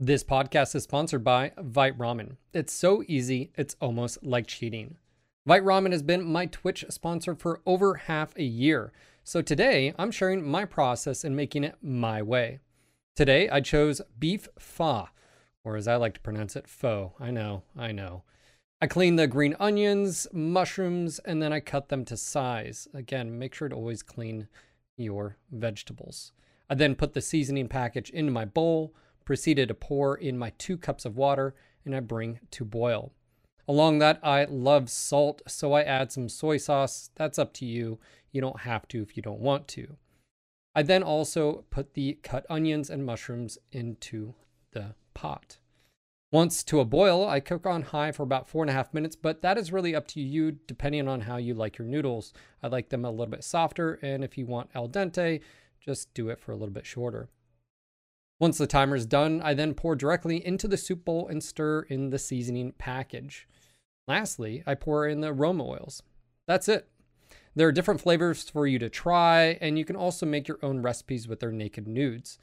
This podcast is sponsored by Vite Ramen. It's so easy, it's almost like cheating. Vite Ramen has been my Twitch sponsor for over half a year. So today, I'm sharing my process in making it my way. Today, I chose beef pho, or as I like to pronounce it, pho. I know, I know. I clean the green onions, mushrooms, and then I cut them to size. Again, make sure to always clean your vegetables. I then put the seasoning package into my bowl proceeded to pour in my two cups of water and I bring to boil. Along that, I love salt, so I add some soy sauce. That's up to you. You don't have to if you don't want to. I then also put the cut onions and mushrooms into the pot. Once to a boil, I cook on high for about four and a half minutes, but that is really up to you depending on how you like your noodles. I like them a little bit softer, and if you want al dente, just do it for a little bit shorter. Once the timer is done, I then pour directly into the soup bowl and stir in the seasoning package. Lastly, I pour in the aroma oils. That's it. There are different flavors for you to try, and you can also make your own recipes with their naked nudes.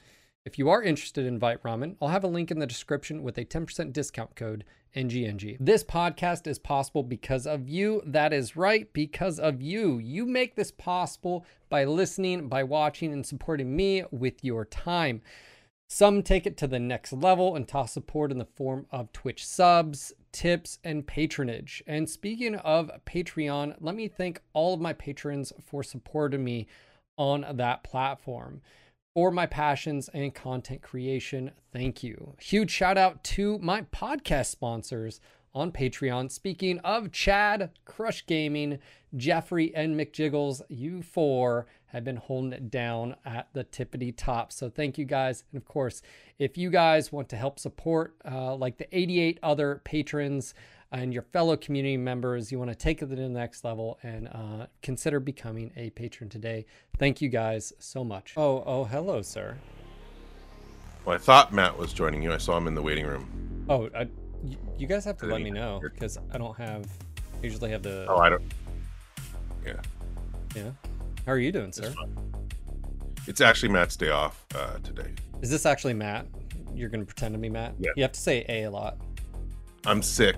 If you are interested in Vite Ramen, I'll have a link in the description with a 10% discount code NGNG. This podcast is possible because of you. That is right, because of you. You make this possible by listening, by watching, and supporting me with your time. Some take it to the next level and toss support in the form of Twitch subs, tips, and patronage. And speaking of Patreon, let me thank all of my patrons for supporting me on that platform. For my passions and content creation, thank you. Huge shout out to my podcast sponsors on Patreon. Speaking of Chad, Crush Gaming, Jeffrey, and McJiggles, you four have been holding it down at the tippity top. So thank you guys. And of course, if you guys want to help support uh, like the 88 other patrons and your fellow community members, you want to take it to the next level and uh, consider becoming a patron today. Thank you guys so much. Oh, oh, hello, sir. Well, I thought Matt was joining you. I saw him in the waiting room. Oh, I, you guys have to let me know because I don't have. I usually have the. Oh, I don't. Yeah. Yeah. How are you doing, sir? It's actually Matt's day off uh, today. Is this actually Matt? You're gonna pretend to be Matt? Yeah. You have to say A a lot. I'm sick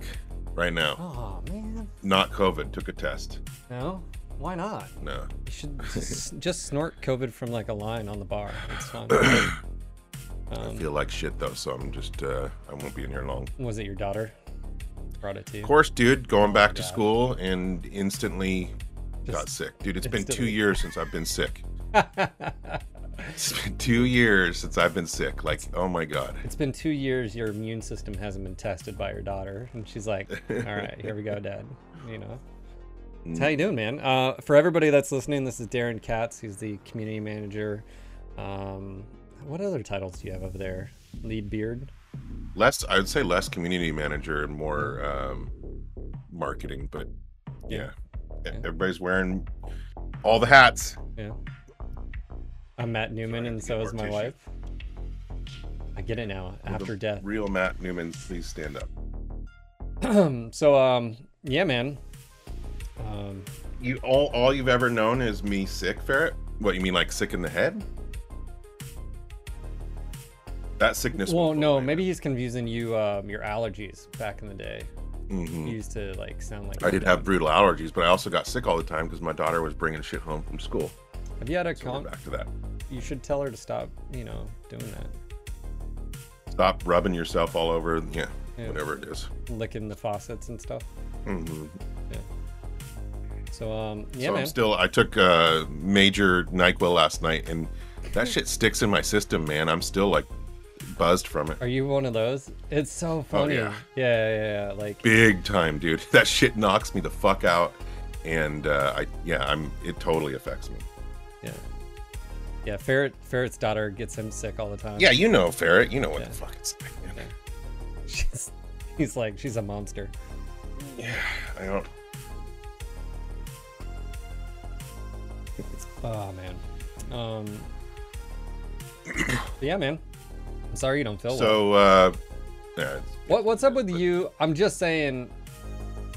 right now. Oh man. Not COVID. Took a test. No. Why not? No. You should just, just snort COVID from like a line on the bar. It's fun. I Um, feel like shit though, so I'm just uh, I won't be in here long. was it your daughter? Brought it to you. Of course, dude, going back to God. school and instantly got sick. Dude, it's been two years since I've been sick. It's been two years since I've been sick. Like, oh my god. it's been two years. Your immune system hasn't been tested by your daughter, and she's like, "All right, here we go, Dad." You know. How you doing, man? Uh, for everybody that's listening, this is Daeron Katz. He's the community manager. Um, what other titles do you have over there? Lead beard. Less, I would say less community manager and more um, marketing, but yeah. Yeah. Everybody's wearing all the hats. Yeah. I'm Matt Newman, Sorry, and so is my tissue. wife. I get it now. The After death. Real Matt Newman, please stand up. so, um, yeah, man. Um, You all, all you've ever known is me sick, ferret. What you mean, like sick in the head? That sickness. well, no, maybe he's confusing you. Um, your allergies back in the day. Hmm used to like sound like. I did dad. have brutal allergies, but I also got sick all the time because my daughter was bringing shit home from school. Have you had a So con? back to that. You should tell her to stop. You know, doing that. Stop rubbing yourself all over. Yeah, Yeah. whatever it is. Licking the faucets and stuff. Mhm. So, um, yeah, so man. I'm still. I took uh, major Nyquil last night, and that shit sticks in my system, man. I'm still like buzzed from it, Are you one of those? It's so funny. yeah. yeah, yeah, yeah. Like, big time, dude. That shit knocks me the fuck out, and uh, I yeah, I'm. It totally affects me. yeah, yeah. Ferret, Ferret's daughter gets him sick all the time. Yeah, you know, ferret. You know what Yeah. the fuck it's like, man. She's, he's like, she's a monster. Yeah, I don't. Oh man. Um. yeah, man. I'm sorry you don't feel well. So, uh, yeah, What What's up with you? I'm just saying.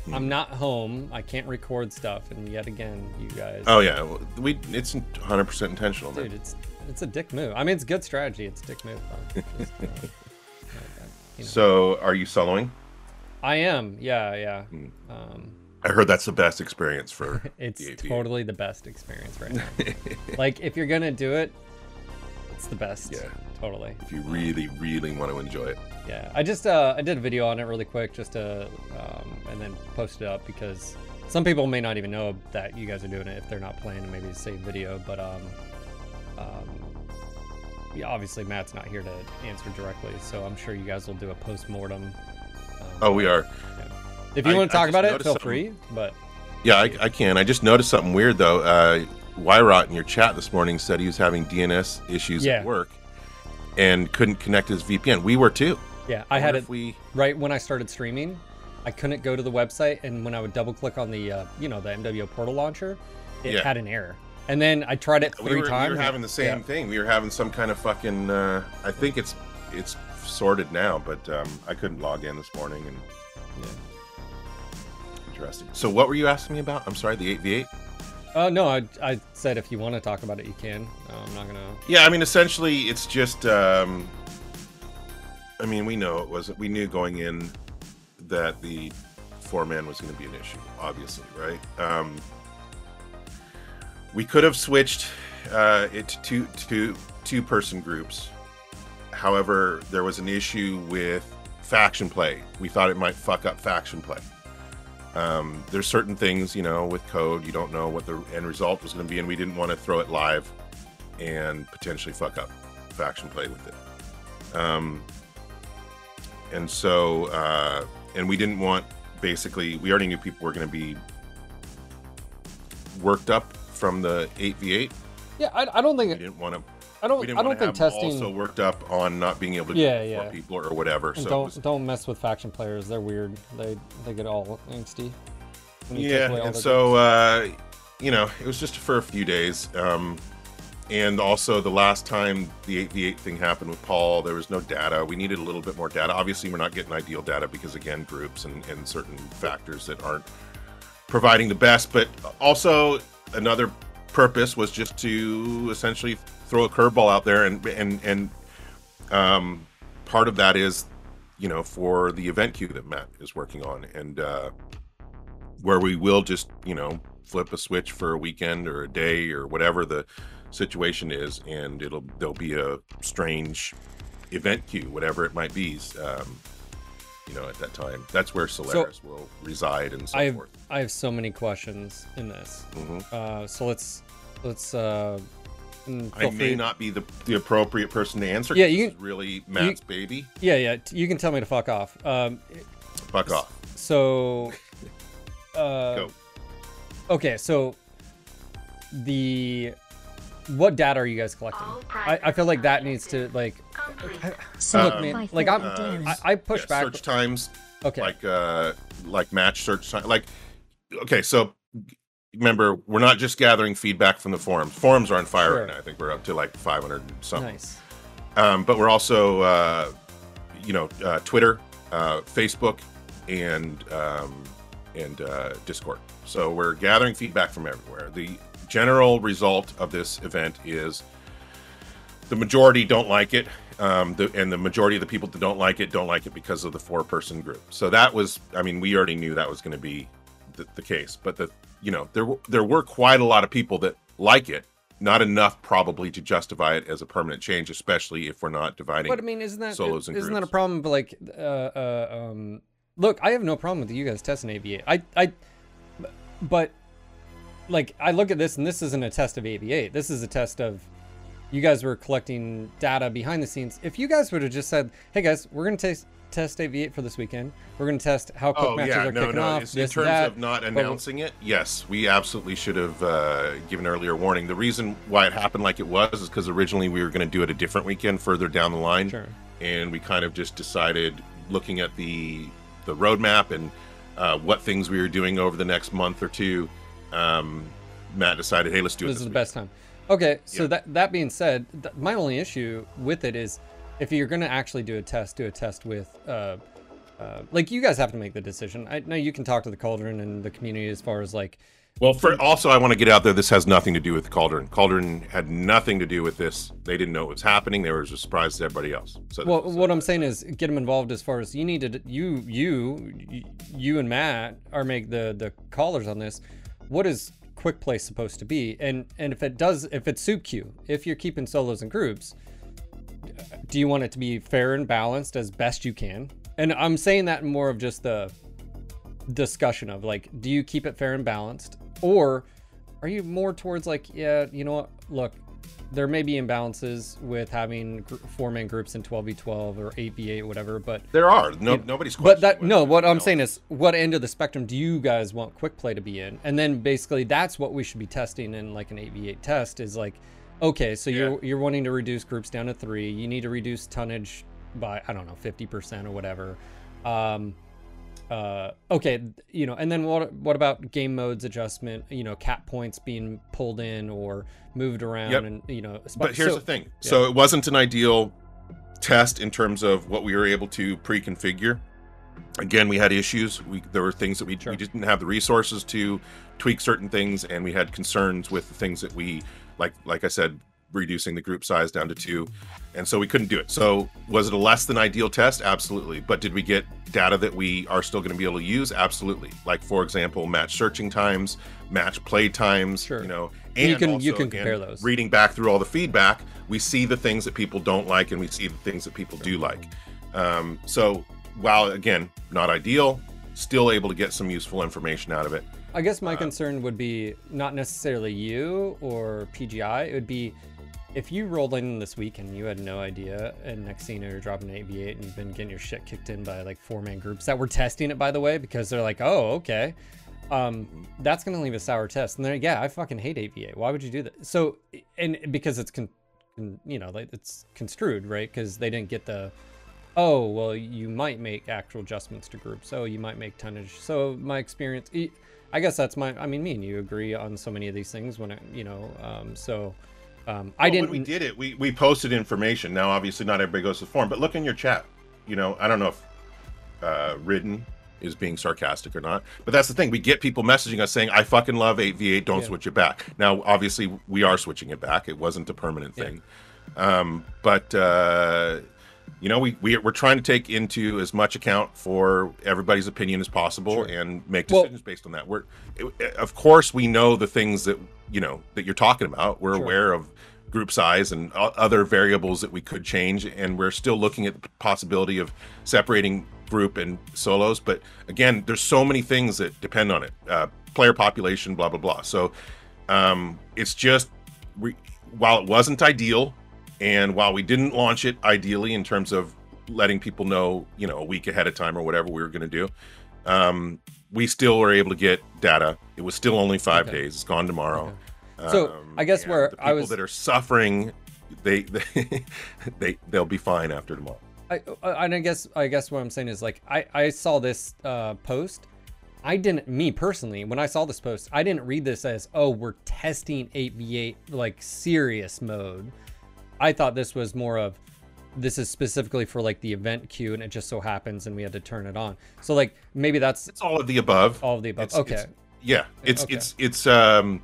Hmm. I'm not home. I can't record stuff, and yet again, you guys. oh yeah, we it's 100 percent intentional, man. dude, it's it's a dick move. I mean, it's good strategy. It's a dick move. Just, uh, you know. So, are you soloing? I am. Yeah, yeah. Hmm. Um, I heard that's the best experience for. it's the totally the best experience right now. like if you're gonna do it, it's the best. Yeah. Totally. If you really, really want to enjoy it. Yeah. I just uh, I did a video on it really quick just to um, and then post it up because some people may not even know that you guys are doing it if they're not playing and maybe save video, but um, um, yeah, obviously Matt's not here to answer directly, so I'm sure you guys will do a post mortem. Um, Oh, we are. if you I- want to talk about it, feel something. free. But Yeah, I, I can. I just noticed something weird though. Uh, Wyrot in your chat this morning said he was having DNS issues Yeah. at work and couldn't connect his VPN. We were too. yeah, I had it we. right when I started streaming. I couldn't go to the website, and when I would double click on the uh, you know the MWO portal launcher, it Yeah. had an error. And then I tried it We three were, times. we were having the same Yeah. thing. We were having some kind of fucking. Uh, I think it's it's sorted now, but um, I couldn't log in this morning and. Interesting. So, what were you asking me about? I'm sorry, the 8v8. Uh, no, I, I said if you want to talk about it, you can. I'm not gonna. Yeah, I mean, essentially, it's just. Um, I mean, we know it was. We knew going in that the four man was going to be an issue. Obviously, right? Um, we could have switched uh, it to two, two, two person groups. However, there was an issue with faction play. We thought it might fuck up faction play. Um, there's certain things, you know, with code, you don't know what the end result was going to be, and we didn't want to throw it live and potentially fuck up faction play with it. Um, and so, uh, and we didn't want basically, we already knew people were going to be worked up from the 8v8. Yeah, I, I don't think We didn't want to. I don't didn't I don't think testing also worked up on not being able to Yeah, do it for yeah. people or whatever. and So don't was- don't mess with faction players. They're weird. They they get all angsty. when you take yeah all and so uh you know it was just for a few days um and also the last time the 8v8 thing happened with paul there was no data we needed a little bit more data obviously we're not getting ideal data because again groups and, and certain factors that aren't providing the best but also another purpose was just to essentially throw a curveball out there and and and um part of that is you know for the event queue that matt is working on and uh where we will just you know flip a switch for a weekend or a day or whatever the situation is and it'll there'll be a strange event queue whatever it might be um you know at that time that's where solaris will reside and so I have forth I have so many questions in this. Mhm. Uh, so let's let's uh, mm, i may free. not be the, the appropriate person to answer Yeah, you this is really matt's baby Yeah, yeah. You can tell me to fuck off. Um, fuck off so, uh, go okay, so the what data are you guys collecting? I, I feel like that needs to like So look, Um, man. Like I'm, Uh, I, I push Yeah, back. search times Okay. like uh like match search time like okay so remember we're not just gathering feedback from the forums. Forums are on fire Sure. right now. I think we're up to like 500 and something. Nice. um but we're also uh you know uh twitter uh facebook and um and uh discord. So we're gathering feedback from everywhere. The general result of this event is the majority don't like it um, the, and the majority of the people that don't like it don't like it because of the four person group. So that was i mean we already knew that was going to be the, the case but the you know there were- there were quite a lot of people that like it not enough probably to justify it as a permanent change especially if we're not dividing But I mean, isn't that solos and isn't that a problem? But like, uh, uh, um, look, I have no problem with you guys testing 8v8. I, I, but like, I look at this, and this isn't a test of 8v8. This is a test of you guys were collecting data behind the scenes. If you guys would have just said, "Hey guys, we're gonna test test 8v8 for this weekend. We're gonna test how quick Oh matches yeah, are no, kicking no. off." It's- in This, terms that. of not announcing it, yes, we absolutely should have uh, given earlier warning. The reason why it happened like it was is because originally we were going to do it a different weekend further down the line, Sure. and we kind of just decided, looking at the the roadmap and uh, what things we were doing over the next month or two, um, Matt decided, hey, let's do it. this is the week." best time. Okay, so Yeah. that that being said, th- my only issue with it is if you're gonna actually do a test, do a test with uh, uh, like you guys have to make the decision. I know you can talk to the cauldron and the community as far as like Well, for also, I want to get out there. This has nothing to do with the Cauldron. Cauldron had nothing to do with this. They didn't know what was happening. They were as surprised as everybody else. So, well, so what I'm saying is, get them involved as far as you need to. You, you, you, and Matt are make the the callers on this. What is quick play supposed to be? And and if it does, if it's soup queue, if you're keeping solos and groups, do you want it to be fair and balanced as best you can? And I'm saying that more of just the discussion of like, do you keep it fair and balanced? Or are you more towards like, yeah, you know what? Look, there may be imbalances with having four man groups in 12v12 or 8v8 whatever but there are no you know, nobody's but that no what i'm saying is what end of the spectrum do you guys want quick play to be in and then basically that's what we should be testing in like an 8v8 test is like okay so yeah. you're you're wanting to reduce groups down to three you need to reduce tonnage by i don't know 50% or whatever um uh, okay, you know, and then what? What about game modes adjustment? You know, cap points being pulled in or moved around, yep. and you know. But here's so, the thing: yeah. so it wasn't an ideal test in terms of what we were able to pre-configure. Again, we had issues. We there were things that we sure. we didn't have the resources to tweak certain things, and we had concerns with the things that we like. Like I said, reducing the group size down to two. And so we couldn't do it. So was it a less than ideal test? Absolutely. But did we get data that we are still going to be able to use? Absolutely. Like for example, match searching times, match play times, sure. you know, and you can also, you can again, compare those. Reading back through all the feedback, we see the things that people don't like and we see the things that people do like. Um, so while again not ideal, still able to get some useful information out of it. I guess my uh, concern would be not necessarily you or PGI. It would be if you rolled in this week and you had no idea, and next thing you know, you're dropping 8v8 and you've been getting your shit kicked in by like four man groups that were testing it, by the way, because they're like, oh, okay. Um, that's going to leave a sour test. And they're like, yeah, I fucking hate 8v8. Why would you do that? So, and because it's, con- you know, like it's construed, right? Because they didn't get the, oh, well, you might make actual adjustments to groups. Oh, you might make tonnage. So, my experience, I guess that's my, I mean, me and you agree on so many of these things when it, you know, um, so, um, I didn't. we did it. We we posted information. Now, obviously, not everybody goes to the forum, but look in your chat. You know, I don't know if uh, Ridden is being sarcastic or not, but that's the thing. We get people messaging us saying, "I fucking love 8v8. Don't yeah. switch it back." Now, obviously, we are switching it back. It wasn't a permanent thing, yeah. um, but. Uh, you know, we, we we're trying to take into as much account for everybody's opinion as possible sure. and make decisions well, based on that. We're, it, of course, we know the things that you know that you're talking about. We're sure. aware of group size and other variables that we could change and we're still looking at the possibility of separating group and solos but again there's so many things that depend on it uh, player population blah blah blah so um, it's just we, while it wasn't ideal and while we didn't launch it ideally in terms of letting people know you know a week ahead of time or whatever we were going to do um, we still were able to get data it was still only five okay. days it's gone tomorrow okay. So um, I guess where I was that are suffering, they they, they they'll be fine after tomorrow. I, and I guess I guess what I'm saying is like I I saw this uh, post. I didn't me personally when I saw this post I didn't read this as oh we're testing 8v8 like serious mode. I thought this was more of this is specifically for like the event queue and it just so happens and we had to turn it on. So like maybe that's it's all of the above. All of the above. It's, okay. It's, yeah, it's okay. it's it's um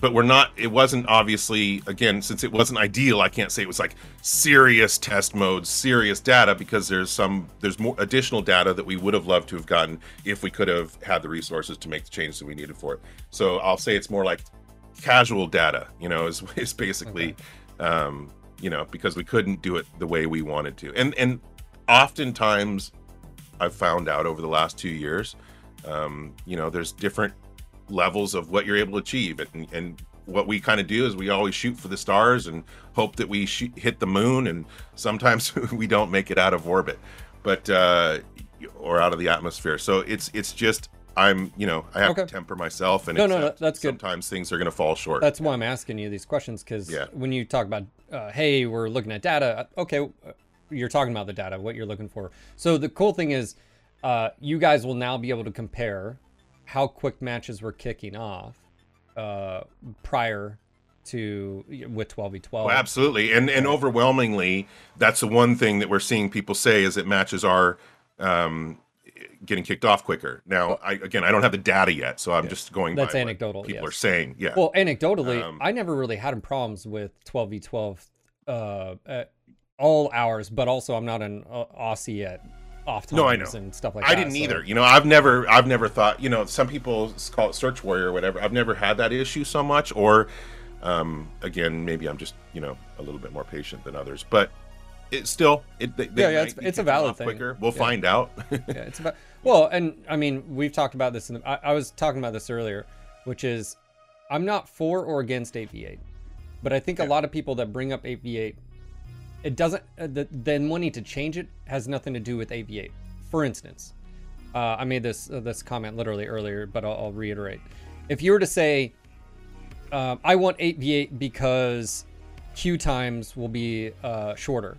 but we're not it wasn't obviously again since it wasn't ideal i can't say it was like serious test mode serious data because there's some there's more additional data that we would have loved to have gotten if we could have had the resources to make the changes that we needed for it so i'll say it's more like casual data you know is, is basically okay. um you know because we couldn't do it the way we wanted to and and oftentimes i've found out over the last two years um you know there's different levels of what you're able to achieve. And, and what we kind of do is we always shoot for the stars and hope that we shoot, hit the moon. And sometimes we don't make it out of orbit, but uh, or out of the atmosphere. So it's it's just I'm you know I have okay. to temper myself and no no, no that's good. Sometimes things are going to fall short. That's why I'm asking you these questions because yeah. when you talk about uh, hey we're looking at data. Okay uh, you're talking about the data what you're looking for. So the cool thing is uh, you guys will now be able to compare how quick matches were kicking off uh, prior to with 12v12 well, absolutely. And and overwhelmingly that's the one thing that we're seeing people say is that matches are um, getting kicked off quicker. Now, I again, I don't have the data yet, so I'm yeah. just going. That's anecdotal. people yes. are saying, yeah. Well, anecdotally, um, I never really had problems with 12v12 uh, at all hours, but also I'm not an uh, Aussie yet. off times no, I know. and stuff like I that. I didn't so. either. You know, I've never, I've never thought. You know, some people call it search warrior or whatever. I've never had that issue so much, or um, again, maybe I'm just you know a little bit more patient than others, but it's still it. They, they yeah, yeah, it's, it's a valid thing. Quicker, we'll yeah. find out. yeah, it's about well, and I mean we've talked about this. In the, I, I was talking about this earlier, which is I'm not for or against 8v8, but I think yeah. a lot of people that bring up 8v8, it doesn't. Uh, the, then wanting to change it has nothing to do with 8v8. For instance, uh, I made this uh, this comment literally earlier, but I'll, I'll reiterate. If you were to say, uh, I want 8v8 because queue times will be uh, shorter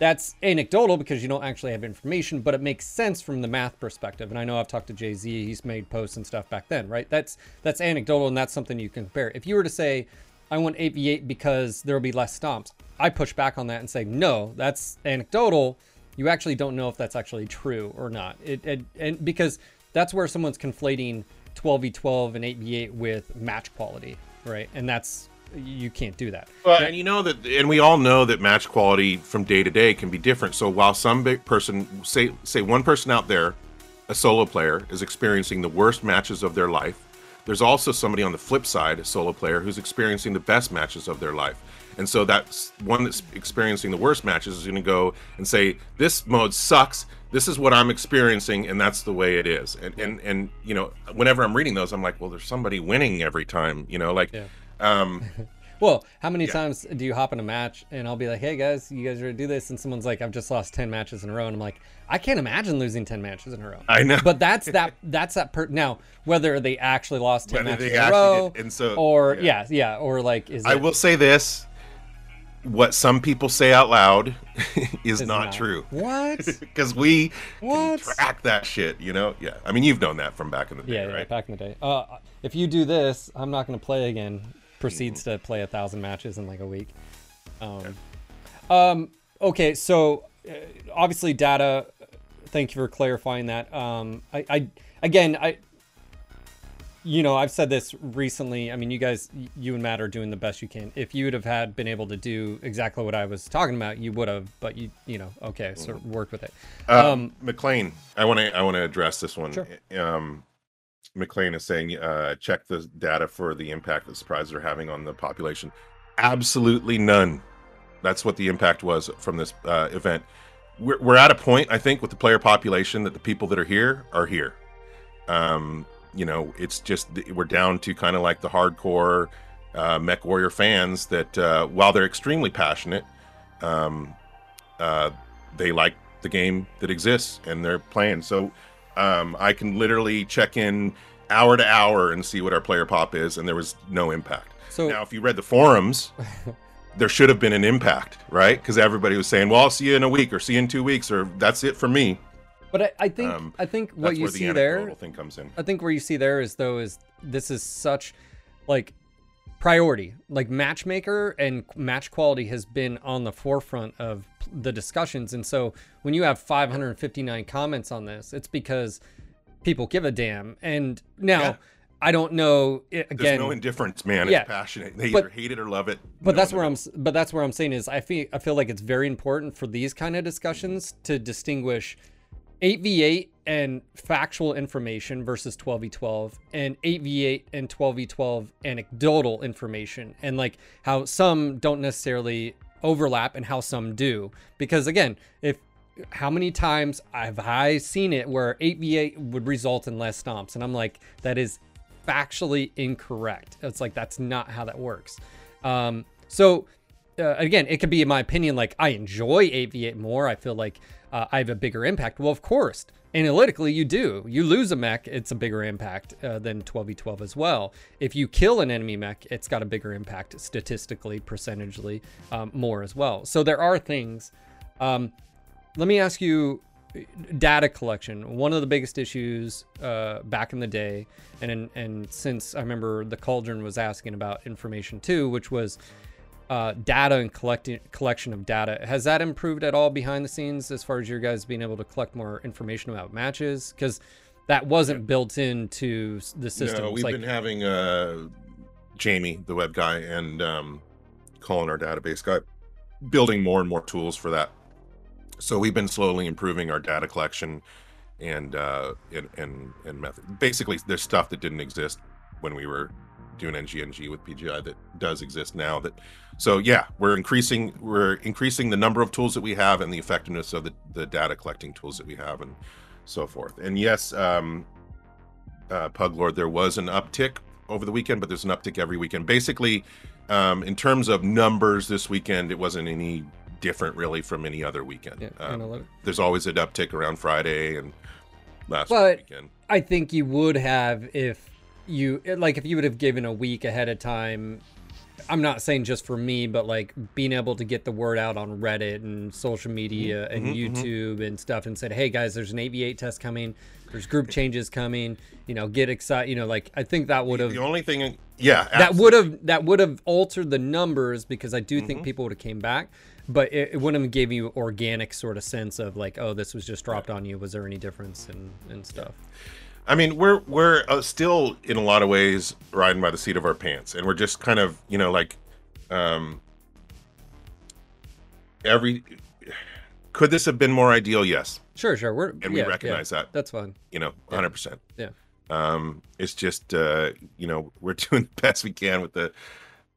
that's anecdotal because you don't actually have information, but it makes sense from the math perspective. And I know I've talked to Jay Z; he's made posts and stuff back then, right? That's that's anecdotal, and that's something you can compare. If you were to say, "I want 8v8 because there will be less stomps," I push back on that and say, "No, that's anecdotal. You actually don't know if that's actually true or not." It, it and because that's where someone's conflating 12v12 and 8v8 with match quality, right? And that's you can't do that. Well, and you know that, and we all know that match quality from day to day can be different. So while some big person, say, say one person out there, a solo player, is experiencing the worst matches of their life, there's also somebody on the flip side, a solo player, who's experiencing the best matches of their life. And so that's one that's experiencing the worst matches is going to go and say, "This mode sucks. This is what I'm experiencing, and that's the way it is." And and and you know, whenever I'm reading those, I'm like, "Well, there's somebody winning every time." You know, like. Yeah um, well, how many yeah. times do you hop in a match and I'll be like, "Hey guys, you guys ready to do this?" And someone's like, "I've just lost ten matches in a row," and I'm like, "I can't imagine losing ten matches in a row." I know, but that's that. That's that. Per- now, whether they actually lost ten whether matches in a row, did, and so, or yeah. yeah, yeah, or like, is I it, will say this: what some people say out loud is, not, not, true. What? Because we what? track that shit, you know? Yeah. I mean, you've known that from back in the day, yeah, right? Yeah, back in the day. Uh, if you do this, I'm not going to play again proceeds to play a thousand matches in like a week. Um, um, okay, so uh, obviously data. Thank you for clarifying that. Um, I, I again, I, you know, I've said this recently. I mean, you guys, you and Matt are doing the best you can. If you would have had been able to do exactly what I was talking about, you would have. But you, you know, okay, so mm-hmm. work with it. Uh, um, McLean, I want to, I want to address this one. Sure. Um, McLean is saying, uh, check the data for the impact that surprises are having on the population. Absolutely none. That's what the impact was from this uh, event. We're, we're at a point, I think, with the player population that the people that are here are here. Um, you know, it's just we're down to kind of like the hardcore uh, MechWarrior fans that, uh, while they're extremely passionate, um, uh, they like the game that exists and they're playing. So um, I can literally check in hour to hour and see what our player pop is, and there was no impact. So now, if you read the forums, there should have been an impact, right? Because everybody was saying, "Well, I'll see you in a week, or see you in two weeks, or that's it for me." But I, I think um, I think what you the see there, thing comes in. I think where you see there is though is this is such like priority. Like matchmaker and match quality has been on the forefront of the discussions. And so when you have 559 comments on this, it's because people give a damn. And now yeah. I don't know again. There's no indifference, man. It's passionate. They but, either hate it or love it. But that's where I'm. But that's where I'm saying is I feel I feel like it's very important for these kind of discussions to distinguish 8v8 and factual information versus 12v12 and 8v8 and 12v12 anecdotal information and like how some don't necessarily overlap and how some do. Because again if how many times have I seen it where 8v8 would result in less stomps? And I'm like that is factually incorrect. It's like that's not how that works. Um, so uh, again it could be in my opinion like I enjoy 8v8 more. I feel like uh, I have a bigger impact. Well of course analytically you do. You lose a mech it's a bigger impact uh, than 12v12 as well. If you kill an enemy mech it's got a bigger impact statistically percentagely um, more as well. So there are things um, let me ask you data collection. One of the biggest issues uh, back in the day and and since i remember the cauldron was asking about information too which was uh, data and collecting collection of data. Has that improved at all behind the scenes as far as your guys being able to collect more information about matches? Because that wasn't built into the system. No, we've like, been having uh, Jamie, the web guy, and um, Colin, our database guy, building more and more tools for that. So we've been slowly improving our data collection and uh, and and, and method. Basically, there's stuff that didn't exist when we were doing NGNG with PGI that does exist now. That so yeah, we're increasing we're increasing the number of tools that we have and the effectiveness of the, the data collecting tools that we have and so forth. And yes, um, uh, Pug Lord, there was an uptick over the weekend, but there's an uptick every weekend. Basically, um, in terms of numbers this weekend, it wasn't any different really from any other weekend. Yeah, um, there's always an uptick around Friday and last but weekend. I think you would have if you like if you would have given a week ahead of time i'm not saying just for me but like being able to get the word out on reddit and social media Mm-hmm, and youtube and stuff and said hey guys there's an 8v8 test coming. There's group changes coming. You know get excited you know like i think that would have The only thing, yeah, that would have that would have altered the numbers because i do Mm-hmm. think people would have came back but it, it wouldn't have gave you organic sort of sense of like oh this was just dropped on you. Was there any difference? and and stuff I mean, we're we're uh, still in a lot of ways riding by the seat of our pants, and we're just kind of you know like, um, every. Could this have been more ideal? Yes, sure sure we're and we yeah, yeah, recognize that. that's fine You know, hundred percent. yeah Um, it's just uh, you know we're doing the best we can with the,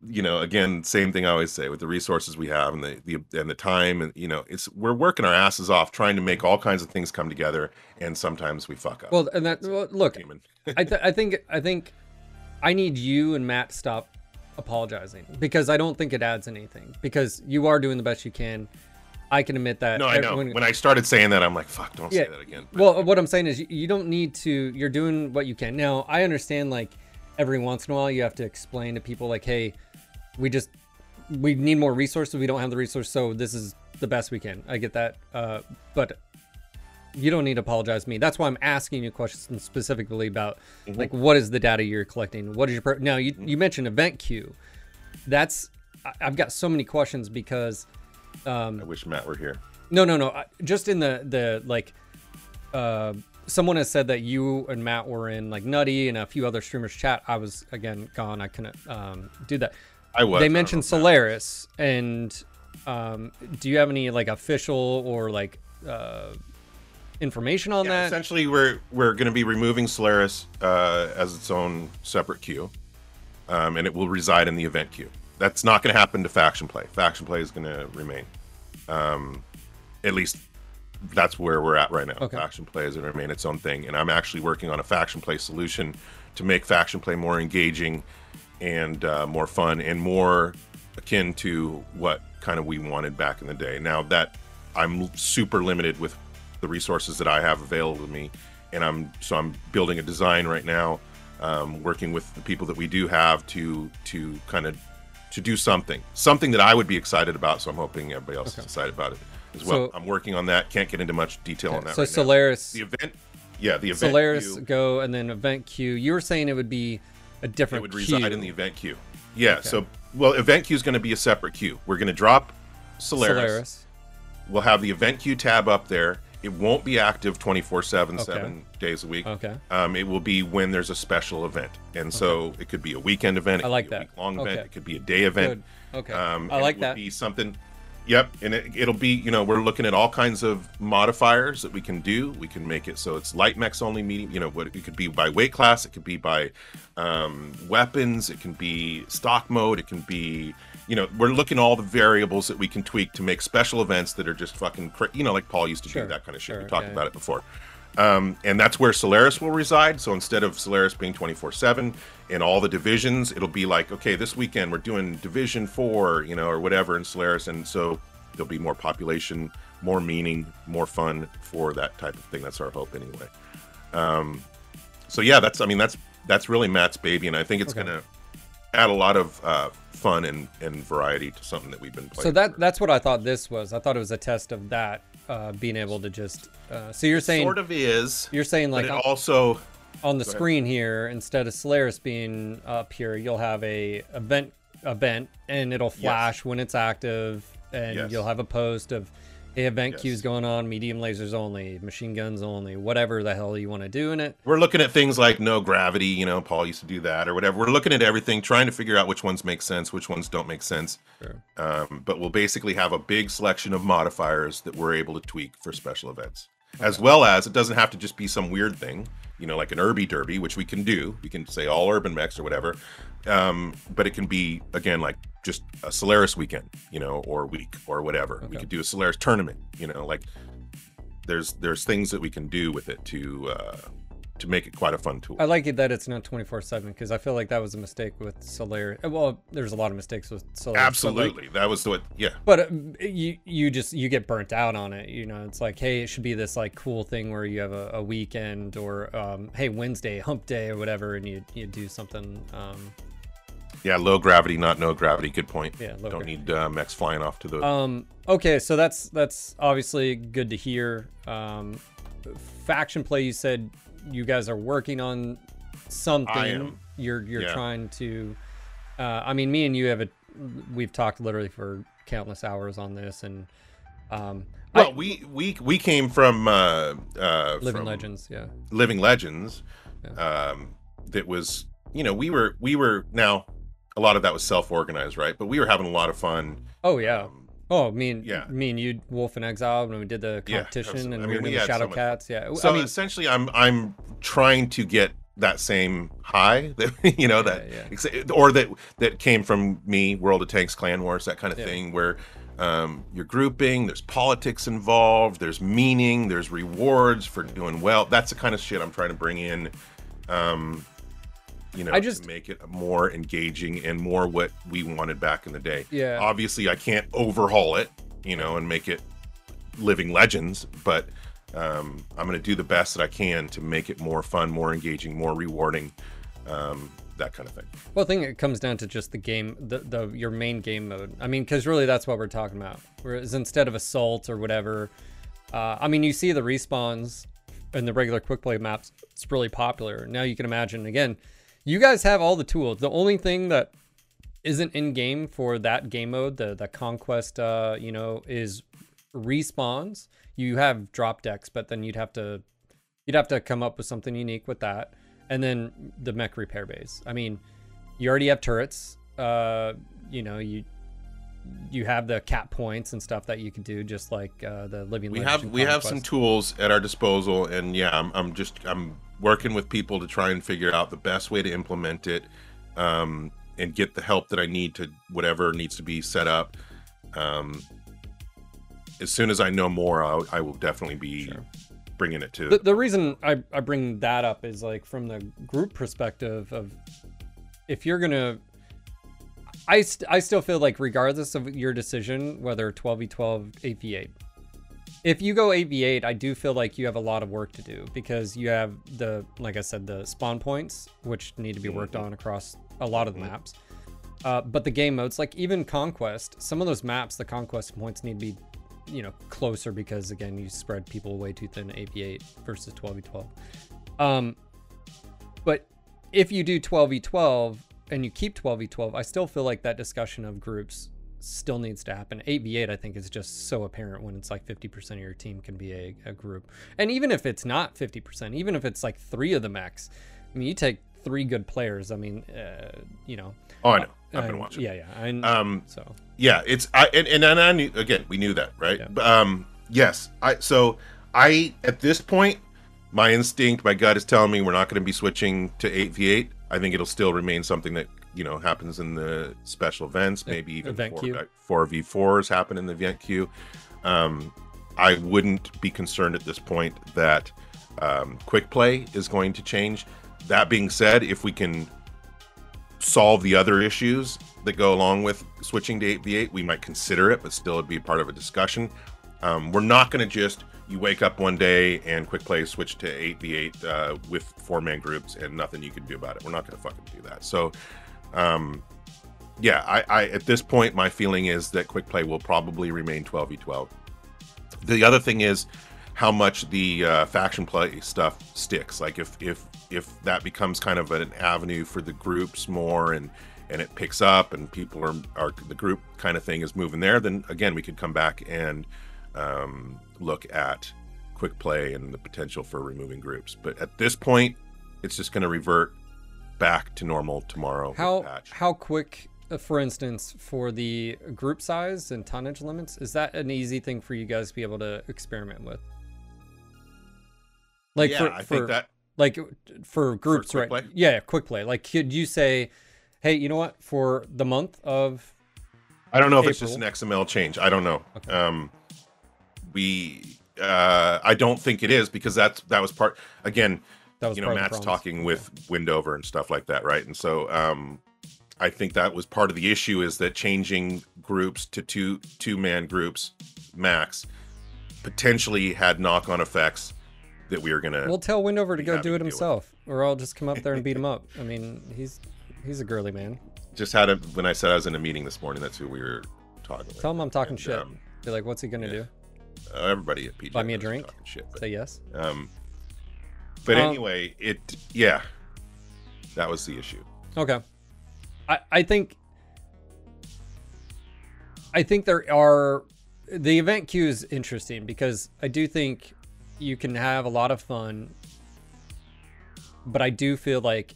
you know, again, same thing I always say with the resources we have and the the and the time and you know it's we're working our asses off trying to make all kinds of things come together, and sometimes we fuck up. Well, and that well, look, I, th- I think I think I need you and Matt to stop apologizing because I don't think it adds anything because you are doing the best you can. I can admit that. No, I know. everyone- When I started saying that, I'm like, "Fuck, don't Yeah, say that again." well, what I'm saying is you, you don't need to. You're doing what you can. Now, I understand like every once in a while you have to explain to people like, hey, we just we need more resources. We don't have the resource, so this is the best we can. I get that, uh, but you don't need to apologize to me. That's why I'm asking you questions specifically about Mm-hmm. like what is the data you're collecting? What is your pro- now? You you mentioned event queue. That's I- I've got so many questions because um, I wish Matt were here. no, no, no. I- Just in the the like, uh, someone has said that you and Matt were in like Nutty and a few other streamers chat. I was again gone. I couldn't um, do that. I was. They mentioned know if Matt- Solaris, and um, do you have any like official or like uh, information on Yeah, that? essentially, we're we're going to be removing Solaris uh, as its own separate queue, um, and it will reside in the event queue. That's not going to happen to faction play. Faction play is going to remain. Um, at least that's where we're at right now. Okay. Faction play is going to remain its own thing, and I'm actually working on a faction play solution to make faction play more engaging and uh, more fun and more akin to what kind of we wanted back in the day. Now that I'm super limited with the resources that I have available to me, and I'm so I'm building a design right now, um, working with the people that we do have to to kind of to do something, something that I would be excited about. So I'm hoping everybody else is excited about it as well. So- I'm working on that. Can't get into much detail on that. so right now. Solaris, the event, yeah, the event Solaris go, and then event queue. You were saying it would be a it different would queue. reside in the event queue. Yeah. So well, event queue is going to be a separate queue. We're going to drop Solaris. Solaris. We'll have the event queue tab up there. It won't be active 24 7, Okay. seven days a week. Okay. Um, it will be when there's a special event. And so it could be a weekend event. It I could like be a that. week-long event. It could be a day event. Good. Okay. Um, I like it that. Be something. Yep, and it, it'll be you know we're looking at all kinds of modifiers that we can do. We can make it so it's light mechs only, medium. You know what it could be by weight class. It could be by um, weapons. It can be stock mode. It can be you know we're looking at all the variables that we can tweak to make special events that are just fucking cra- you know like Paul used to Sure, do that kind of shit. sure, we talked about it before. Um, and that's where Solaris will reside. So instead of Solaris being 24 7 in all the divisions, it'll be like, okay, this weekend we're doing Division 4, you know, or whatever in Solaris. And so there'll be more population, more meaning, more fun for that type of thing. That's our hope anyway. Um, so yeah, that's, I mean, that's, that's really Matt's baby. And I think it's Okay. going to add a lot of uh, fun and, and variety to something that we've been playing. So that for- that's what I thought this was. I thought it was a test of that uh, being able to just. Uh, so you're saying sort of is. you're saying like it on, also, on the screen here instead of Solaris being up here, you'll have a event event and it'll flash when it's active and Yes. you'll have a post of event Yes. queues going on, medium lasers only, machine guns only, whatever the hell you want to do in it. We're looking at things like no gravity, you know, Paul used to do that or whatever. We're looking at everything, trying to figure out which ones make sense, which ones don't make sense. Sure. Um, but we'll basically have a big selection of modifiers that we're able to tweak for special events. As well as it doesn't have to just be some weird thing, you know, like an Urby Derby, which we can do. We can say all urban mechs or whatever. Um, but it can be again like just a Solaris weekend, you know, or week or whatever. We could do a Solaris tournament, you know, like there's there's things that we can do with it to uh to make it quite a fun tool. I like it that it's not 24 7 because I feel like that was a mistake with Solaris. Well, there's a lot of mistakes with Solaris. but, like, Absolutely. that was the what yeah. but uh, you you just you get burnt out on it you know it's like hey it should be this like cool thing where you have a, a weekend or um, hey wednesday hump day or whatever and you you do something um, Yeah, low gravity, not no gravity. Good point. Yeah, low Don't gra- need uh, mechs flying off to the um okay so that's that's obviously good to hear um faction play you said you guys are working on something I am. you're you're Yeah. trying to uh, i mean me and you have a we've talked literally for countless hours on this and um Well, I, we we we came from uh, uh, living from legends yeah Living Legends. Yeah. Um, that was you know we were we were now a lot of that was self organized, right? But we were having a lot of fun. Oh yeah. Um, Oh, me and yeah. me and you, Wolf and Exile, when we did the competition, absolutely. and I we mean, were we doing the Shadow so Cats. Yeah. so I mean, essentially, I'm I'm trying to get that same high that you know that Yeah, or that that came from me, World of Tanks, Clan Wars, that kind of Yeah. thing, where um, you're grouping. There's politics involved. There's meaning. There's rewards for doing well. That's the kind of shit I'm trying to bring in. Um, you know, I just- to make it more engaging and more what we wanted back in the day. Yeah. Obviously, I can't overhaul it, you know, and make it living legends, but um, I'm going to do the best that I can to make it more fun, more engaging, more rewarding, um, that kind of thing. well, I think it comes down to just the game, the, the your main game mode. I mean, because really, that's what we're talking about. Whereas instead of assault or whatever, uh, I mean, you see the respawns in the regular quick play maps. It's really popular. Now you can imagine again. You guys have all the tools. The only thing that isn't in game for that game mode, the the conquest, uh, you know, is respawns. You have drop decks, but then you'd have to you'd have to come up with something unique with that, and then the mech repair base. I mean, you already have turrets. Uh, you know, you you have the cap points and stuff that you can do, just like uh, the living. we have we have some tools at our disposal and yeah I'm, I'm just i'm working with people to try and figure out the best way to implement it um, and get the help that i need to whatever needs to be set up um, as soon as i know more I'll, i will definitely be Sure. bringing it to the, the reason I, I bring that up is like from the group perspective of if you're gonna I, st- I still feel like regardless of your decision whether 12v12 8v8 if you go 8v8 i do feel like you have a lot of work to do because you have the like i said the spawn points which need to be worked on across a lot of the maps. Uh, but the game modes like even conquest some of those maps the conquest points need to be you know closer because again you spread people way too thin 8v8 versus 12v12 um but if you do 12v12 and you keep 12v12 i still feel like that discussion of groups still needs to happen. 8v8 i think is just so apparent when it's like 50% of your team can be a, a group. And even if it's not 50% even if it's like three of the max i mean you take three good players i mean uh, you know. Oh i know. I've been watching. yeah yeah and um so. yeah it's i and, and, and i knew again we knew that right? Yeah. But, um yes i so i at this point my instinct my gut is telling me we're not going to be switching to 8v8 i think it'll still remain something that you know happens in the special events maybe even event. 4, 4v4s happen in the event queue. Um i wouldn't be concerned at this point that um, quick play is going to change. That being said if we can solve the other issues that go along with switching to 8v8 we might consider it but still it'd be part of a discussion. Um, we're not going to just you wake up one day and quick play switch to 8v8 uh, with four man groups and nothing you can do about it. We're not going to fucking do that. So um, yeah I, I at this point my feeling is that quick play will probably remain 12v12 the other thing is how much the uh, faction play stuff sticks like if if if that becomes kind of an avenue for the groups more and and it picks up and people are, are the group kind of thing is moving there, then again we could come back and um, look at quick play and the potential for removing groups. But at this point, it's just going to revert back to normal tomorrow. How patch. how quick, uh, for instance, for the group size and tonnage limits, is that an easy thing for you guys to be able to experiment with? Like yeah, for, I for think that like for groups, quick right? play? Yeah, quick play. Like, could you say, "Hey, you know what? For the month of I don't know if it's just an XML change. I don't know. Okay. Um, we, uh, I don't think it is because that's that was part. Again, you know, part of the Matt's talking with Windover and stuff like that, right? And so, um, I think that was part of the issue is that changing groups to two two man groups max potentially had knock on effects that we were gonna. We'll tell Windover to go do it deal with. himself, or I'll just come up there and beat him up. I mean, he's he's a girly man. just had a when I said I was in a meeting this morning. That's who we were talking with. Tell him I'm talking And, shit. um, Be like, what's he gonna yeah. do? Uh, everybody at PJ Buy me a drink? Shit, but, Say yes. um, but Um, anyway, it yeah, that was the issue. Okay. I I think I think there are the event queue is interesting because I do think you can have a lot of fun, but I do feel like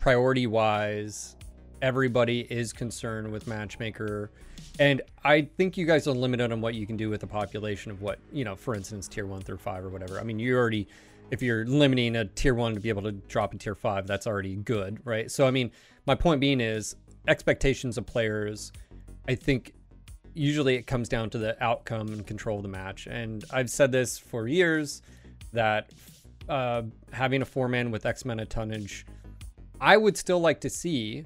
priority wise, everybody is concerned with matchmaker. And I think you guys are limited on what you can do with the population of what, you know, for instance, tier one through five or whatever. I mean, you already, if you're limiting a tier one to be able to drop in tier five, that's already good, right? So, I mean, my point being is expectations of players, I think usually it comes down to the outcome and control of the match. And I've said this for years that uh, having a four man with X Men of tonnage, I would still like to see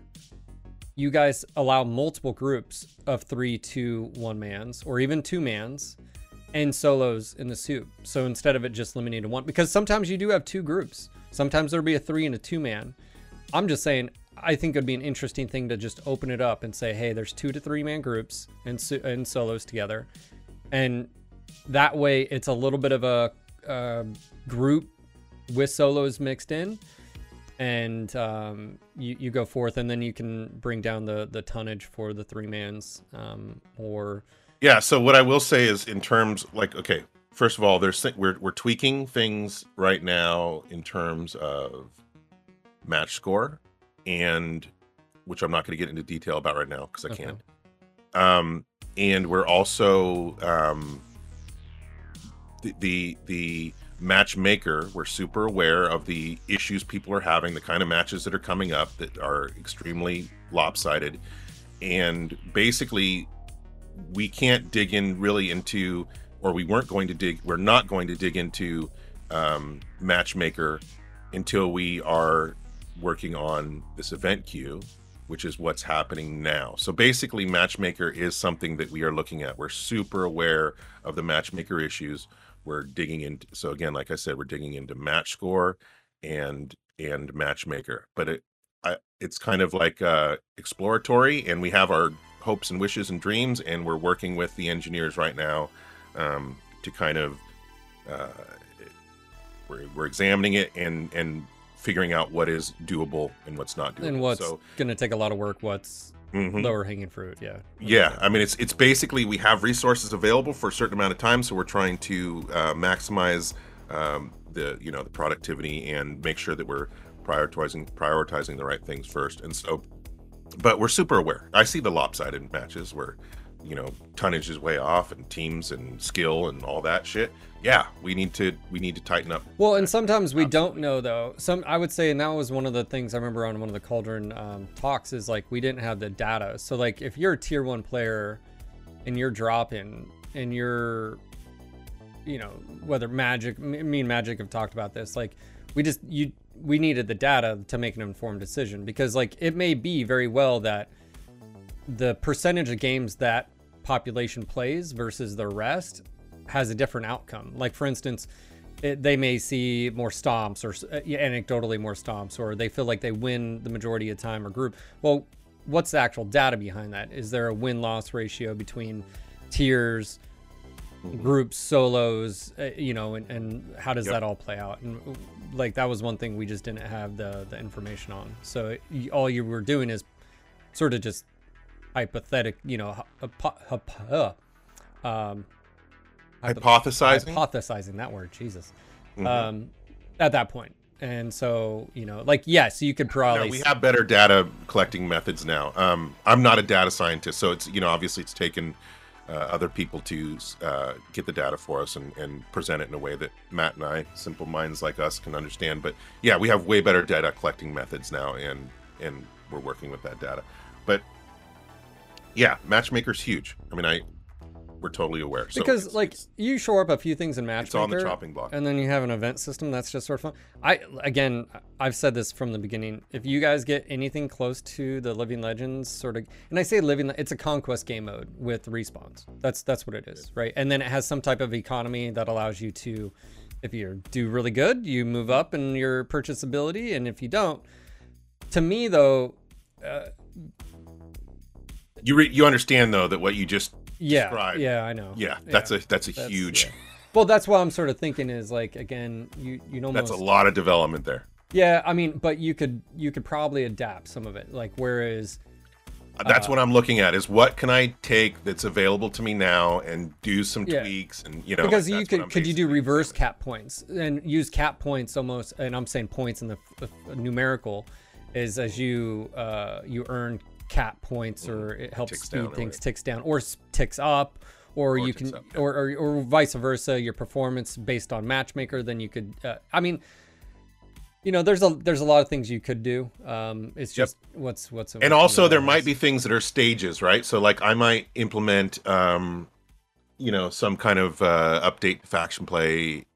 you guys allow multiple groups of three, two, one mans, or even two mans, and solos in the soup. So instead of it just limiting to one, because sometimes you do have two groups. Sometimes there'll be a three and a two man. I'm just saying, I think it'd be an interesting thing to just open it up and say, hey, there's two to three man groups and, so- and solos together. And that way it's a little bit of a group with solos mixed in and um, you, you go forth and then you can bring down the, the tonnage for the three mans um, or Yeah. So what I will say is, in terms like, okay, first of all, there's we're we're tweaking things right now in terms of match score, and which I'm not going to get into detail about right now because I Okay. can't. Um, and we're also um, the the the matchmaker. We're super aware of the issues people are having, the kind of matches that are coming up that are extremely lopsided, and basically we can't dig in really into or we weren't going to dig we're not going to dig into um, matchmaker until we are working on this event queue which is what's happening now. So basically matchmaker is something that we are looking at. We're super aware of the matchmaker issues. We're digging into so again like i said we're digging into match score and and matchmaker. But it I, it's kind of like uh exploratory and we have our hopes and wishes and dreams and we're working with the engineers right now um, to kind of uh, we're, we're examining it and and figuring out what is doable and what's not doable. And what's so going to take a lot of work what's mhm. lower hanging fruit yeah. Yeah i mean it's it's basically we have resources available for a certain amount of time so we're trying to uh, maximize um, the you know the productivity and make sure that we're prioritizing prioritizing the right things first. And so but we're super aware. I see the lopsided matches where you know tonnage is way off and teams and skill and all that shit. Yeah we need to we need to tighten up. Well and sometimes we don't know though. Some i would say and that was one of the things i remember on one of the cauldron um, talks is like we didn't have the data. So like if you're a tier one player and you're dropping and you're you know whether magic me me and magic have talked about this like we just you we needed the data to make an informed decision because like it may be very well that the percentage of games that population plays versus the rest has a different outcome. Like for instance it, they may see more stomps or uh, anecdotally more stomps or they feel like they win the majority of time or group. Well what's the actual data behind that? Is there a win-loss ratio between tiers groups solos uh, you know and, and how does Yep. that all play out and uh, like that was one thing we just didn't have the the information on so it, all you were doing is sort of just hypothetic, you know, hypo, uh, um, hypothesizing. Hypothesizing that word, Jesus. Mhm. Um, at that point, and so you know, like yes, you could No, probably we have better data collecting methods now. Um, I'm not a data scientist, so it's you know obviously it's taken uh, other people to uh, get the data for us and, and present it in a way that Matt and I, simple minds like us, can understand. But yeah, we have way better data collecting methods now, and and we're working with that data. But yeah, matchmaker's huge. I mean, I we're totally aware. So because it's- like it's, you shore up a few things in matchmaker it's on the chopping block. and then you have an event system that's just sort of fun. I again i've said this from the beginning. If you guys get anything close to the living legends sort of and i say living it's a conquest game mode with respawns. That's that's what it is right? And then it has some type of economy that allows you to if you do really good you move up in your purchasability and if you don't to me though uh, You re- you understand though that what you just yeah Describe. yeah i know yeah that's a that's a That's- huge yeah. well that's what i'm sort of thinking is like again you you know that's a lot of development there. Yeah, I mean, but you could you could probably adapt some of it. Like whereas That's Uh, what I'm looking at is what can I take that's available to me now and do some Yeah. tweaks and you know because you could could you do reverse cap points and use cap points almost and I'm saying points in the f- f- numerical is as you uh you earn cap points or it helps Mm-hmm. Ticks speed things ticks down or ticks up or, Or you can up, yeah. or, or or vice versa your performance based on matchmaker then you could uh, I mean you know there's a there's a lot of things you could do um it's Yep. just what's what's And also there might be things that are stages, right? So like I might implement um you know some kind of uh update faction play,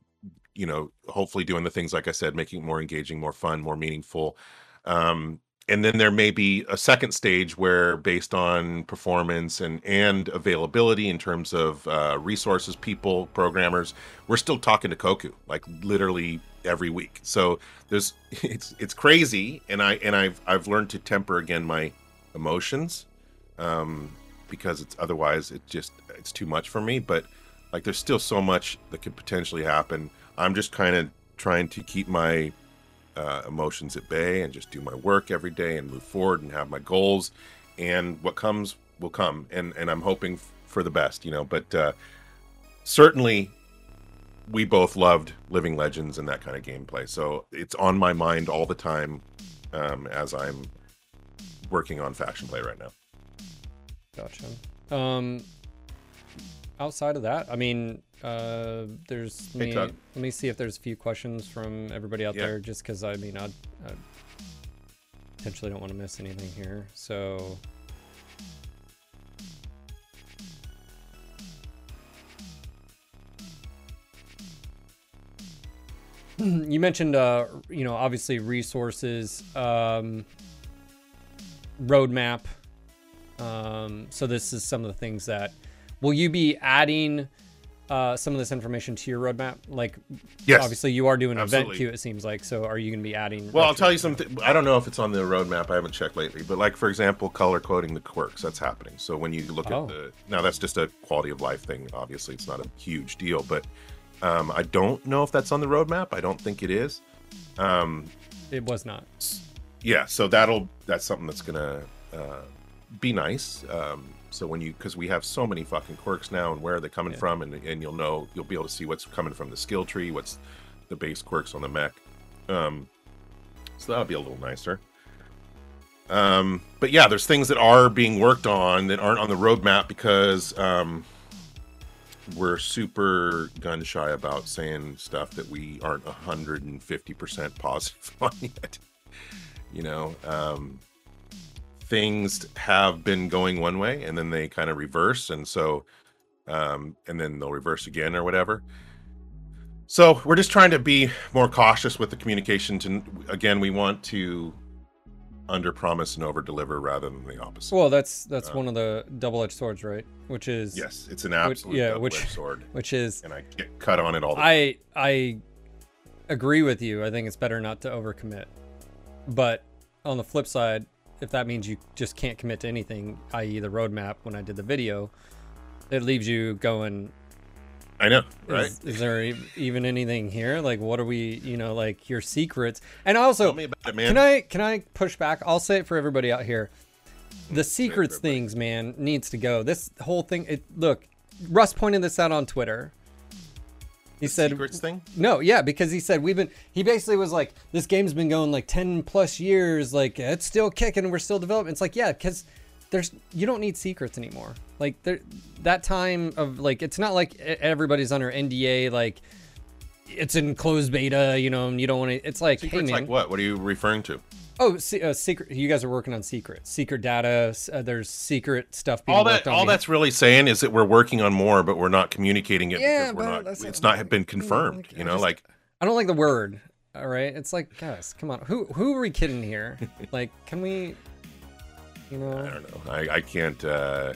you know, hopefully doing the things like I said, making it more engaging, more fun, more meaningful. Um and then there may be a second stage where based on performance and and availability in terms of uh resources, people, programmers, we're still talking to Koku like literally every week. So there's it's it's crazy and I and I've I've learned to temper again my emotions um because it's otherwise it just it's too much for me but like there's still so much that could potentially happen. I'm just kind of trying to keep my uh, emotions at bay and just do my work every day and move forward and have my goals and what comes will come and and I'm hoping f- for the best, you know, but uh certainly we both loved Living Legends and that kind of gameplay. So it's on my mind all the time um, as I'm working on faction play right now. Gotcha. Um, outside of that, I mean, uh, there's Hey, me, Tug. let me see if there's a few questions from everybody out Yeah. there, just because I mean, I, I potentially don't want to miss anything here. So, you mentioned, uh, you know, obviously resources, um, roadmap. Um, so this is some of the things that will you be adding uh, some of this information to your roadmap? Like, Yes. obviously you are doing an event queue. It seems like. So are you going to be adding? Well, I'll tell you something. I don't know if it's on the roadmap. I haven't checked lately, but like for example, color coding the quirks. That's happening. So when you look Oh. at the now, that's just a quality of life thing. Obviously, it's not a huge deal, but um, I don't know if that's on the roadmap. I don't think it is. Um, It was not. yeah so that'll that's something that's gonna uh, be nice um, so when you because we have so many fucking quirks now and where are they coming Yeah. from and, and you'll know you'll be able to see what's coming from the skill tree what's the base quirks on the mech. Um, so that'll be a little nicer. Um, but yeah there's things that are being worked on that aren't on the roadmap because um, we're super gun shy about saying stuff that we aren't 150% positive on yet you know? Um things have been going one way and then they kind of reverse and so um and then they'll reverse again or whatever so we're just trying to be more cautious with the communication to again we want to under promise and over deliver rather than the opposite Well, that's that's Uh, one of the double-edged swords, right? Which is yes it's an absolute yeah, double-edged which- sword which is and i get cut on it all the time I I agree with you. I think it's better not to overcommit. But on the flip side, if that means you just can't commit to anything, i.e., the roadmap, when I did the video, it leaves you going. i know right Is, is there e- even anything here? Like, what are we? You know, like your secrets. And also, tell me about it can I can I push back? I'll say it for everybody out here. Mm-hmm. the secrets things, man, needs to go. This whole thing. It look, Russ pointed this out on Twitter. He said Secrets thing? no, yeah, because he said we've been. He basically was like, this game's been going like ten plus years, like it's still kicking, we're still developing. It's like, yeah, because there's you don't need secrets anymore. Like there, that time of like, it's not like everybody's under NDA, like it's in closed beta, you know, and you don't want to. It's like, Secrets hey man, like what? What are you referring to? Oh, uh, secret. You guys are working on secrets, secret data. Uh, there's secret stuff being all worked that on. all that's really saying is that we're working on more, but we're not communicating it Yeah, because we're not. It's not- been confirmed. like, you I know, just- like I don't like the word. All right, it's like, guys, come on. Who who are we kidding here? like, can we? You know. I don't know. I, I can't. Uh,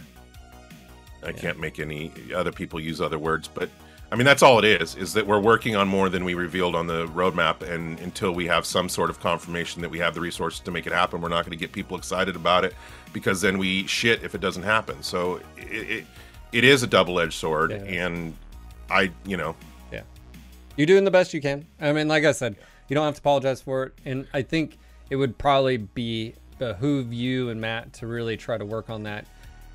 I can't make any other people use other words, but I mean that's all it is. Is that we're working on more than we revealed on the roadmap, and until we have some sort of confirmation that we have the resources to make it happen, we're not going to get people excited about it because then we shit if it doesn't happen. So it it, it is a double edged sword, Yeah. and I you know Yeah. You're doing the best you can. I mean, like I said, you don't have to apologize for it. And I think it would probably be behoove you and Matt to really try to work on that.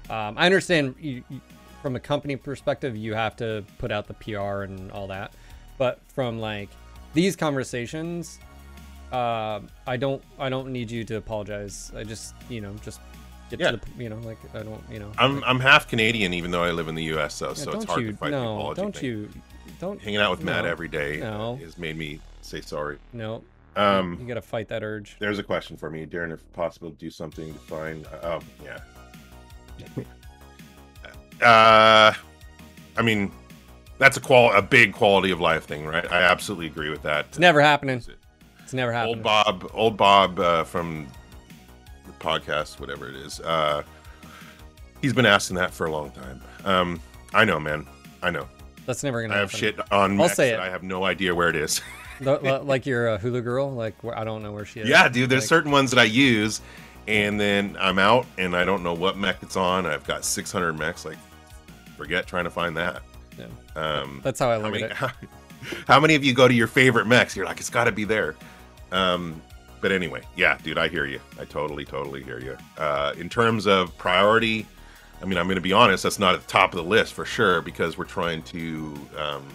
Um, I understand you, you, from a company perspective, you have to put out the PR and all that. But from like these conversations, uh, I don't, I don't need you to apologize. I just, you know, just get Yeah. to the, you know, like I don't, you know. I'm I'm half Canadian, even though I live in the U.S. though, Yeah, so it's hard you, to fight the no, apology don't thing. you, don't, Hanging out with Matt every day no. has made me say sorry. no, Um, you got to fight that urge. There's a question for me, Daeron. If possible, do something to find. Oh, yeah. Uh, I mean, that's a qual a big quality of life thing, right? I absolutely agree with that. It's never happening. It's never happening. Old Bob, old Bob uh, from the podcast, whatever it is. Uh, he's been asking that for a long time. Um, I know, man. I know. That's never gonna happen. I have happen. shit on. I'll Mex say it. I have no idea where it is. Like your uh, Hulu girl. Like I don't know where she is. Yeah, dude. There's Like, certain ones that I use, and then I'm out, and I don't know what mech it's on. I've got 600 mechs. Like, forget trying to find that. Yeah. Um, That's how I how many? at it. How, how many of you go to your favorite mechs? You're like, it's got to be there. Um, but anyway, yeah, dude, I hear you. I totally, totally hear you. Uh, in terms of priority, I mean, I'm going to be honest. That's not at the top of the list for sure because we're trying to um,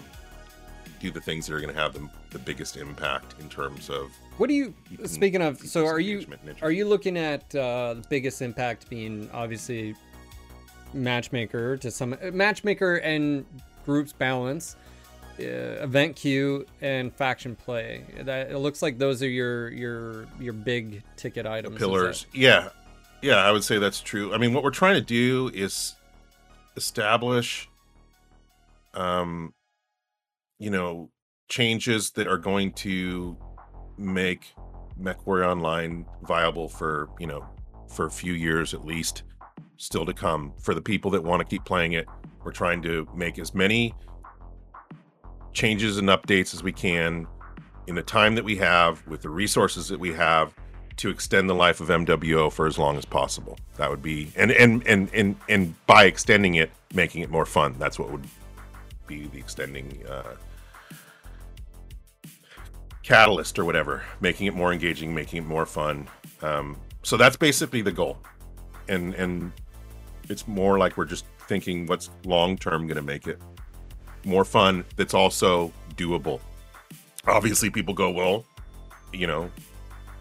do the things that are going to have the, the biggest impact in terms of What do you? Speaking of, so are you engagement and interest. are you looking at uh, the biggest impact being obviously matchmaker to some uh, matchmaker and groups balance, uh, event queue and faction play. That it looks like those are your your your big ticket items. that- pillars. Yeah, yeah, I would say that's true. I mean, what we're trying to do is establish, um, you know, changes that are going to make MechWarrior Online viable for you know for a few years at least, still to come. For the people that want to keep playing it, we're trying to make as many changes and updates as we can in the time that we have with the resources that we have to extend the life of MWO for as long as possible. That would be and and and and and by extending it, making it more fun. That's what would be the extending uh, catalyst or whatever, making it more engaging, making it more fun. Um, so that's basically the goal, and and it's more like we're just thinking what's long term going to make it more fun. That's also doable. Obviously, people go well, you know,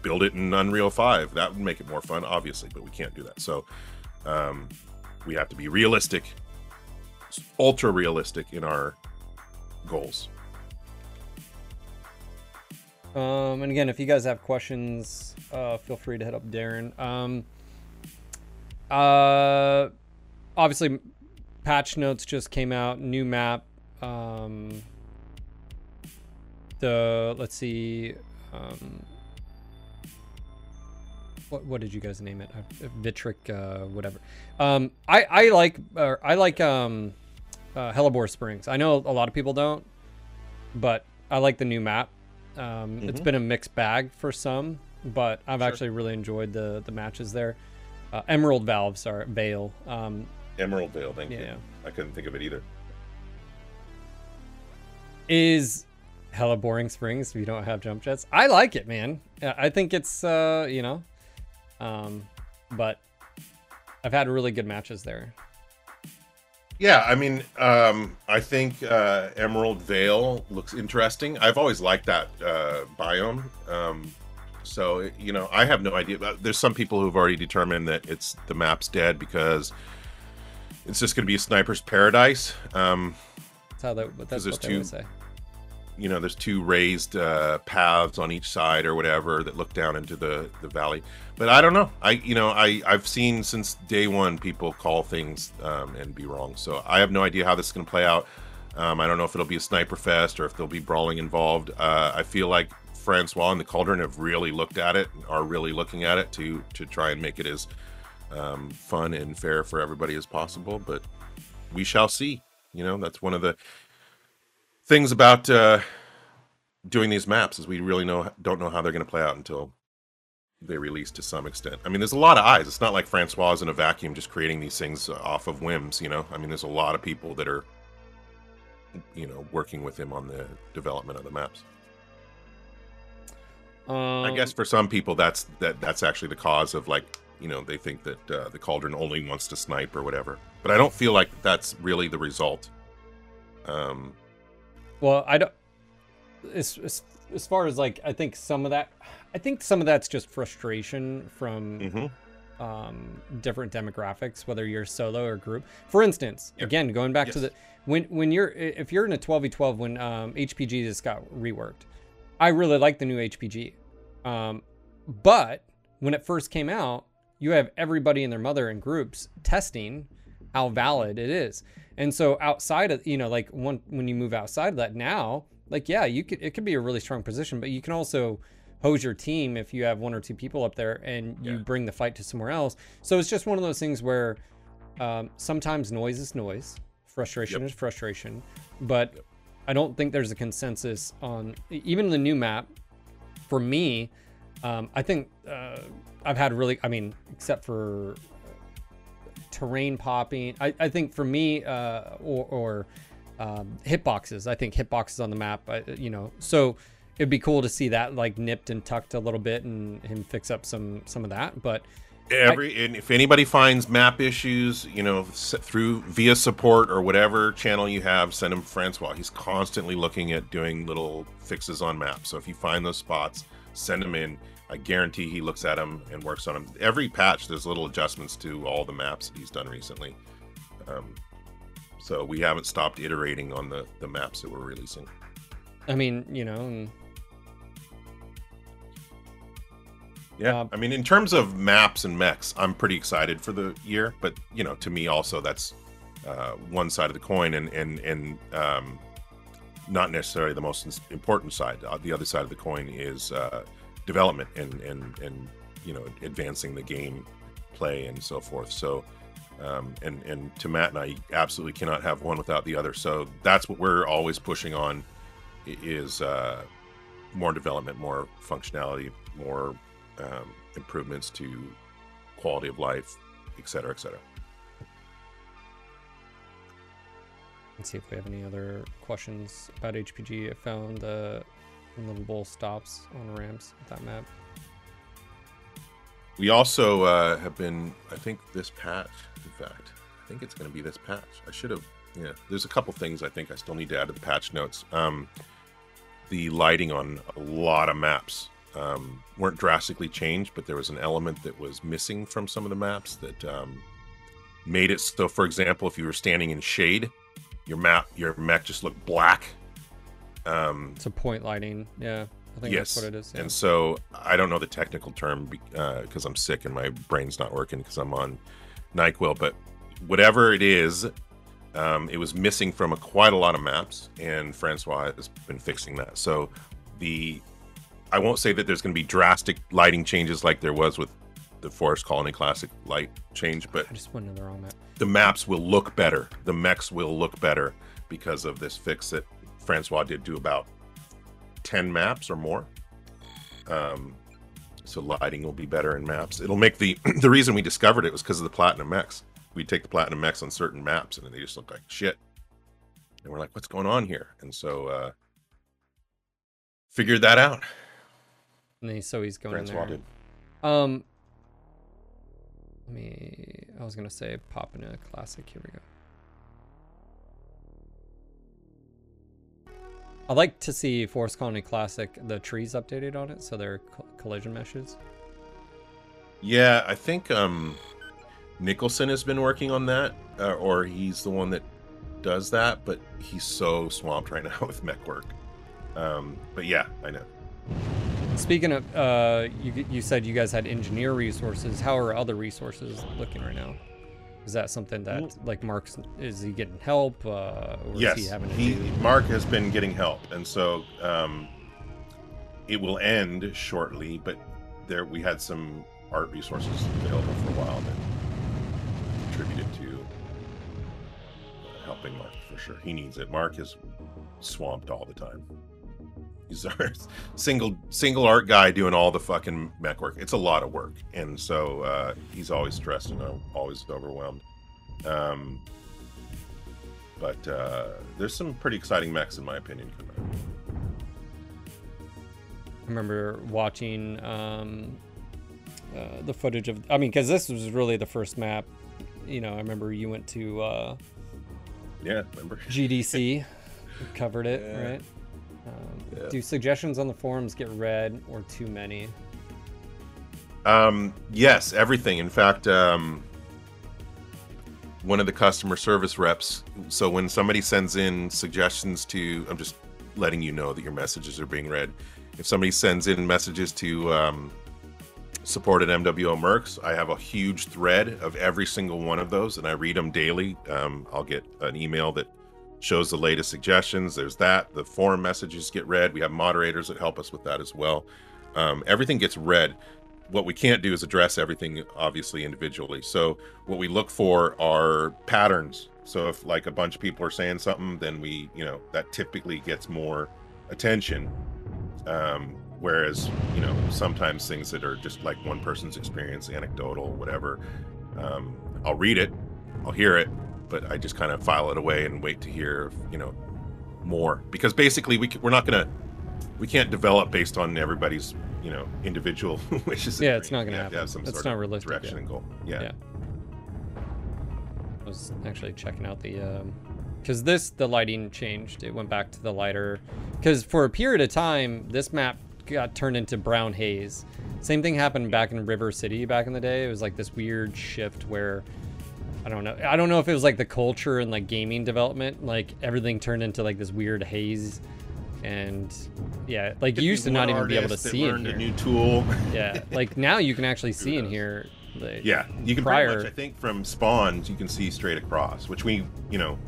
build it in Unreal 5. That would make it more fun, obviously, but we can't do that. So um, we have to be realistic, ultra realistic in our goals. Um, and again, if you guys have questions, uh, feel free to hit up Daeron. Um, uh, obviously, patch notes just came out, new map. Um, the let's see, um, what what did you guys name it? Uh, Vitric, uh, whatever. Um, I I like uh, I like um, uh, Hellebore Springs. I know a lot of people don't, but I like the new map. Um, It's Mhm. been a mixed bag for some, but I've Sure. actually really enjoyed the the matches there. Uh, Emerald Valve, sorry, Vale. Um, Emerald Vale, thank yeah, you. I couldn't think of it either. is hella boring springs if you don't have jump jets. I like it, man. I think it's uh, you know, um, but I've had really good matches there. Yeah, I mean, um, I think uh, Emerald Vale looks interesting. I've always liked that uh, biome. Um, so you know, I have no idea. There's some people who've already determined that it's the map's dead because it's just going to be a sniper's paradise. Um, that's how that. That's what they two, would say. You know, there's two raised uh, paths on each side or whatever that look down into the the valley. But I don't know. I you know I I've seen since day one people call things um, and be wrong. So I have no idea how this is going to play out. Um, I don't know if it'll be a sniper fest or if there'll be brawling involved. Uh, I feel like Francois and the Cauldron have really looked at it, are really looking at it to to try and make it as um, fun and fair for everybody as possible. But we shall see. You know, that's one of the things about uh, doing these maps is we really know don't know how they're going to play out until they release to some extent. I mean, there's a lot of eyes. It's not like Francois is in a vacuum just creating these things off of whims. You know, I mean, there's a lot of people that are you know working with him on the development of the maps. Um, I guess for some people that's that that's actually the cause of like you know they think that uh, the cauldron only wants to snipe or whatever. But I don't feel like that's really the result. Um, well, I don't. As, as as far as like, I think some of that, I think some of that's just frustration from mm-hmm. um, different demographics, whether you're solo or group. For instance, yep. again, going back yes. to the when when you're if you're in a 12v12 when um, HPG just got reworked I really like the new HPG. Um, but when it first came out, you have everybody and their mother in groups testing how valid it is. And so outside of, you know, like one, when you move outside of that now, like, yeah, you could, it could be a really strong position, but you can also hose your team if you have one or two people up there and you yeah. bring the fight to somewhere else. So it's just one of those things where um, sometimes noise is noise, frustration yep. is frustration, but yep. I don't think there's a consensus on even the new map. For me, um, I think uh, I've had really, I mean, except for terrain popping, I, I think for me, uh, or, or um, hitboxes, I think hitboxes on the map, I, you know, so it'd be cool to see that like nipped and tucked a little bit and him fix up some some of that. But every I, and if anybody finds map issues you know through via support or whatever channel you have send him francois. He's constantly looking at doing little fixes on maps. So if you find those spots send him in. I guarantee he looks at them and works on them every patch there's little adjustments to all the maps that he's done recently. Um, so we haven't stopped iterating on the the maps that we're releasing. I mean you know Yeah, um, I mean, in terms of maps and mechs, I'm pretty excited for the year. But you know, to me, also that's uh, one side of the coin, and and and um, not necessarily the most important side. Uh, the other side of the coin is uh, development and and and you know advancing the game play and so forth. So. Um, and and to Matt and I, absolutely cannot have one without the other. So that's what we're always pushing on, is uh, more development, more functionality, more um, improvements to quality of life, et cetera, et cetera. Let's see if we have any other questions about HPG. I found the unlivable stops on ramps with that map. We also uh, have been, I think, this patch. In fact, I think it's going to be this patch. I should have. Yeah, there's a couple things I think I still need to add to the patch notes. Um, the lighting on a lot of maps um, weren't drastically changed, but there was an element that was missing from some of the maps that um, made it so. For example, if you were standing in shade, your map, your mech just looked black. Um, it's a point lighting, yeah. I think yes. that's what it is. Yeah. And so I don't know the technical term because uh, I'm sick and my brain's not working because I'm on Nyquil, but whatever it is, um, it was missing from a, quite a lot of maps, and Francois has been fixing that. So the I won't say that there's going to be drastic lighting changes like there was with the Forest Colony Classic light change, but I just went in the wrong map. The maps will look better. The mechs will look better because of this fix that Francois did do about 10 maps or more. Um, so lighting will be better in maps. It'll make the the reason we discovered it was because of the platinum mechs. We take the platinum mechs on certain maps and they just look like shit. And we're like, what's going on here? And so uh figured that out. And so he's going Francois in there. Did. Um, Let me, I was to say pop in a classic. Here we go. I'd like to see Forest Colony Classic, the trees updated on it, so they're co- collision meshes. Yeah, I think um, Nicholson has been working on that, uh, or he's the one that does that, but he's so swamped right now with mech work. Um, but yeah, I know. Speaking of, uh, you, you said you guys had engineer resources. How are other resources looking right now? Is that something that like Mark's is he getting help? Uh, or yes, is he having he. Mark has been getting help, and so um, it will end shortly. But there, we had some art resources available for a while that contributed to helping Mark for sure. He needs it. Mark is swamped all the time. He's our single single art guy doing all the fucking mech work. It's a lot of work, and so uh, he's always stressed and always overwhelmed. Um, but uh, there's some pretty exciting mechs in my opinion coming out. I remember watching um, uh, the footage of. I mean, because this was really the first map. You know, I remember you went to uh, Yeah, remember? GDC, covered it, Yeah. right? Um, Yeah. Do suggestions on the forums get read or too many? Um, yes, everything. In fact, um, one of the customer service reps. So when somebody sends in suggestions to, I'm just letting you know that your messages are being read. If somebody sends in messages to um, support at MWO Mercs, I have a huge thread of every single one of those, and I read them daily. Um, I'll get an email that shows the latest suggestions. There's that. The forum messages get read. We have moderators that help us with that as well. Um, everything gets read what we can't do is address everything obviously individually so what we look for are patterns so if like a bunch of people are saying something then we you know that typically gets more attention um whereas you know sometimes things that are just like one person's experience anecdotal whatever um i'll read it i'll hear it but i just kind of file it away and wait to hear you know more because basically we we're not gonna we can't develop based on everybody's you know individual wishes. Yeah, it's not gonna happen. have some It's sort not of realistic, direction yeah. and goal. Yeah. Yeah. I was actually checking out the um, because this the lighting changed. It went back to the lighter because for a period of time this map got turned into brown haze. Same thing happened back in River City back in the day. It was like this weird shift where I don't know. I don't know if it was like the culture and like gaming development, like everything turned into like this weird haze. And yeah, like you used to not even be able to see in learned here. a new tool. yeah, like now you can actually see in here. Like, yeah, you can prior. pretty much. I think from spawns you can see straight across, which we you know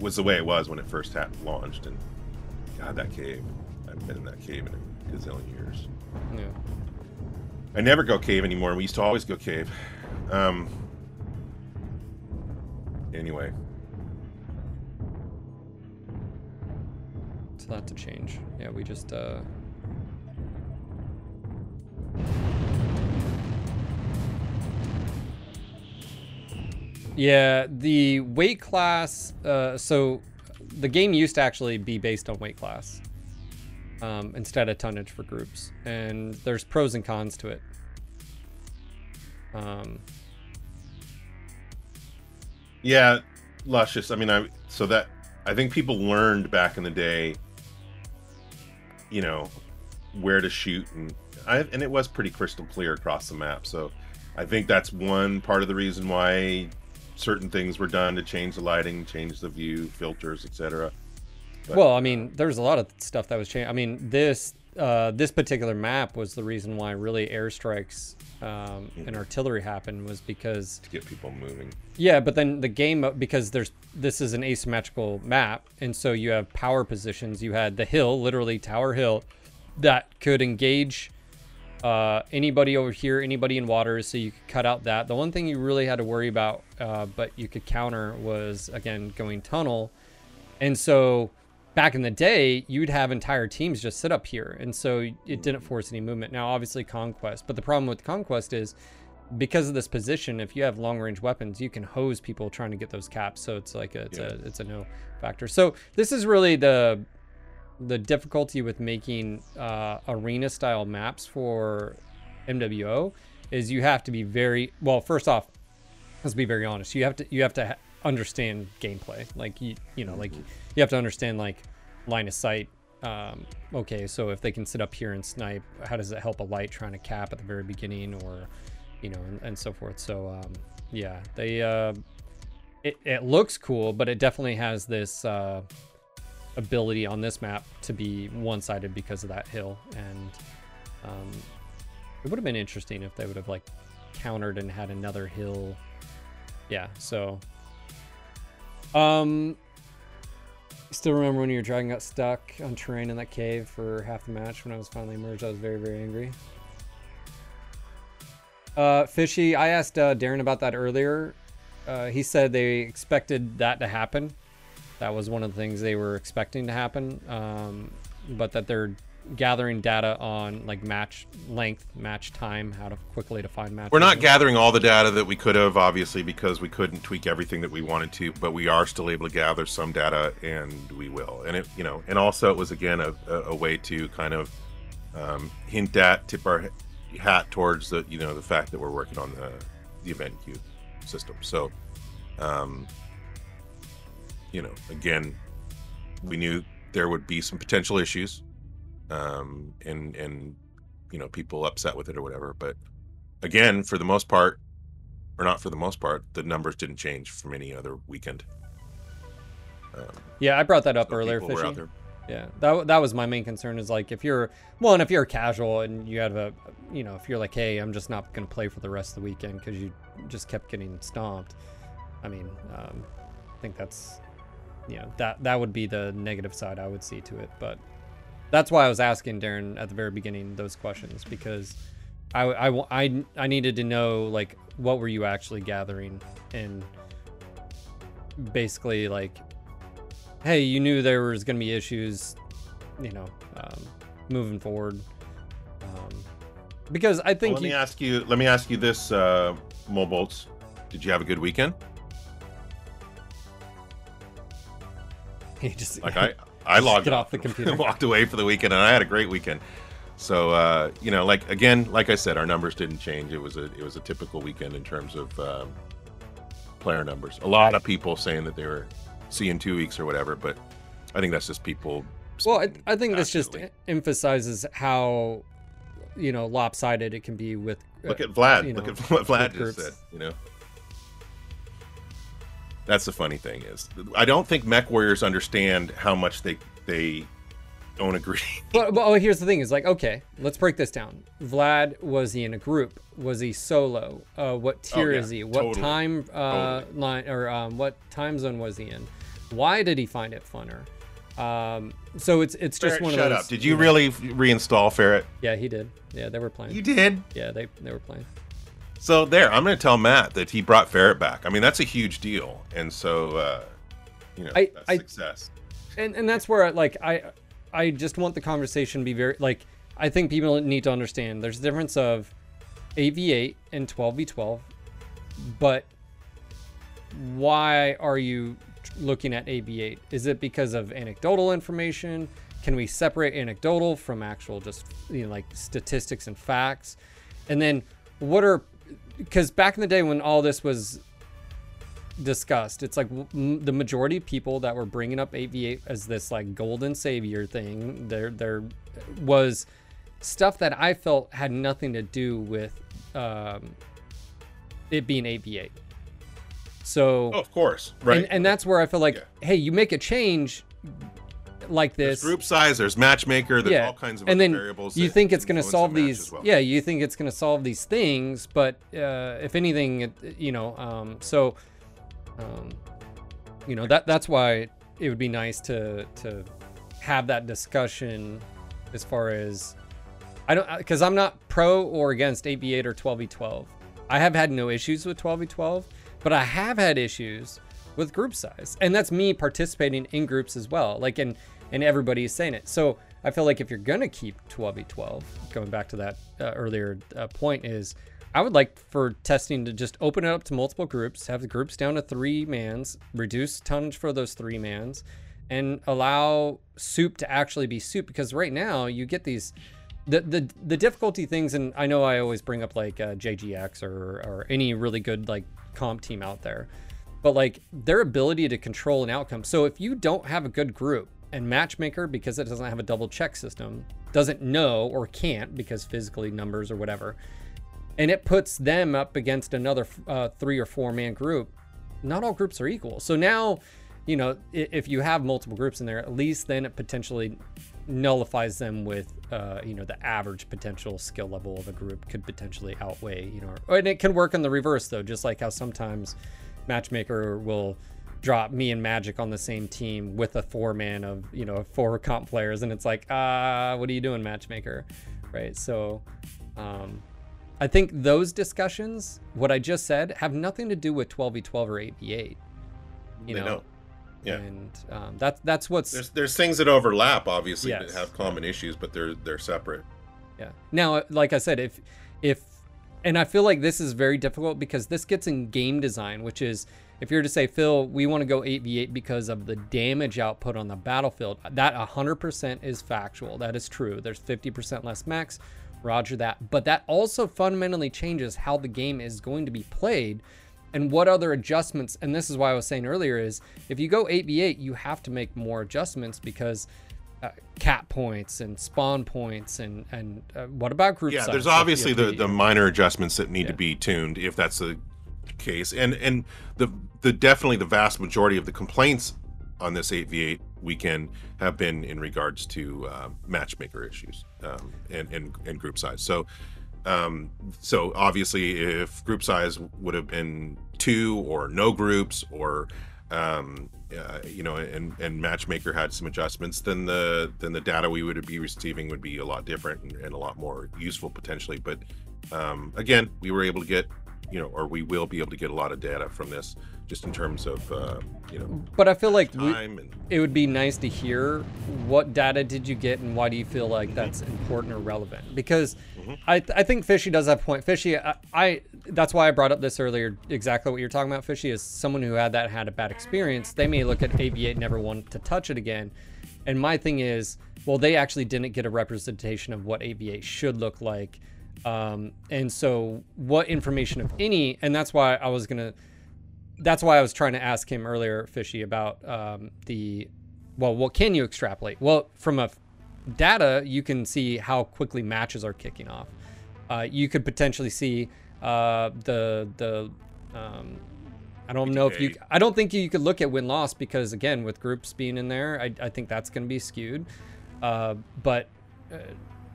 was the way it was when it first had launched. And God, that cave! I've been in that cave in a gazillion years. yeah. I never go cave anymore. We used to always go cave. Um. Anyway, It's not to change. Yeah, we just uh Yeah, the weight class uh so the game used to actually be based on weight class. Um, instead of tonnage for groups. And there's pros and cons to it. Um, Yeah, luscious. I mean, I so that I think people learned back in the day, you know, where to shoot, and I and it was pretty crystal clear across the map. So I think that's one part of the reason why certain things were done to change the lighting, change the view, filters, etc. Well, I mean, there's a lot of stuff that was changed. I mean, this uh, this particular map was the reason why really airstrikes um, and artillery happened was because To get people moving. yeah, but then the game because there's this is an asymmetrical map, and so you have power positions. You had the hill, literally Tower Hill, that could engage uh, anybody over here, anybody in water, so you could cut out that. The one thing you really had to worry about, uh, but you could counter, was again going tunnel, and so back in the day, you'd have entire teams just sit up here, and so it didn't force any movement. Now, obviously, conquest, but the problem with conquest is because of this position, if you have long range weapons, you can hose people trying to get those caps. So it's like a, it's Yeah. a it's a no factor. So this is really the the difficulty with making uh, arena style maps for MWO is you have to be very well. First off, let's be very honest. You have to you have to ha- understand gameplay. Like you you know like you have to understand like line of sight. Um, okay, so if they can sit up here and snipe, how does it help a light trying to cap at the very beginning, or you know, and, and so forth. So um, yeah, they uh, it, it looks cool, but it definitely has this uh, ability on this map to be one-sided because of that hill, and um, it would have been interesting if they would have like countered and had another hill. Yeah, so um still remember when your dragon got stuck on terrain in that cave for half the match when I was finally emerged. I was very, very angry. Uh, Fishy, I asked uh, Daeron about that earlier. Uh, he said they expected that to happen. That was one of the things they were expecting to happen. Um, but that they're gathering data on like match length, match time, how to quickly to find match. We're not gathering all the data that we could have, obviously, because we couldn't tweak everything that we wanted to. But we are still able to gather some data, and we will. And it, you know, and also it was again a, a, a way to kind of um, hint at, tip our hat towards the, you know, the fact that we're working on the the event queue system. So, um, you know, again, we knew there would be some potential issues um, and and you know people upset with it or whatever. But again, for the most part, or not for the most part, the numbers didn't change from any other weekend. Um, yeah, I brought that up so earlier, Fishy. Yeah, that that was my main concern. Is like if you're one, if you're casual and you have a, you know, if you're like, hey, I'm just not gonna play for the rest of the weekend because you just kept getting stomped. I mean, um, I think that's, you know, that that would be the negative side I would see to it. But that's why I was asking Daeron at the very beginning those questions because I I I, I needed to know like what were you actually gathering and basically like hey, you knew there was going to be issues, you know, um, moving forward. Um, because I Well, think let you, me ask you. Let me ask you this, uh, Mobolts. Did you have a good weekend? you just Like I, I logged get off the computer. walked away for the weekend, and I had a great weekend. So uh, you know, like again, like I said, our numbers didn't change. It was a it was a typical weekend in terms of um, player numbers. A lot of people saying that they were seeing two weeks or whatever, but I think that's just people. well, I, I think this just emphasizes how you know lopsided it can be with. uh, look at Vlad. you look at what Vlad just said. You know, that's the funny thing is I don't think Mech Warriors understand how much they they don't agree. But, but oh, here's the thing: is like, okay, let's break this down. Vlad was he in a group? Was he solo? Uh, what tier Oh, yeah, is he? What totally, time uh, totally. line or um, what time zone was he in? Why did he find it funner? Um, so it's it's just Ferret, one shut of those. up. Did you know- really reinstall Ferret? Yeah, he did. Yeah, they were playing. You did. Yeah, they they were playing. So there, I'm going to tell Matt that he brought Ferret back. I mean, that's a huge deal, and so uh, you know, I- that's I- success. and and that's where like I I just want the conversation to be very like I think people need to understand there's a difference of 8v8 and 12v12 but why are you looking at 8v8 is it because of anecdotal information can we separate anecdotal from actual just you know like statistics and facts and then what are because back in the day when all this was discussed. It's like the majority of people that were bringing up 8v8 as this like golden savior thing. There, there was stuff that I felt had nothing to do with um, it being 8v8. So, Oh, of course, right? and, and that's where I feel like, Yeah. hey, you make a change like there's this. group size, there's matchmaker, there's yeah, all kinds of and then variables. you think it's going to solve the these well. yeah you think it's going to solve these things but uh, if anything it, you know um, so um, you know that that's why it would be nice to to have that discussion as far as I don't because I'm not pro or against 8v8 or 12v12 I have had no issues with 12v12 but I have had issues with group size and that's me participating in groups as well like and and everybody is saying it so I feel like if you're gonna keep 12v12 going back to that uh, earlier uh, point is I would like for testing to just open it up to multiple groups, have the groups down to three mans, reduce tonnage for those three mans, and allow soup to actually be soup. Because right now you get these the the the difficulty things, and I know I always bring up like uh, JGX or or any really good like comp team out there, but like their ability to control an outcome. So if you don't have a good group and matchmaker because it doesn't have a double check system doesn't know or can't because physically numbers or whatever, and it puts them up against another uh, three or four man group. Not all groups are equal. So now, you know, if you have multiple groups in there, at least then it potentially nullifies them with uh, you know the average potential skill level of a group could potentially outweigh you know and it can work in the reverse though just like how sometimes matchmaker will drop me and magic on the same team with a four man of you know four comp players and it's like ah uh, what are you doing matchmaker right so um, i think those discussions what i just said have nothing to do with 12v12 or 8v8 you They know don't. Yeah. and um, that's that's what's There's there's things that overlap, obviously, Yes. that have common issues, but they're they're separate. Yeah. Now, like I said, if if and I feel like this is very difficult because this gets in game design, which is if you're to say, Phil, we want to go 8v8 because of the damage output on the battlefield, that 100% is factual. That is true. There's 50% less max. Roger that. But that also fundamentally changes how the game is going to be played and what other adjustments. And this is why I was saying earlier is if you go 8v8, you have to make more adjustments because uh, cap points and spawn points and and uh, what about group Yeah, size? there's obviously the, the minor adjustments that need to be tuned if that's the case, and and the the definitely the vast majority of the complaints on this 8v8 weekend have been in regards to uh, matchmaker issues um, and, and and group size. So um, so obviously if group size would have been two or no groups or um, uh, you know and and matchmaker had some adjustments then the then the data we would be receiving would be a lot different and, and a lot more useful potentially but um, again we were able to get you know or we will be able to get a lot of data from this just in terms of uh, you know But I feel like we, and it would be nice to hear what data did you get and why do you feel like that's important or relevant? Because I, I think fishy does have a point. Fishy I, I that's why i brought up this earlier exactly what you're talking about. Fishy is someone who had that had a bad experience. They may look at 8v8 and never want to touch it again. And my thing is well they actually didn't get a representation of what 8v8 should look like um, and so what information if any and that's why i was gonna that's why I was trying to ask him earlier, Fishy, about um, the well, what can you extrapolate? Well, from a data, you can see how quickly matches are kicking off. Uh, you could potentially see uh, the the um, I don't know if you. I don't think you could look at win loss because again, with groups being in there, I, I think that's going to be skewed. Uh, but uh,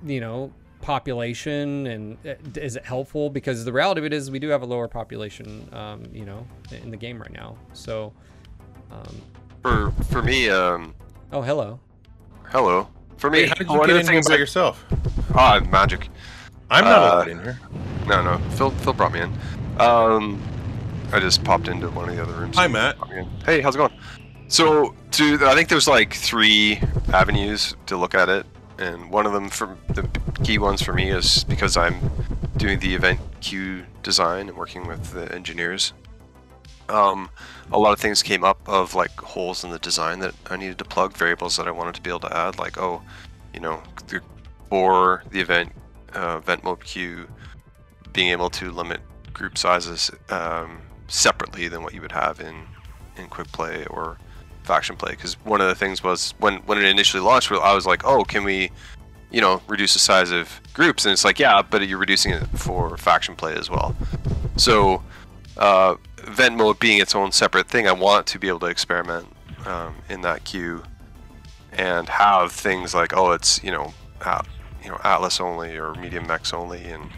you know, population and uh, is it helpful? Because the reality of it is we do have a lower population, um, you know, in the game right now. So, um, For for me, um, oh hello. hello. For me, Hey, how did you one get of in the here things by that- yourself Ah, magic. i'm not Uh, allowed in here No, no. Phil Phil brought me in. Um, I just popped into one of the other rooms. hi matt Brought me in. Hey, how's it going? So, to I think there's like three avenues to look at it, and one of them for the key ones for me is because I'm doing the event queue design and working with the engineers. Um, a lot of things came up of like holes in the design that I needed to plug, variables that I wanted to be able to add, like oh, you know, the, for the event uh, event mode queue, being able to limit group sizes um, separately than what you would have in in quick play or faction play. Because one of the things was when when it initially launched, I was like, oh, can we, you know, reduce the size of groups? And it's like, yeah, but you're reducing it for faction play as well. So, uh, event mode being its own separate thing, I want to be able to experiment um, in that queue and have things like, oh, it's you know, at, you know, Atlas only or medium mechs only, and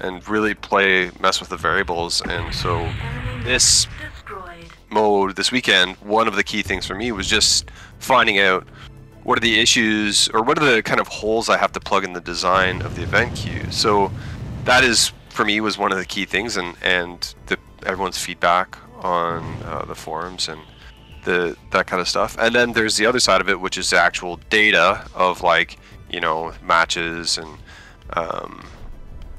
and really play mess with the variables. And so this. Mode this weekend, one of the key things for me was just finding out what are the issues or what are the kind of holes I have to plug in the design of the event queue. So that is for me was one of the key things, and and the everyone's feedback on uh, the forums and the that kind of stuff. And then there's the other side of it, which is the actual data of like you know matches and um,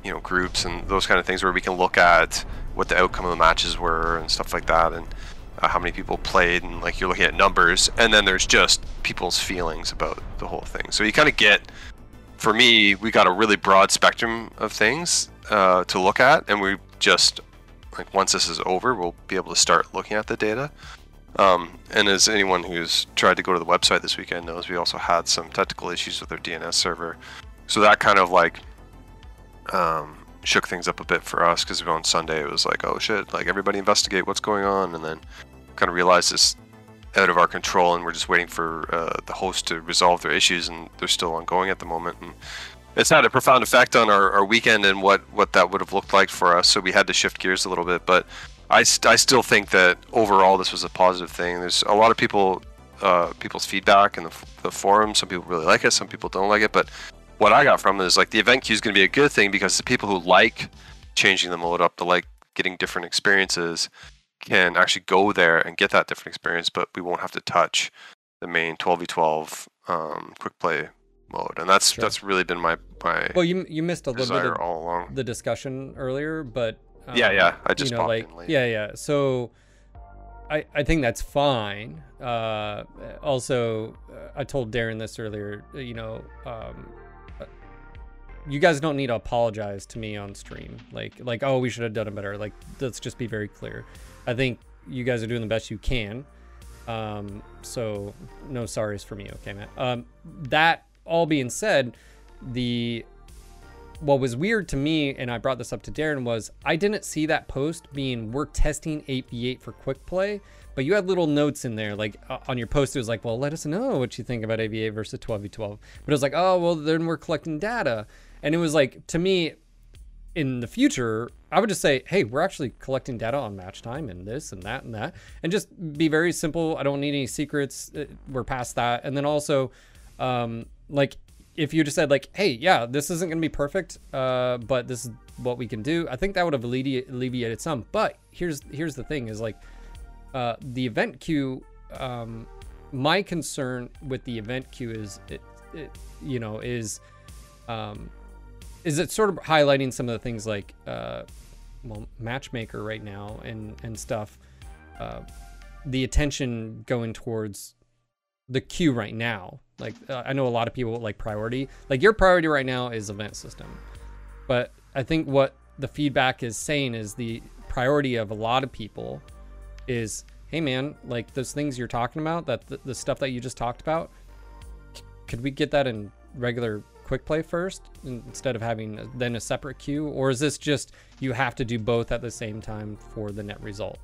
you know groups and those kind of things, where we can look at what the outcome of the matches were and stuff like that, and uh, how many people played, and like you're looking at numbers. And then there's just people's feelings about the whole thing. So you kind of get for me, we got a really broad spectrum of things uh, to look at, and we just like once this is over, we'll be able to start looking at the data. Um, and as anyone who's tried to go to the website this weekend knows, we also had some technical issues with our DNS server, so that kind of like um, shook things up a bit for us because on Sunday it was like, oh shit, like everybody investigate what's going on, and then kind of realized this out of our control, and we're just waiting for uh, the host to resolve their issues, and they're still ongoing at the moment. And it's had a profound effect on our, our weekend and what, what that would have looked like for us. So we had to shift gears a little bit, but I, st- I still think that overall this was a positive thing. There's a lot of people, uh, people's feedback in the, the forum. Some people really like it, some people don't like it. But what I got from it is like the event queue is going to be a good thing because the people who like changing the mode up, the like getting different experiences, can actually go there and get that different experience. But we won't have to touch the main 12v12 um, quick play mode, and that's sure. that's really been my my. Well, you you missed a little bit of all along the discussion earlier, but um, yeah, yeah, I just you know, like yeah, yeah. So I I think that's fine. Uh, also, uh, I told Daeron this earlier. You know, um, you guys don't need to apologize to me on stream. Like like oh we should have done it better. Like let's just be very clear. I think you guys are doing the best you can. Um, so no sorries for me, okay, man. Um, that all being said, the what was weird to me, and I brought this up to Daeron, was I didn't see that post being we're testing 8v8 for quick play, but you had little notes in there, like uh, on your post, it was like, well, let us know what you think about 8v8 versus 12v12. But it was like, oh, well, then we're collecting data. And it was like, to me, in the future, I would just say, hey, we're actually collecting data on match time and this and that and that, and just be very simple. I don't need any secrets. Uh, we're past that. And then also, um, like if you just said like, hey, yeah, this isn't going to be perfect, uh, but this is what we can do, I think that would have alleviated some. But here's here's the thing: is like uh, the event queue. Um, my concern with the event queue is it, it you know, is um, is it sort of highlighting some of the things like uh, well, matchmaker right now and and stuff. Uh, the attention going towards the queue right now. Like uh, I know a lot of people like priority. Like your priority right now is event system, but I think what the feedback is saying is the priority of a lot of people is, hey man, like those things you're talking about, that the, the stuff that you just talked about, could we get that in regular quick play first instead of having then a separate queue, or is this just you have to do both at the same time for the net result?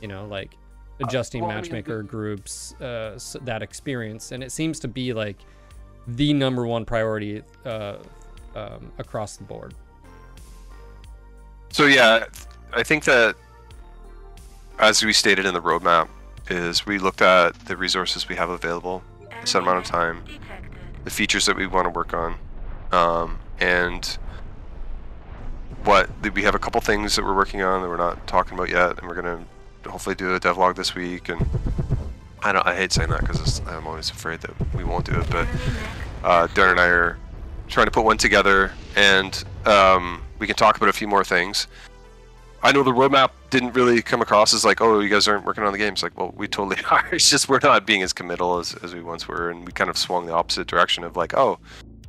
You know, like uh, adjusting uh, well, matchmaker I mean, groups, uh, that experience, and it seems to be like the number one priority uh, um, across the board. So yeah, I think that as we stated in the roadmap, is we looked at the resources we have available, a set amount of time, the features that we want to work on, um, and what we have a couple things that we're working on that we're not talking about yet, and we're gonna hopefully do a devlog this week. And I don't, I hate saying that because I'm always afraid that we won't do it. But uh, Daeron and I are trying to put one together, and um, we can talk about a few more things. I know the roadmap didn't really come across as like, oh, you guys aren't working on the games. Like, well, we totally are. It's just we're not being as committal as, as we once were, and we kind of swung the opposite direction of like, oh,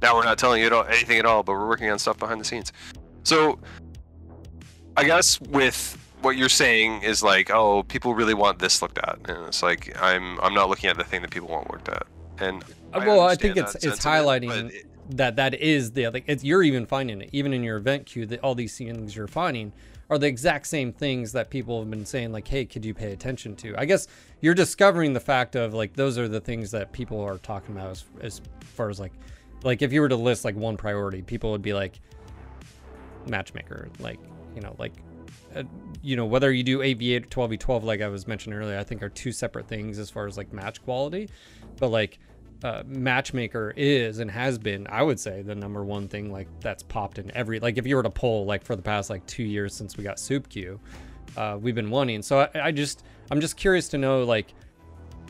now we're not telling you anything at all, but we're working on stuff behind the scenes. So, I guess with what you're saying is like, oh, people really want this looked at, and it's like I'm I'm not looking at the thing that people want looked at, and uh, I well, I think it's it's highlighting it, that that is the like it's you're even finding it even in your event queue that all these things you're finding are the exact same things that people have been saying like hey could you pay attention to i guess you're discovering the fact of like those are the things that people are talking about as, as far as like like if you were to list like one priority people would be like matchmaker like you know like uh, you know, whether you do 8v8 or 12v12, like I was mentioning earlier, I think are two separate things as far as like match quality. But like, uh, matchmaker is and has been, I would say, the number one thing like that's popped in every like if you were to poll like for the past like two years since we got Soup Queue, uh, we've been wanting. So I, I just I'm just curious to know like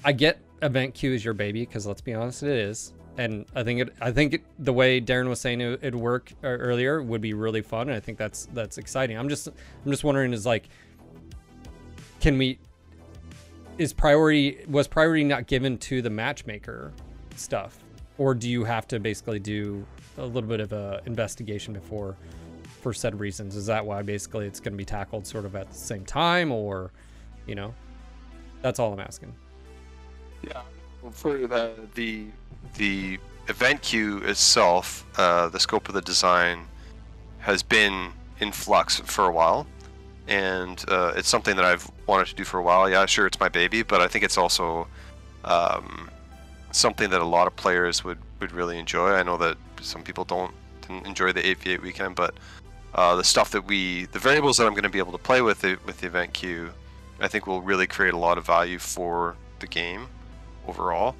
I get event queue is your baby because let's be honest, it is and I think it, I think it, the way Daeron was saying it, would work uh, earlier would be really fun, and I think that's that's exciting. I'm just I'm just wondering is like, can we? Is priority was priority not given to the matchmaker stuff, or do you have to basically do a little bit of a investigation before for said reasons. Is that why basically it's going to be tackled sort of at the same time, or you know, that's all I'm asking. Yeah, for the the the event queue itself, uh, the scope of the design has been in flux for a while, and uh, it's something that I've wanted to do for a while. Yeah, sure, it's my baby, but I think it's also um, something that a lot of players would, would really enjoy. I know that some people don't didn't enjoy the 8v8 weekend, but uh, the stuff that we, the variables that I'm going to be able to play with it with the event queue, I think will really create a lot of value for the game overall.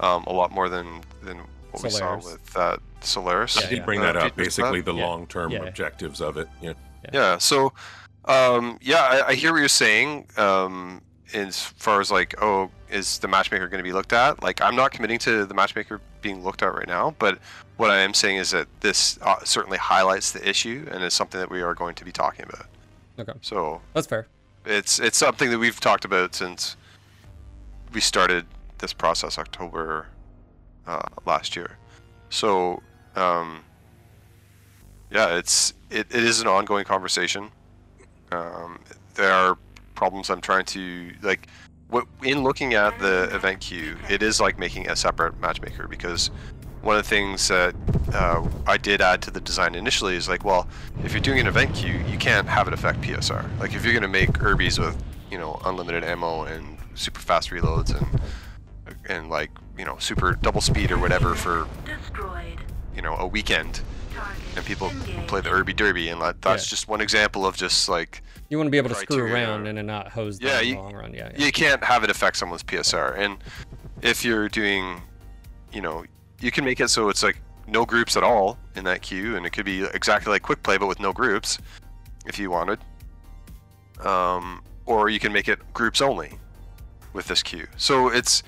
Um, a lot more than than what Solaris. we saw with uh, Solaris. I did yeah. bring Uh, that up. features Basically, the Yeah. long-term Yeah. objectives of it. Yeah. Yeah. So, um, yeah, I, I hear what you're saying. Um, as far as like, oh, is the matchmaker going to be looked at? Like, I'm not committing to the matchmaker being looked at right now, but what I am saying is that this uh, certainly highlights the issue and is something that we are going to be talking about. Okay, So that's fair. it's it's something that we've talked about since we started this process October uh, last year. So um, yeah, it's it, it is an ongoing conversation. Um, there are problems I'm trying to like. What, in looking at the event queue, it is like making a separate matchmaker because one of the things that uh, I did add to the design initially is like, well, if you're doing an event queue, you can't have it affect PSR. Like if you're gonna make Urbies with you know unlimited ammo and super fast reloads and and like you know super double speed or whatever for Destroyed. you know a weekend. And people play the Urbie Derby, and like, that's Yeah. just one example of just like You want to be able to screw around and then not hose them Yeah, in you- the long run. Yeah, yeah. you can't have it affect someone's PSR. And if you're doing, you know, you can make it so it's like no groups at all in that queue, and it could be exactly like quick play but with no groups, if you wanted. Um, or you can make it groups only with this queue. So it's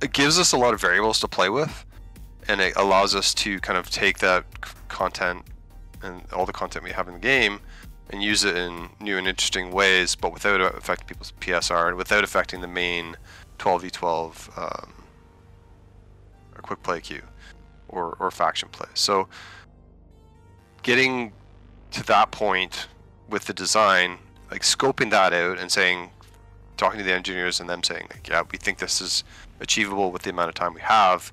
it gives us a lot of variables to play with, and it allows us to kind of take that content and all the content we have in the game and use it in new and interesting ways, but without affecting people's PSR and without affecting the main 12v12 um, or quick play queue or, or faction play. So getting to that point with the design, like scoping that out and saying, talking to the engineers and them saying, like, yeah, we think this is achievable with the amount of time we have,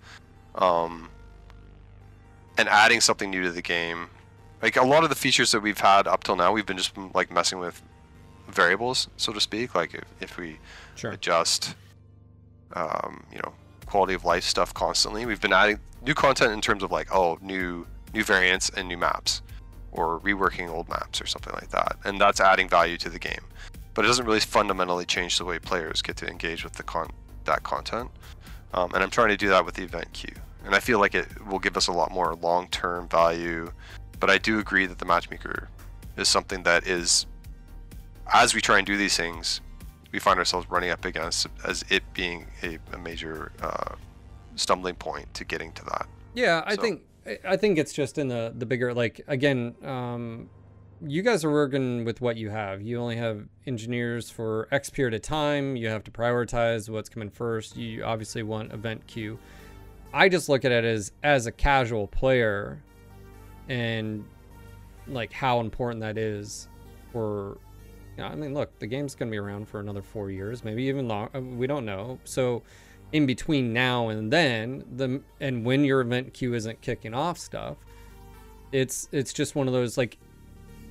um, and adding something new to the game. Like a lot of the features that we've had up till now we've been just like messing with variables so to speak. Like if, if we Sure. adjust um, you know quality of life stuff constantly we've been adding new content in terms of like oh new new variants and new maps or reworking old maps or something like that. And that's adding value to the game. But it doesn't really fundamentally change the way players get to engage with the con that content. Um, and i'm trying to do that with the event queue and i feel like it will give us a lot more long-term value but I do agree that the matchmaker is something that is, as we try and do these things, we find ourselves running up against as it being a, a major uh, stumbling point to getting to that. Yeah, I So- think I- think it's just in the the bigger like again, um, you guys are working with what you have. You only have engineers for X period of time. You have to prioritize what's coming first. You obviously want event queue. I just look at it as as a casual player, and like how important that is for. You know, I mean, look, the game's gonna be around for another four years, maybe even long. uh, We don't know. So in between now and then the and when your event queue isn't kicking off stuff it's it's just one of those like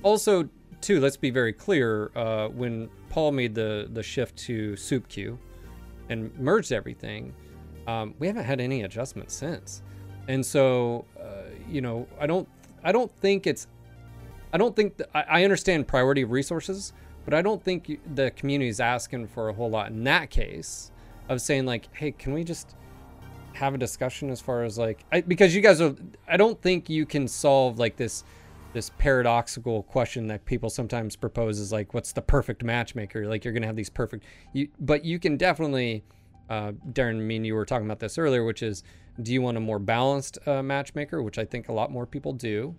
also too let's be very clear uh when paul made the the shift to soup queue and merged everything um, we haven't had any adjustments since. And so uh, you know i don't i don't think it's i don't think th- I, understand priority of resources but i don't think the community is asking for a whole lot in that case of saying like hey can we just have a discussion as far as like I, because you guys are i don't think you can solve like this this paradoxical question that people sometimes propose is like what's the perfect matchmaker? Like you're gonna have these perfect you but you can definitely uh, daeron I mean you were talking about this earlier which is do you want a more balanced uh, matchmaker which i think a lot more people do?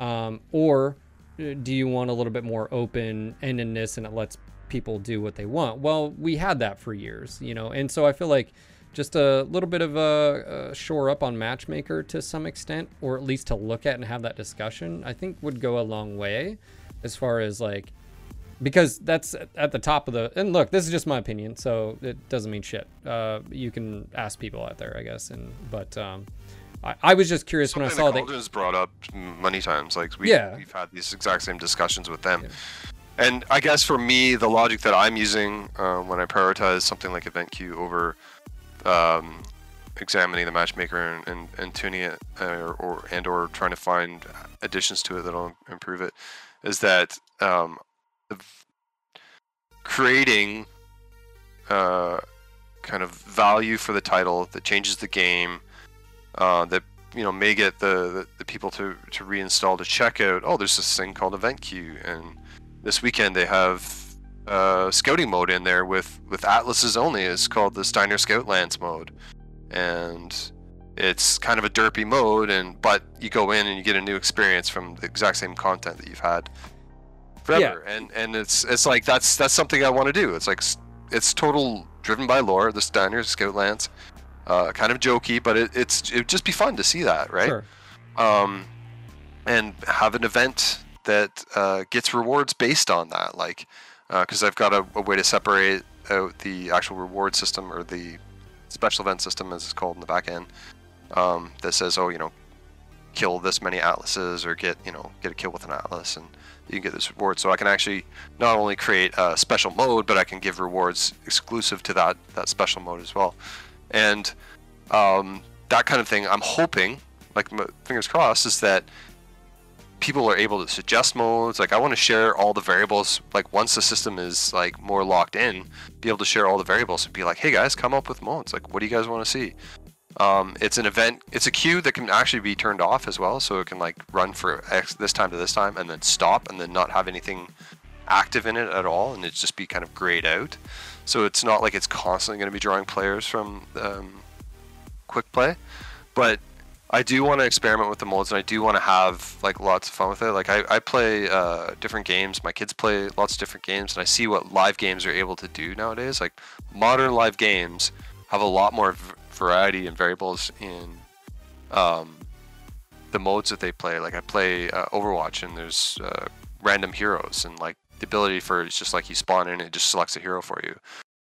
Um, or uh, do you want a little bit more open endedness and it lets people do what they want? Well we had that for years you know and so i feel like just a little bit of a, a, shore up on matchmaker to some extent, or at least to look at and have that discussion, I think would go a long way as far as like, because that's at the top of the, and look, this is just my opinion, so it doesn't mean shit. Uh, you can ask people out there, I guess. And, but, um, I, I was just curious Something when I saw that. that. brought up many times. Like we, Yeah. we've had these exact same discussions with them. Yeah. And I guess for me, the logic that I'm using uh, when I prioritize something like event queue over um, examining the matchmaker and, and, and tuning it, uh, or, or and or trying to find additions to it that'll improve it, is that um, creating uh, kind of value for the title that changes the game, uh, that you know may get the, the, the people to, to reinstall to check out. Oh, there's this thing called event queue, and this weekend they have uh, scouting mode in there with with atlases only. It's called the Steiner Scout Lance mode, and it's kind of a derpy mode, and but you go in and you get a new experience from the exact same content that you've had forever. And and it's it's like that's that's something I want to do. It's like it's total driven by lore. The Steiner Scout Lance, uh, kind of jokey, but it, it's it'd just be fun to see that, right? Sure. um, and have an event that uh, gets rewards based on that. Like, because I've got a, a way to separate out the actual reward system or the special event system, as it's called in the back end, um, that says, oh, you know, kill this many atlases or get, you know, get a kill with an atlas and you can get this reward. So I can actually not only create a special mode, but I can give rewards exclusive to that that special mode as well. And um, that kind of thing, I'm hoping, like fingers crossed, is that people are able to suggest modes. Like I want to share all the variables. Like once the system is like more locked in, be able to share all the variables and be like, hey guys, come up with modes. Like what do you guys want to see? Um, it's an event. It's a queue that can actually be turned off as well, so it can like run for X, this time to this time and then stop and then not have anything active in it at all, and it just be kind of grayed out. So it's not like it's constantly going to be drawing players from um, quick play, but I do want to experiment with the modes, and I do want to have like lots of fun with it. Like I, I play uh, different games. My kids play lots of different games, and I see what live games are able to do nowadays. Like modern live games have a lot more variety and variables in um, the modes that they play. Like I play uh, Overwatch, and there's uh, random heroes, and like the ability for it's just like you spawn in, and it just selects a hero for you.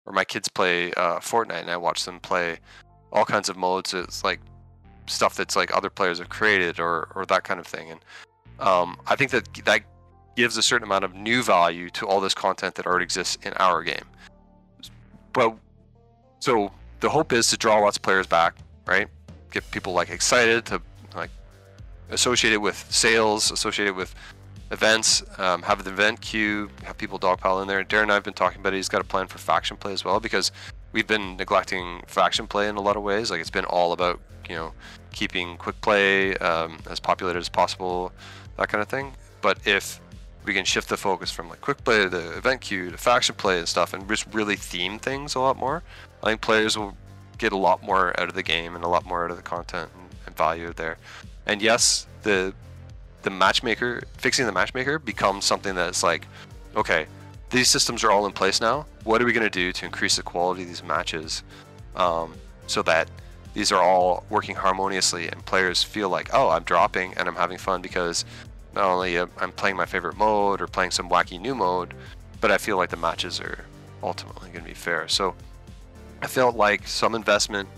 Or my kids play uh, Fortnite, and I watch them play all kinds of modes. It's like stuff that's like other players have created or or that kind of thing and um, i think that that gives a certain amount of new value to all this content that already exists in our game but so the hope is to draw lots of players back right? Get people like excited to like associate it with sales associate it with events um, have the event queue have people dogpile in there. Daeron and i've been talking about it. He's got a plan for faction play as well because we've been neglecting faction play in a lot of ways. Like it's been all about you know keeping quick play um, as populated as possible, that kind of thing. But if we can shift the focus from like quick play to event queue to faction play and stuff, and just really theme things a lot more, I think players will get a lot more out of the game and a lot more out of the content and, and value there. And yes, the the matchmaker fixing the matchmaker becomes something that's like, okay, these systems are all in place now. What are we going to do to increase the quality of these matches, um, so that these are all working harmoniously and players feel like, oh, I'm dropping and I'm having fun because not only I'm playing my favorite mode or playing some wacky new mode, but I feel like the matches are ultimately going to be fair. So I felt like some investment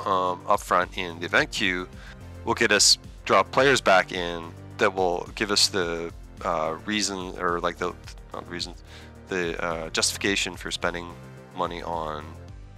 um, upfront in the event queue will get us draw players back in that will give us the uh, reason or like the not the reason the uh, justification for spending money on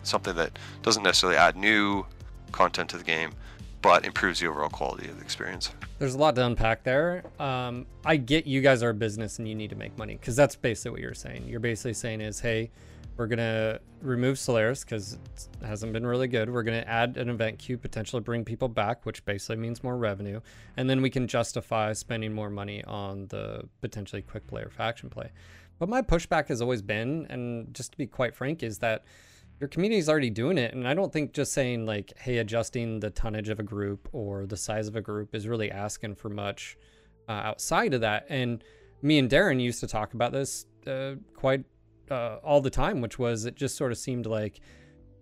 something that doesn't necessarily add new content to the game, but improves the overall quality of the experience. There's a lot to unpack there. Um, I get you guys are a business and you need to make money because that's basically what you're saying. You're basically saying is, hey, we're gonna remove Solaris because it hasn't been really good. We're gonna add an event queue, potentially bring people back, which basically means more revenue, and then we can justify spending more money on the potentially quick play or faction play. But my pushback has always been, and just to be quite frank, is that your community is already doing it and i don't think just saying like hey adjusting the tonnage of a group or the size of a group is really asking for much uh, outside of that and me and daeron used to talk about this uh, quite uh, all the time which was it just sort of seemed like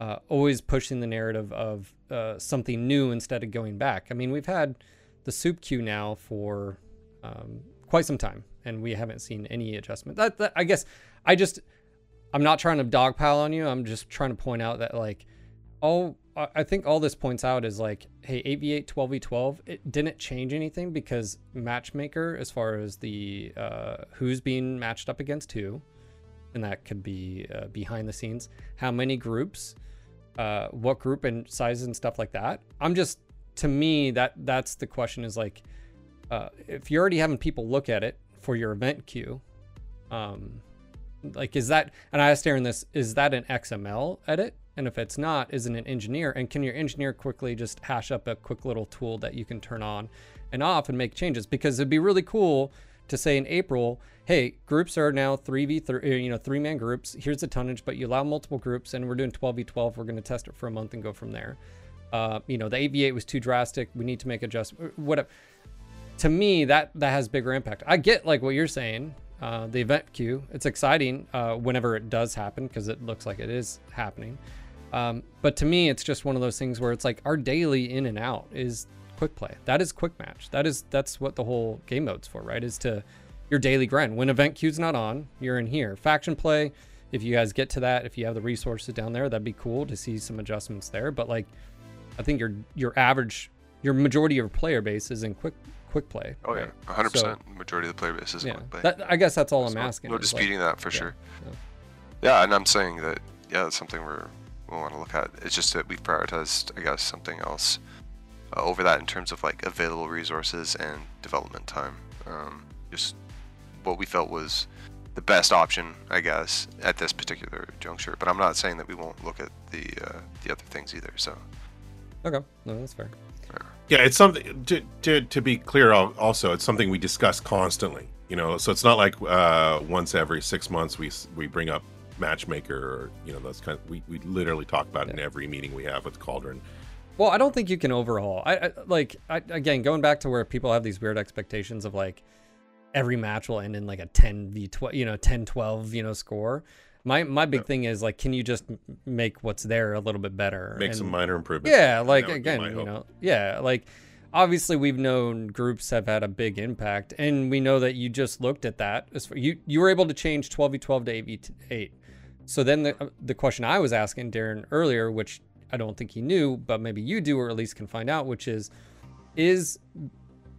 uh, always pushing the narrative of uh, something new instead of going back. I mean, we've had the soup queue now for um, quite some time, and we haven't seen any adjustment. That, that I guess I just I'm not trying to dogpile on you. I'm just trying to point out that like all I think all this points out is like, hey, 8v8, 12v12, it didn't change anything because matchmaker, as far as the uh, who's being matched up against who, and that could be uh, behind the scenes, how many groups, uh, what group and sizes and stuff like that. I'm just, to me, that that's the question is like, uh, if you're already having people look at it for your event queue, um, like is that? And I asked Aaron this: is that an XML edit? And if it's not, isn't an engineer? And can your engineer quickly just hash up a quick little tool that you can turn on and off and make changes? Because it'd be really cool to say in April, hey, groups are now 3v3, you know, three man groups. Here's the tonnage, but you allow multiple groups and we're doing 12v12. We're going to test it for a month and go from there. Uh, you know, the 8v8 was too drastic. We need to make adjustments. Whatever. To me, that that has bigger impact. I get like what you're saying. Uh, the event queue, it's exciting uh, whenever it does happen because it looks like it is happening. Um, but to me, it's just one of those things where it's like our daily in and out is quick play. That is quick match. That is that's what the whole game mode's for, right? Is to your daily grind. When event queue's not on, you're in here. Faction play, if you guys get to that, if you have the resources down there, that'd be cool to see some adjustments there. But like, I think your your average, your majority of your player base is in quick quick play. Oh yeah, 100. So- percent Majority of the player base is Yeah, quick play. that, I guess that's all I'm asking. No is, like, disputing that for yeah, sure. yeah. Yeah, and I'm saying that yeah, that's something we're we want to look at. It's just that we've prioritized, I guess, something else uh, over that in terms of like available resources and development time. Um, just what we felt was the best option, I guess, at this particular juncture. But I'm not saying that we won't look at the uh, the other things either. So Okay, no, that's fair. Yeah, it's something to, to to be clear. Also, it's something we discuss constantly. You know, so it's not like uh, once every six months we we bring up matchmaker or you know those kind. Of, we we literally talk about it in every meeting we have with Cauldron. Well, I don't think you can overhaul. I, I like I, again going back to where people have these weird expectations of like every match will end in like a 10 v 12, you know, 10 12, you know, score. My my big Yeah. thing is like can you just make what's there a little bit better? Make some minor improvements. Yeah, like that would be again, you hope. know, yeah, like obviously we've known groups have had a big impact, and we know that you just looked at that. As far, you you were able to change twelve v twelve to eight v eight. So then the uh, the question I was asking Daeron earlier, which I don't think he knew, but maybe you do, or at least can find out, which is is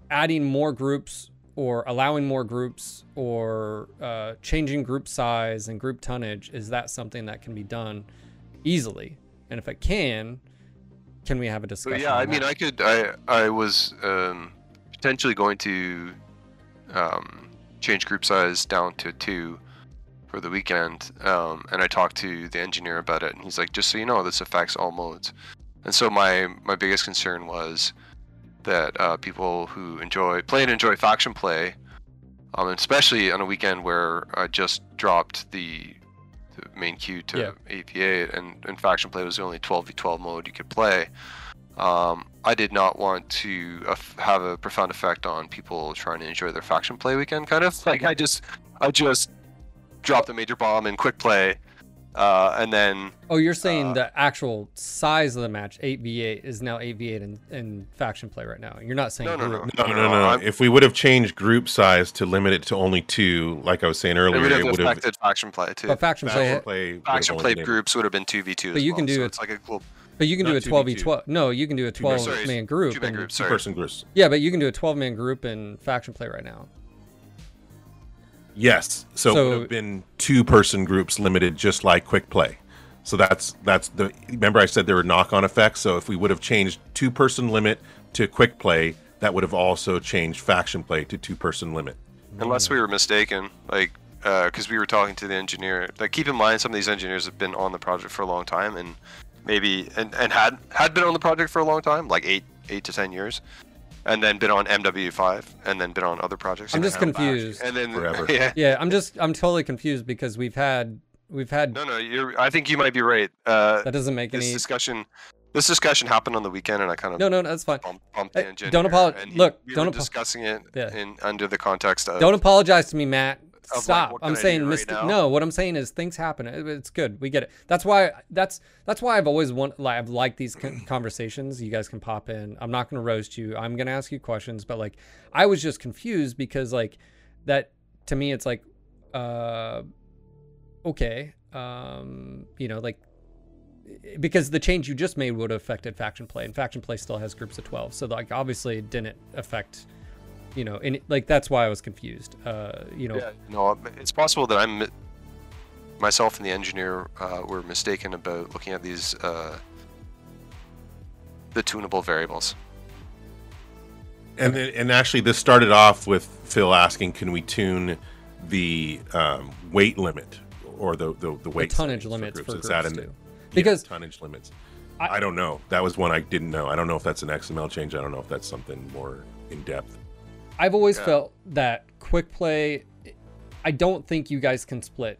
adding more groups or allowing more groups or uh, changing group size and group tonnage is that something that can be done easily and if it can can we have a So discussion yeah, I mean. I could, I, I was um, potentially going to um, change group size down to two for the weekend, um, and I talked to the engineer about it, and he's like, just so you know, this affects all modes. And so my my biggest concern was that uh, people who enjoy play and enjoy faction play, um, especially on a weekend where I just dropped the, the main queue to Yeah. 8v8 and, and faction play was the only 12v12 mode you could play. Um, I did not want to aff- have a profound effect on people trying to enjoy their faction play weekend. Kind of like I just, I just dropped a major bomb in quick play, uh, and then oh you're saying uh, the actual size of the match 8v8 is now 8v8 in, in faction play right now you're not saying No, no, group. No, no, no, no. I'm- If we would have changed group size to limit it to only two, like I was saying earlier, it would have affected faction play too. but faction play faction play. would have faction play groups would have been two v two. But you can do so it- It's like a cool. but you can do a 12v12 no you can do a 12 man group Two man and- groups. two person groups. yeah but you can do a 12 man group in faction play right now Yes. So, it would have been two person groups limited just like quick play. So that's that's the remember I said there were knock on effects. So if we would have changed two person limit to quick play, that would have also changed faction play to two person limit. Unless we were mistaken, like, uh, because we were talking to the engineer. Like, keep in mind, some of these engineers have been on the project for a long time, and maybe and, and had had been on the project for a long time, like eight eight to ten years, and then been on MW5, and then been on other projects. I'm and just then back, confused. And then Forever. yeah. yeah i'm just i'm totally confused because we've had we've had No, no, you're. I think you might be right. Uh, that doesn't make this any discussion, this discussion happened on the weekend, and I kind of no no that's fine bumped, bumped Hey, the engineer. don't apologize. look, we don't were apo- discussing it Yeah. in under the context of Don't apologize to me, Matt. Like, stop. what I'm saying right no. What I'm saying is things happen. It's good. We get it. That's why. That's that's why I've always want. Like, I've liked these conversations. You guys can pop in. I'm not gonna roast you. I'm gonna ask you questions. But like, I was just confused because like that to me, it's like, uh, okay, um, you know, like because the change you just made would have affected faction play, and faction play still has groups of twelve. So like, obviously, it didn't affect. You know, and like that's why I was confused. Uh, you know, Yeah, no, it's possible that I'm myself and the engineer uh, were mistaken about looking at these uh, the tunable variables. And then, and actually, this started off with Phil asking, "Can we tune the um, weight limit or the the, the the weight tonnage limits for Is groups that in- too. yeah, Because tonnage limits. I- I, don't know. That was one I didn't know. I don't know if that's an XML change. I don't know if that's something more in depth. I've always Yeah. felt that quick play. I don't think you guys can split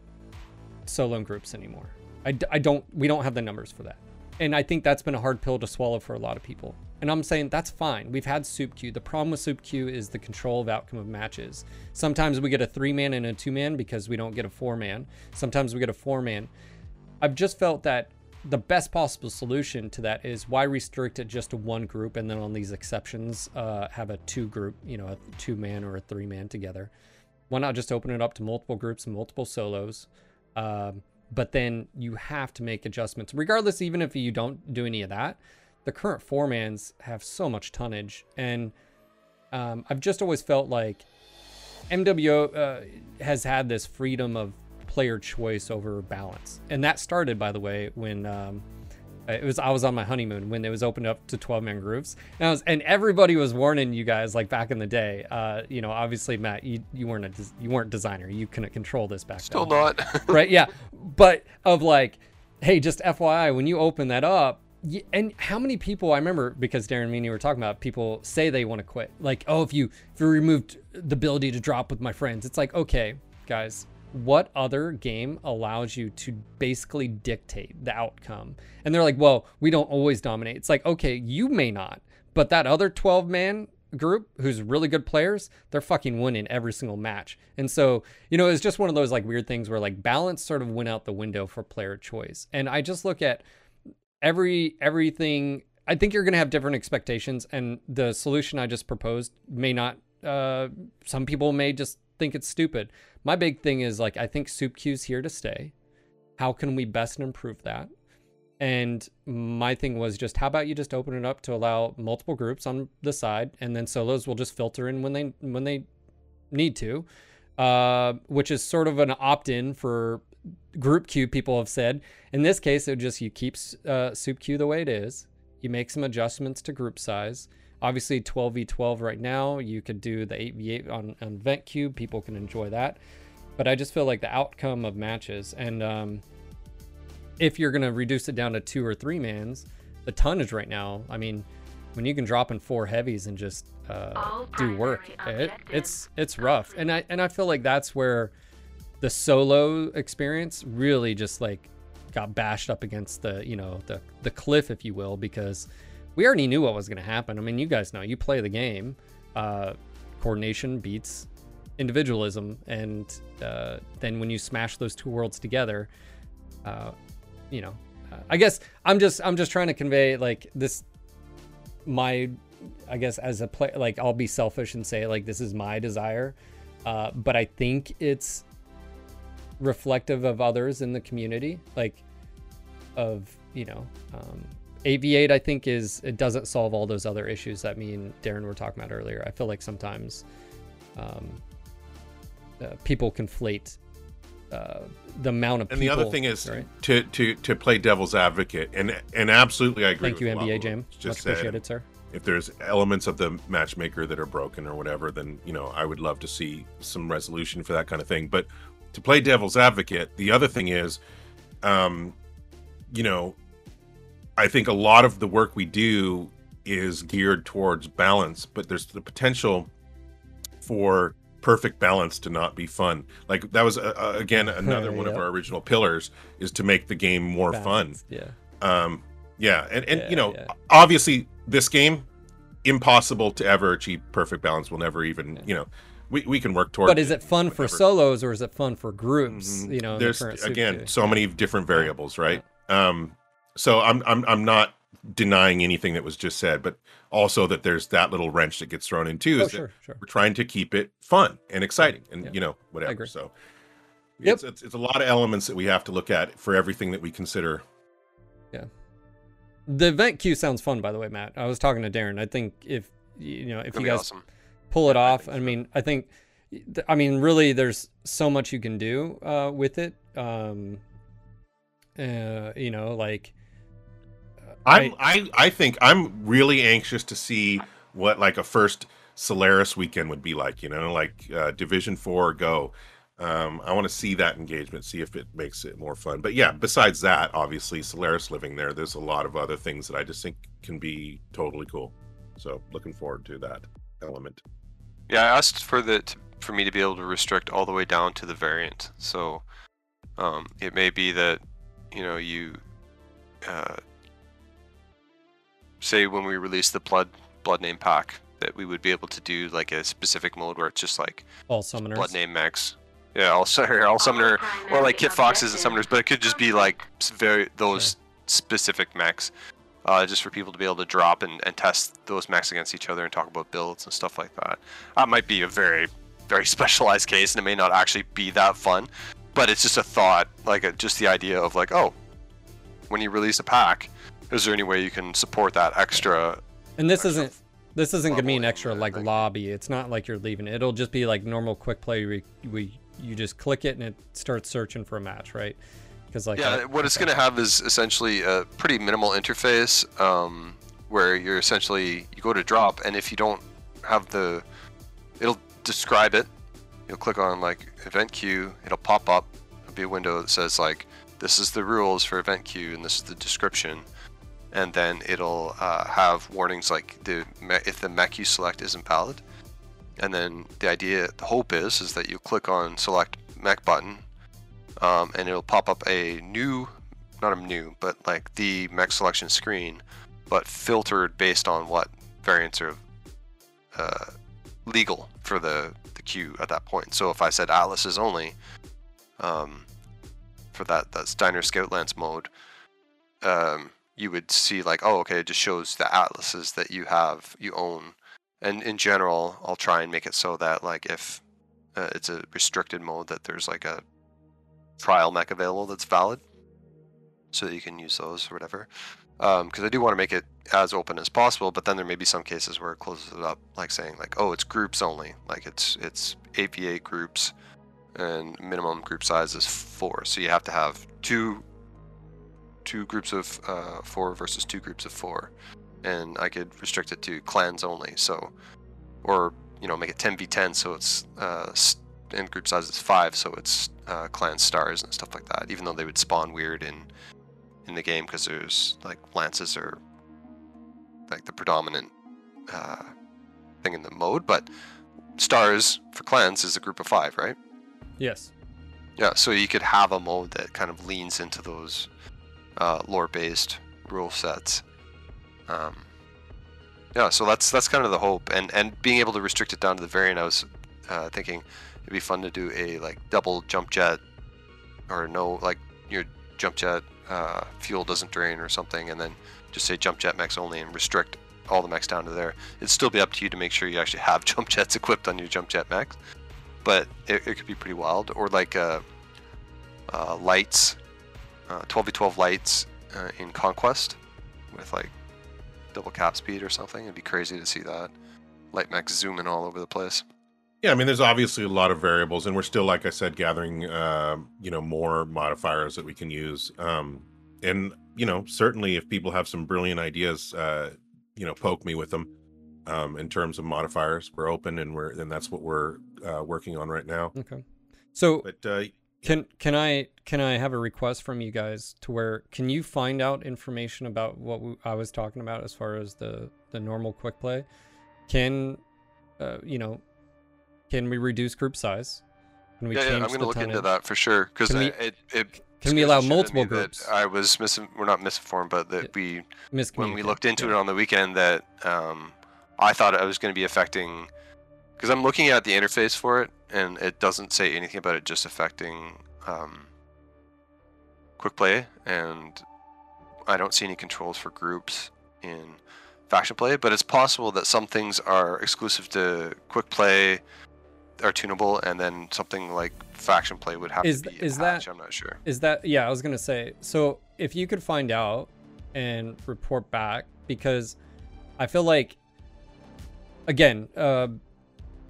solo and groups anymore. I, I don't. We don't have the numbers for that, and I think that's been a hard pill to swallow for a lot of people. And I'm saying that's fine. We've had Soup queue. The problem with Soup queue is the control of outcome of matches. Sometimes we get a three man and a two man because we don't get a four man. Sometimes we get a four man. I've just felt that the best possible solution to that is why restrict it just to one group and then on these exceptions uh, have a two group, you know, a two man or a three man together. Why not just open it up to multiple groups and multiple solos? Um, but then you have to make adjustments, regardless, even if you don't do any of that. The current four mans have so much tonnage, and um, I've just always felt like MWO uh, has had this freedom of player choice over balance, and that started, by the way, when um, it was I was on my honeymoon when it was opened up to 12 man groups, and I was and everybody was warning you guys like back in the day. Uh, you know, obviously Matt, you you weren't a you weren't designer, you couldn't control this back Still then not. right? Yeah, but of like, hey, just FYI, when you open that up, and how many people I remember because Daeron and me were talking about people say they want to quit. Like, oh, if you if you removed the ability to drop with my friends, it's like, okay, guys, what other game allows you to basically dictate the outcome? And they're like, well, we don't always dominate. It's like, okay, you may not, but that other 12 man group who's really good players, they're fucking winning every single match. And so, you know, it's just one of those like weird things where like balance sort of went out the window for player choice. And I just look at every everything I think you're going to have different expectations and the solution I just proposed may not uh some people may just think it's stupid. My big thing is like I think soup queue's here to stay. How can we best improve that? And my thing was just how about you just open it up to allow multiple groups on the side, and then solos will just filter in when they when they need to, uh, which is sort of an opt-in for group queue. People have said in this case, it just you keep uh, soup queue the way it is. You make some adjustments to group size. Obviously, 12v12 right now. You could do the 8v8 on, on event queue. People can enjoy that. But I just feel like the outcome of matches and um, if you're going to reduce it down to two or three mans, the tonnage right now, I mean, when you can drop in four heavies and just uh, do work, it, it's it's rough. And I and I feel like that's where the solo experience really just like got bashed up against the you know the the cliff, if you will, because we already knew what was going to happen. I mean, you guys know you play the game. Uh, coordination beats individualism, and uh, then when you smash those two worlds together, uh, you know, uh, I guess I'm just I'm just trying to convey like this my I guess as a play like I'll be selfish and say like this is my desire, uh, but I think it's reflective of others in the community, like of you know. Um, 8v8 I think is it doesn't solve all those other issues that me and Daeron were talking about earlier. I feel like sometimes um, uh, people conflate uh, the amount of And people. the other thing is right? to to to play devil's advocate, and and absolutely I agree. Thank you, NBA Jam. Much appreciated, sir. If there's elements of the matchmaker that are broken or whatever, then you know I would love to see some resolution for that kind of thing. But to play devil's advocate, the other thing is, um, you know, I think a lot of the work we do is geared towards balance, but there's the potential for perfect balance to not be fun. Like that was uh, uh, again another one of our original pillars is to make the game more fun. Yeah. Um, yeah, and and Yeah, you know, yeah. obviously this game impossible to ever achieve perfect balance. We'll never even, Yeah. you know, we, we can work towards. But is it fun for solos or is it fun for groups? Mhm. You know, in the there's again so many different variables, right? Um, so I'm I'm I'm not denying anything that was just said, but also that there's that little wrench that gets thrown in too. Oh, is that sure, sure. we're trying to keep it fun and exciting, and Yeah. you know whatever. agree. So Yep. it's, it's it's a lot of elements that we have to look at for everything that we consider. Yeah. The event queue sounds fun, by the way, Matt. I was talking to Daeron. I think if you know if It'll you guys awesome. pull it Yeah, off, think I so. mean, I think, I mean, really, there's so much you can do uh, with it. Um, uh, you know, like I'm I I think I'm really anxious to see what like a first Solaris weekend would be like. You know, like uh, Division Four Go. Um, I want to see that engagement, see if it makes it more fun. But yeah, besides that, obviously Solaris living there, there's a lot of other things that I just think can be totally cool. So looking forward to that element. Yeah, I asked for the t- for me to be able to restrict all the way down to the variant. So um, it may be that you know you uh, say when we release the blood blood name pack that we would be able to do like a specific mode where it's just like all summoners. blood name max Yeah, all sorry, all summoner or like kit foxes and summoners, but it could just be like very those specific mechs. Uh, just for people to be able to drop and, and test those mechs against each other and talk about builds and stuff like that. That might be a very, very specialized case, and it may not actually be that fun, but it's just a thought, like a, just the idea of like, oh, when you release a pack, is there any way you can support that extra? And this extra isn't this isn't gonna be an extra like lobby. It's not like you're leaving. it. It'll just be like normal quick play. We, we you just click it and it starts searching for a match, right? Because like yeah, what it's to have is essentially a pretty minimal interface um, where you're essentially you go to drop, and if you don't have the, it'll describe it. You'll click on like event queue. It'll pop up. It'll be a window that says like this is the rules for event queue, and this is the description. And then it'll uh, have warnings like the if the mech you select isn't valid. And then the idea, the hope is, is that you click on select mech button, um, and it'll pop up a new, not a new, but like the mech selection screen, but filtered based on what variants are uh, legal for the, the queue at that point. So if I said Atlases only, um, for that that Steiner Scout Lance mode, um, you would see like, oh, okay, it just shows the Atlases that you have, you own. And in general, I'll try and make it so that like if uh, it's a restricted mode, that there's like a trial mech available that's valid, so that you can use those or whatever. Because I do want to make it as open as possible, but then there may be some cases where it closes it up, like saying like, oh, it's groups only, like it's it's APA groups, and minimum group size is four, so you have to have two two groups of uh, four versus two groups of four, and I could restrict it to clans only, so or you know make it 10v10 so it's uh, and group size is five, so it's uh, clan stars and stuff like that. Even though they would spawn weird in in the game because there's like lances are like the predominant uh, thing in the mode, but stars for clans is a group of five, right? yes. Yeah, so you could have a mode that kind of leans into those uh, lore-based rule sets. Um, yeah, so that's that's kind of the hope, and and being able to restrict it down to the variant, I was uh, thinking it'd be fun to do a like double jump jet, or no, like your jump jet uh, fuel doesn't drain or something, and then just say jump jet mechs only and restrict all the mechs down to there. It'd still be up to you to make sure you actually have jump jets equipped on your jump jet mechs, but it, it could be pretty wild. Or like uh, uh, lights, 12v12 lights uh, in Conquest with like double cap speed or something. It'd be crazy to see that. Light mechs zooming all over the place. Yeah, I mean, there's obviously a lot of variables, and we're still, like I said, gathering, uh, you know, more modifiers that we can use. Um, and you know, certainly, if people have some brilliant ideas, uh, you know, poke me with them. Um, in terms of modifiers, we're open, and we're and that's what we're uh, working on right now. Okay. So But uh, Can can I can I have a request from you guys to where can you find out information about what we, I was talking about as far as the the normal quick play? Can uh, you know? Can we reduce group size? Can we yeah, yeah, I'm going to look into that for sure because we- it, it Can we allow shit at me multiple groups? I was mis we're not misinformed, but that we when we looked into Yeah. it on the weekend that um, I thought I was going to be affecting because I'm looking at the interface for it, and it doesn't say anything about it just affecting um, quick play, and I don't see any controls for groups in faction play. But it's possible that some things are exclusive to quick play, are tunable, and then something like faction play would have Is to be is that- I'm not sure. Is that yeah, I was gonna say. So if you could find out and report back, because I feel like again, uh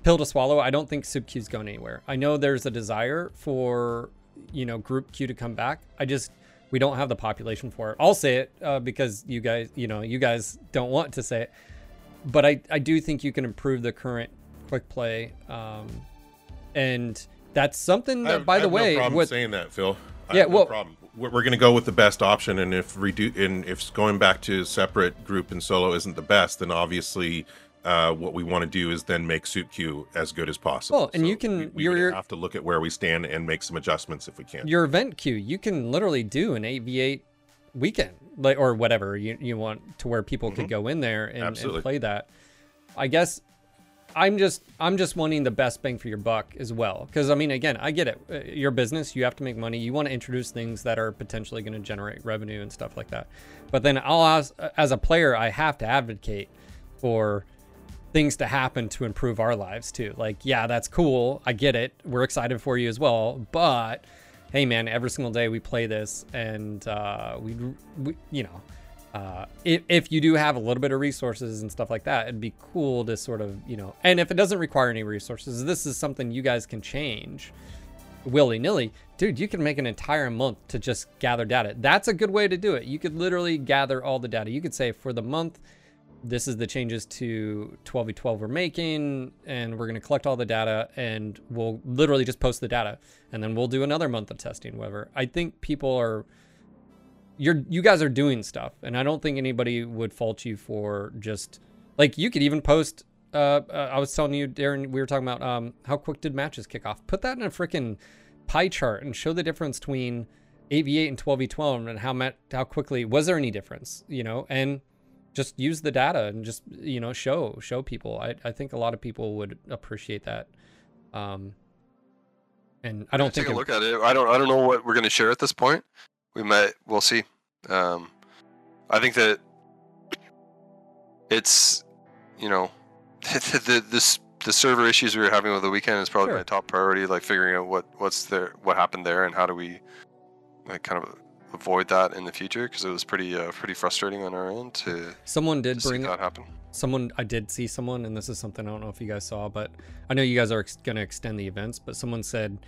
pill to swallow, I don't think sub queue's going anywhere. I know there's a desire for, you know, group queue to come back. I just we don't have the population for it. I'll say it uh, because you guys, you know, you guys don't want to say it. But I, I do think you can improve the current quick play. Um, and that's something that, have- by the way, no saying that, Phil. I Yeah, no well- problem. We're, we're going to go with the best option, and if redo and if going back to separate group and solo isn't the best, then obviously uh, what we want to do is then make Suit Q as good as possible. Well, and you can- we, we have to look at where we stand and make some adjustments if we can. your event queue, you can literally do an 8v8 weekend, like or whatever you, you want to where people could go in there and, and play that. I guess I'm just I'm just wanting the best bang for your buck as well. Because I mean, again, I get it. Uh, Your business, you have to make money. You want to introduce things that are potentially going to generate revenue and stuff like that. But then I'll ask as a player, I have to advocate for things to happen to improve our lives too. Like, yeah, that's cool. I get it. We're excited for you as well. But hey, man, every single day we play this, and uh, we, we, you know, uh, if, if you do have a little bit of resources and stuff like that, it'd be cool to sort of, you know, and if it doesn't require any resources, this is something you guys can change willy nilly. Dude, you can make an entire month to just gather data. That's a good way to do it. You could literally gather all the data. You could say for the month, this is the changes to 12v12 we're making, and we're going to collect all the data, and we'll literally just post the data, and then we'll do another month of testing, whatever. I think people are you're you guys are doing stuff and i don't think anybody would fault you for just like you could even post uh, uh i was telling you daeron we were talking about um how quick did matches kick off put that in a freaking pie chart and show the difference between 8v8 and 12v12 and how met how quickly was there any difference you know and just use the data and just you know show show people i, I think a lot of people would appreciate that um and i don't take a it- look at it. I don't. I don't know what we're going to share at this point. We might. We'll see. Um, I think that it's, you know, the, the this the server issues we were having over the weekend is probably Sure. my top priority. Like figuring out what what's there, what happened there, and how do we, like, kind of avoid that in the future because it was pretty uh, pretty frustrating on our end to, someone to did see bring that happen. someone i did see someone and this is something i don't know if you guys saw but i know you guys are ex- going to extend the events but someone said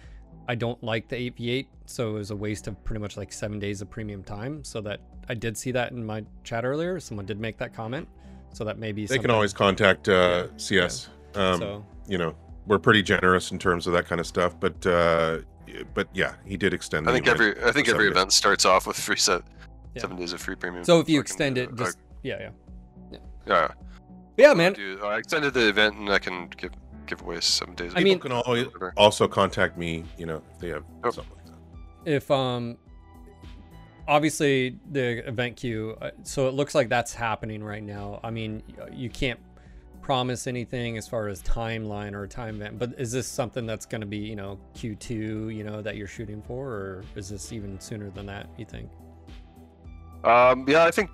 i don't like the 8v8 so it was a waste of pretty much like seven days of premium time. So that i did see that in my chat earlier. Someone did make that comment. So that maybe they can always contact uh, CS. Um, so You know, we're pretty generous in terms of that kind of stuff, but uh, but yeah, he did extend. I think every I think every seven days. event starts off with free set, Yeah. seven days of free premium. so if you fucking, extend it uh, just yeah yeah yeah. yeah man Do, I extended the event and I can give give away seven days. I mean- People can always also contact me. You know, if they have Yep. something like that. if um obviously the event queue uh, so it looks like that's happening right now i mean you can't promise anything as far as timeline or time event but is this something that's going to be you know q2 you know that you're shooting for or is this even sooner than that you think Um, yeah, I think.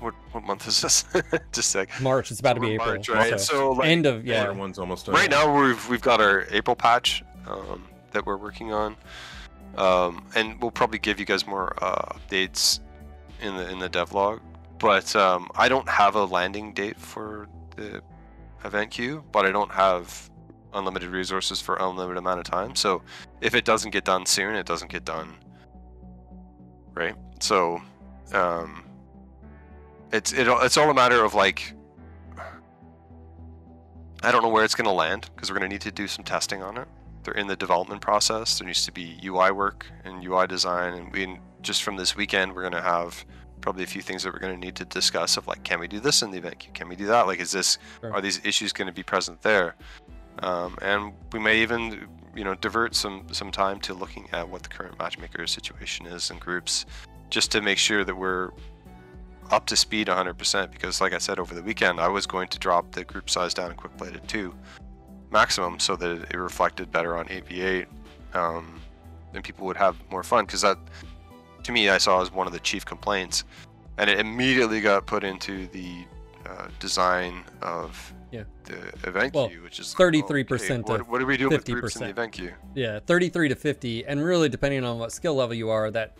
What what month is this? Just a sec. march it's about to be april March, right? so So like, end of Yeah, yeah one's almost done. right now we've we've got our April patch um, that we're working on, um, and we'll probably give you guys more uh, updates in the in the devlog. But um, I don't have a landing date for the event queue, but I don't have unlimited resources for unlimited amount of time. So if it doesn't get done soon, it doesn't get done. Right. So um, it's it, it's all a matter of like I don't know where it's going to land because we're going to need to do some testing on it. They're in the development process. There needs to be UI work and UI design, and we just from this weekend we're going to have probably a few things that we're going to need to discuss of like, can we do this in the event? queue? Can we do that? Like, is this Sure. are these issues going to be present there? Um, and we may even you know divert some some time to looking at what the current matchmaker situation is in groups, just to make sure that we're up to speed 100% because, like I said over the weekend, I was going to drop the group size down and quick play to two maximum so that it reflected better on 8v8 um, and people would have more fun because that, to me, I saw as one of the chief complaints, and it immediately got put into the uh, design of Yeah. the event Well, queue, which is 33% What, to what do we do with groups in the 50%. event queue? Yeah, 33 to 50, and really depending on what skill level you are, that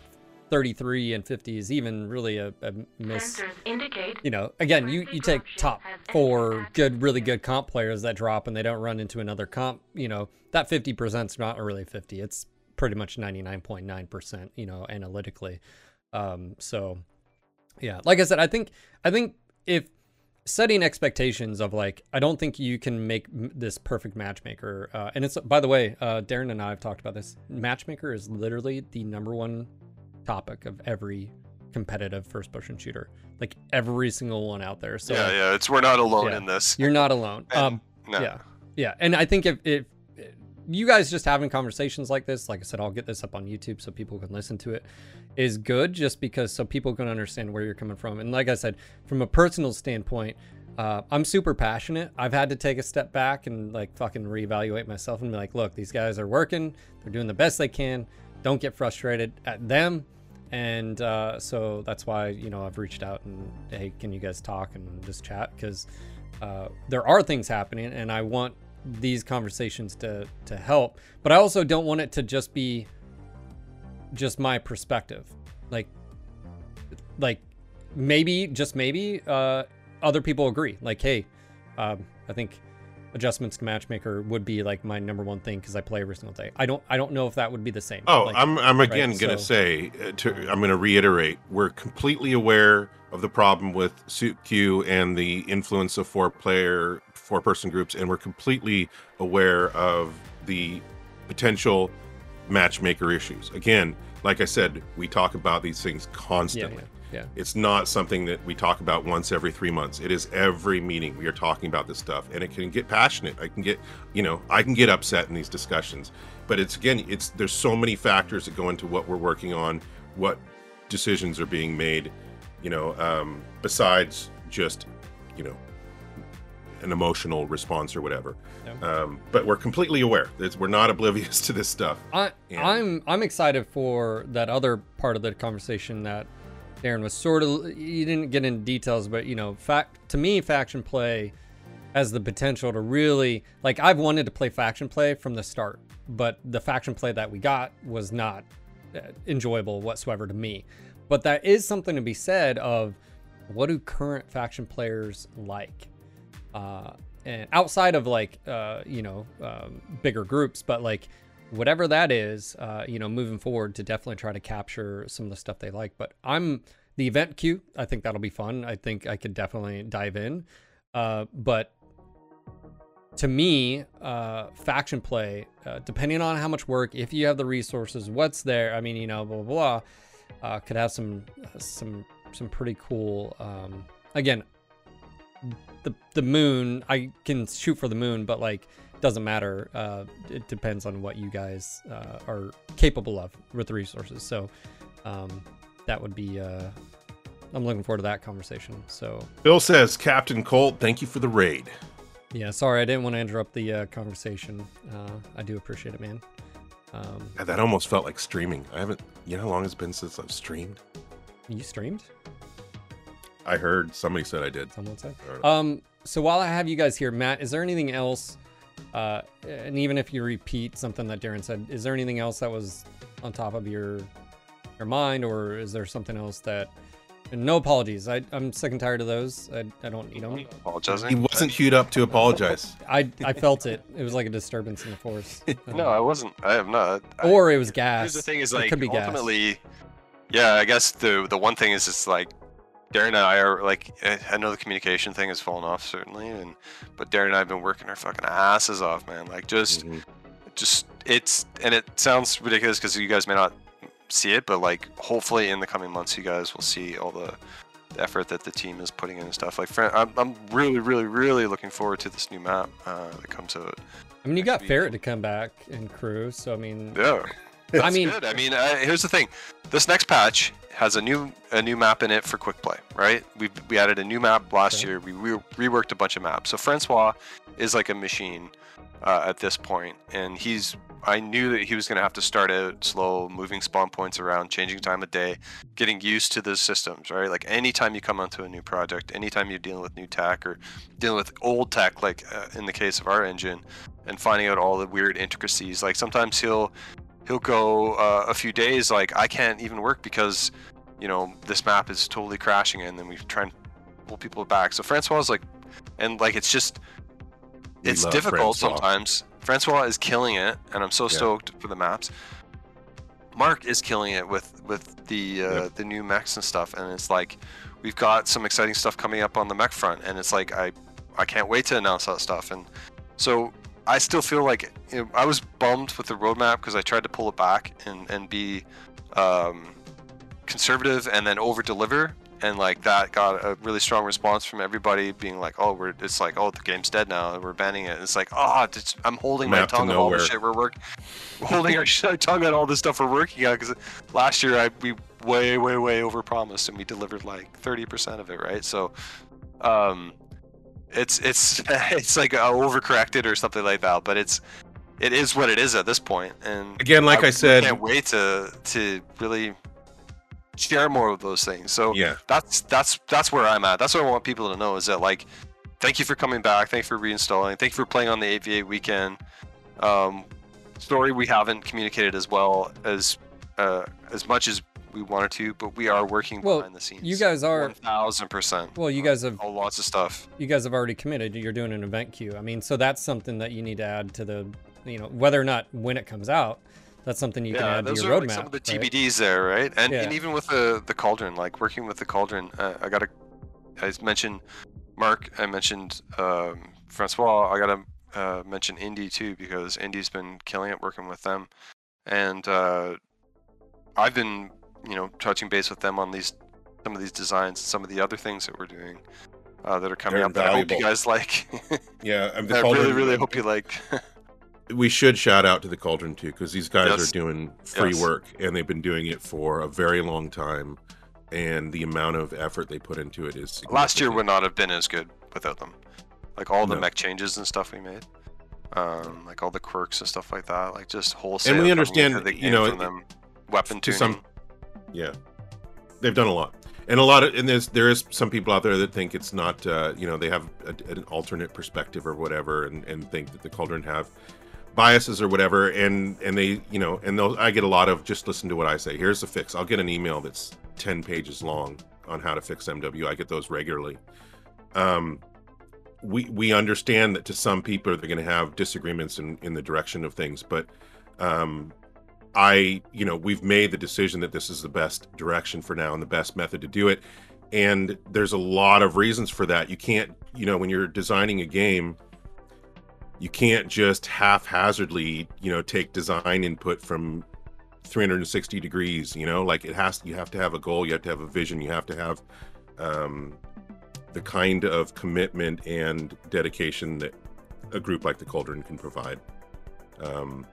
33 and 50 is even really a, a miss. Indicate You know, again, you you take top four good, really good comp players that drop and they don't run into another comp. You know, that 50 percent's not really 50. It's pretty much 99.9 percent. You know, analytically. Um, so yeah, like I said, I think I think if setting expectations of like I don't think you can make m- this perfect matchmaker. Uh, and it's by the way, uh, Daeron and I have talked about this. Matchmaker is literally the number one topic of every competitive first person shooter. Like every single one out there. So yeah, yeah, it's we're not alone yeah. in this. you're not alone. And- Um, no. yeah, yeah, and I think if, if you guys just having conversations like this, like I said, I'll get this up on YouTube so people can listen to it, is good just because so people can understand where you're coming from. And like I said, from a personal standpoint, uh, I'm super passionate. I've had to take a step back and like fucking reevaluate myself and be like, look, these guys are working, they're doing the best they can. Don't get frustrated at them. And uh, so that's why you know I've reached out and hey, can you guys talk and just chat because uh, there are things happening and I want these conversations to to help but I also don't want it to just be just my perspective. Like like maybe just maybe uh other people agree. Like hey um I think adjustments to matchmaker would be like my number one thing because I play every single day. I don't I don't know if that would be the same. Oh, Like, I'm I'm again right, gonna so- say uh, to, I'm gonna reiterate we're completely aware of the problem with suit queue and the influence of four player four person groups and we're completely aware of the potential matchmaker issues. Again, like I said, we talk about these things yeah constantly. yeah yeah It's not something that we talk about once every three months. It is every meeting we are talking about this stuff, and it can get passionate. I can get, you know, I can get upset in these discussions. But it's again, it's there's so many factors that go into what we're working on, what decisions are being made, you know, um, besides just, you know, an emotional response or whatever. Um, but we're completely aware. It's, we're not oblivious to this stuff. I, And- I'm I'm excited for that other part of the conversation that Daeron was sort of. You didn't get into details, but you know, fact to me, faction play has the potential to really like. I've wanted to play faction play from the start, but the faction play that we got was not uh, enjoyable whatsoever to me. But that is something to be said of what do current faction players like uh, and outside of like uh, you know um, bigger groups, but like whatever that is, uh, you know, moving forward to definitely try to capture some of the stuff they like. But I'm the event queue. I think that'll be fun. I think I could definitely dive in. Uh, but to me, uh, faction play, uh, depending on how much work, if you have the resources, what's there. I mean, you know, blah blah, blah uh, could have some some some pretty cool. Um, again, the the moon. I can shoot for the moon, but like doesn't matter. Uh, it depends on what you guys uh, are capable of with the resources. So um, that would be. Uh, I'm looking forward to that conversation. So Bill says, Captain Colt, thank you for the raid. yeah, sorry I didn't want to interrupt the uh, conversation. Uh, I do appreciate it, man. Um, God, that almost felt like streaming. I haven't. You know how long it's been since I've streamed? you streamed? I heard somebody said I did. Someone said. I don't know. Um, so while I have you guys here, Matt, is there anything else? Uh, and even if you repeat something that Daeron said, is there anything else that was on top of your your mind, or is there something else that? And no apologies. I, I'm sick and tired of those. I, I don't need them. Apologizing. He wasn't queued up to apologize. I, I felt it. It was like a disturbance in the force. No, I wasn't. I am not. I- or it was gas. Here's the thing: is It like could be gas. ultimately, yeah. I guess the the one thing is it's like Daeron and I are like I know the communication thing has fallen off certainly, and but Daeron and I have been working our fucking asses off, man. Like just Mhm. just it's and it sounds ridiculous because you guys may not see it, but like hopefully in the coming months you guys will see all the, the effort that the team is putting in and stuff. Like fran- I'm I'm really really really looking forward to this new map uh, that comes out. I mean, you got next week. Ferret to come back and crew, so I mean, Yeah, I mean, good. I mean, uh, here's the thing: this next patch has a new a new map in it for quick play. Right? We we added a new map last Okay. year. We re- reworked a bunch of maps. So Francois is like a machine uh, at this point, and he's. I knew that he was going to have to start out slow, moving spawn points around, changing time of day, getting used to the systems. Right? Like anytime you come onto a new project, anytime you're dealing with new tech or dealing with old tech, like uh, in the case of our engine, and finding out all the weird intricacies. Like sometimes he'll he'll go uh, a few days like I can't even work because you know this map is totally crashing and then we try and pull people back. So Francois is like, and like it's just it's difficult Francois. sometimes. Francois is killing it, and I'm so Yeah. stoked for the maps. Mark is killing it with with the uh, Yep. the new mechs and stuff, and it's like we've got some exciting stuff coming up on the mech front, and it's like I I can't wait to announce that stuff, and so I still feel like you know, I was bummed with the roadmap because I tried to pull it back and and be um, conservative and then over deliver and like that got a really strong response from everybody being like oh we're it's like oh the game's dead now we're banning it. It's like oh it's, i'm holding my Map to tongue on all the shit we're work holding our tongue on all the stuff we're working on because last year i we way way way over promised and we delivered like 30% of it right? So um it's it's it's like uh, overcorrected or something like that but it's it is what it is at this point and Again, like I, said, I said, can't wait to to really share more of those things. So yeah, that's that's that's where I'm at. That's what I want people to know is that like, thank you for coming back. Thank you for reinstalling. Thank you for playing on the 8v8 weekend. Um, story we haven't communicated as well as uh, as much as we wanted to, but we are working Well, behind the scenes. you guys are- one thousand percent. well, you guys have all lots of stuff. you guys have already committed. You're doing an event queue. I mean, so that's something that you need to add to the, you know, whether or not when it comes out, that's something you can yeah, add to those your are roadmap. like some of the right? TBDs there, right? And, and even with the the cauldron, like working with the cauldron, uh, I gotta. I mentioned Mark. I mentioned um, Francois. I gotta uh, mention Indy too because Indy's been killing it working with them, and uh, I've been you know touching base with them on these some of these designs some of the other things that we're doing. Uh, that are coming They're up that I hope you guys like. yeah. I'm the I really, really hope you like. we should shout out to the Cauldron too, because these guys Yes. are doing free Yes. work and they've been doing it for a very long time, and the amount of effort they put into it is Last year would not have been as good without them. Like all the No. mech changes and stuff we made, um, like all the quirks and stuff like that, like just wholesale. And we understand, the you know, them, weapon to tuning. some- Yeah, they've done a lot, and a lot of and there's there is some people out there that think it's not uh, you know they have a, an alternate perspective or whatever, and and think that the Cauldron have biases or whatever, and and they you know and they'll I get a lot of just listen to what I say. Here's the fix. I'll get an email that's ten pages long on how to fix MW. I get those regularly. Um, we we understand that to some people they're going to have disagreements in in the direction of things, but um I, you know, we've made the decision that this is the best direction for now and the best method to do it. And there's a lot of reasons for that. You can't, you know, when you're designing a game, you can't just haphazardly, you know, take design input from 360 degrees, you know, like it has, you have to have a goal, you have to have a vision, you have to have um, the kind of commitment and dedication that a group like the Cauldron can provide. Um,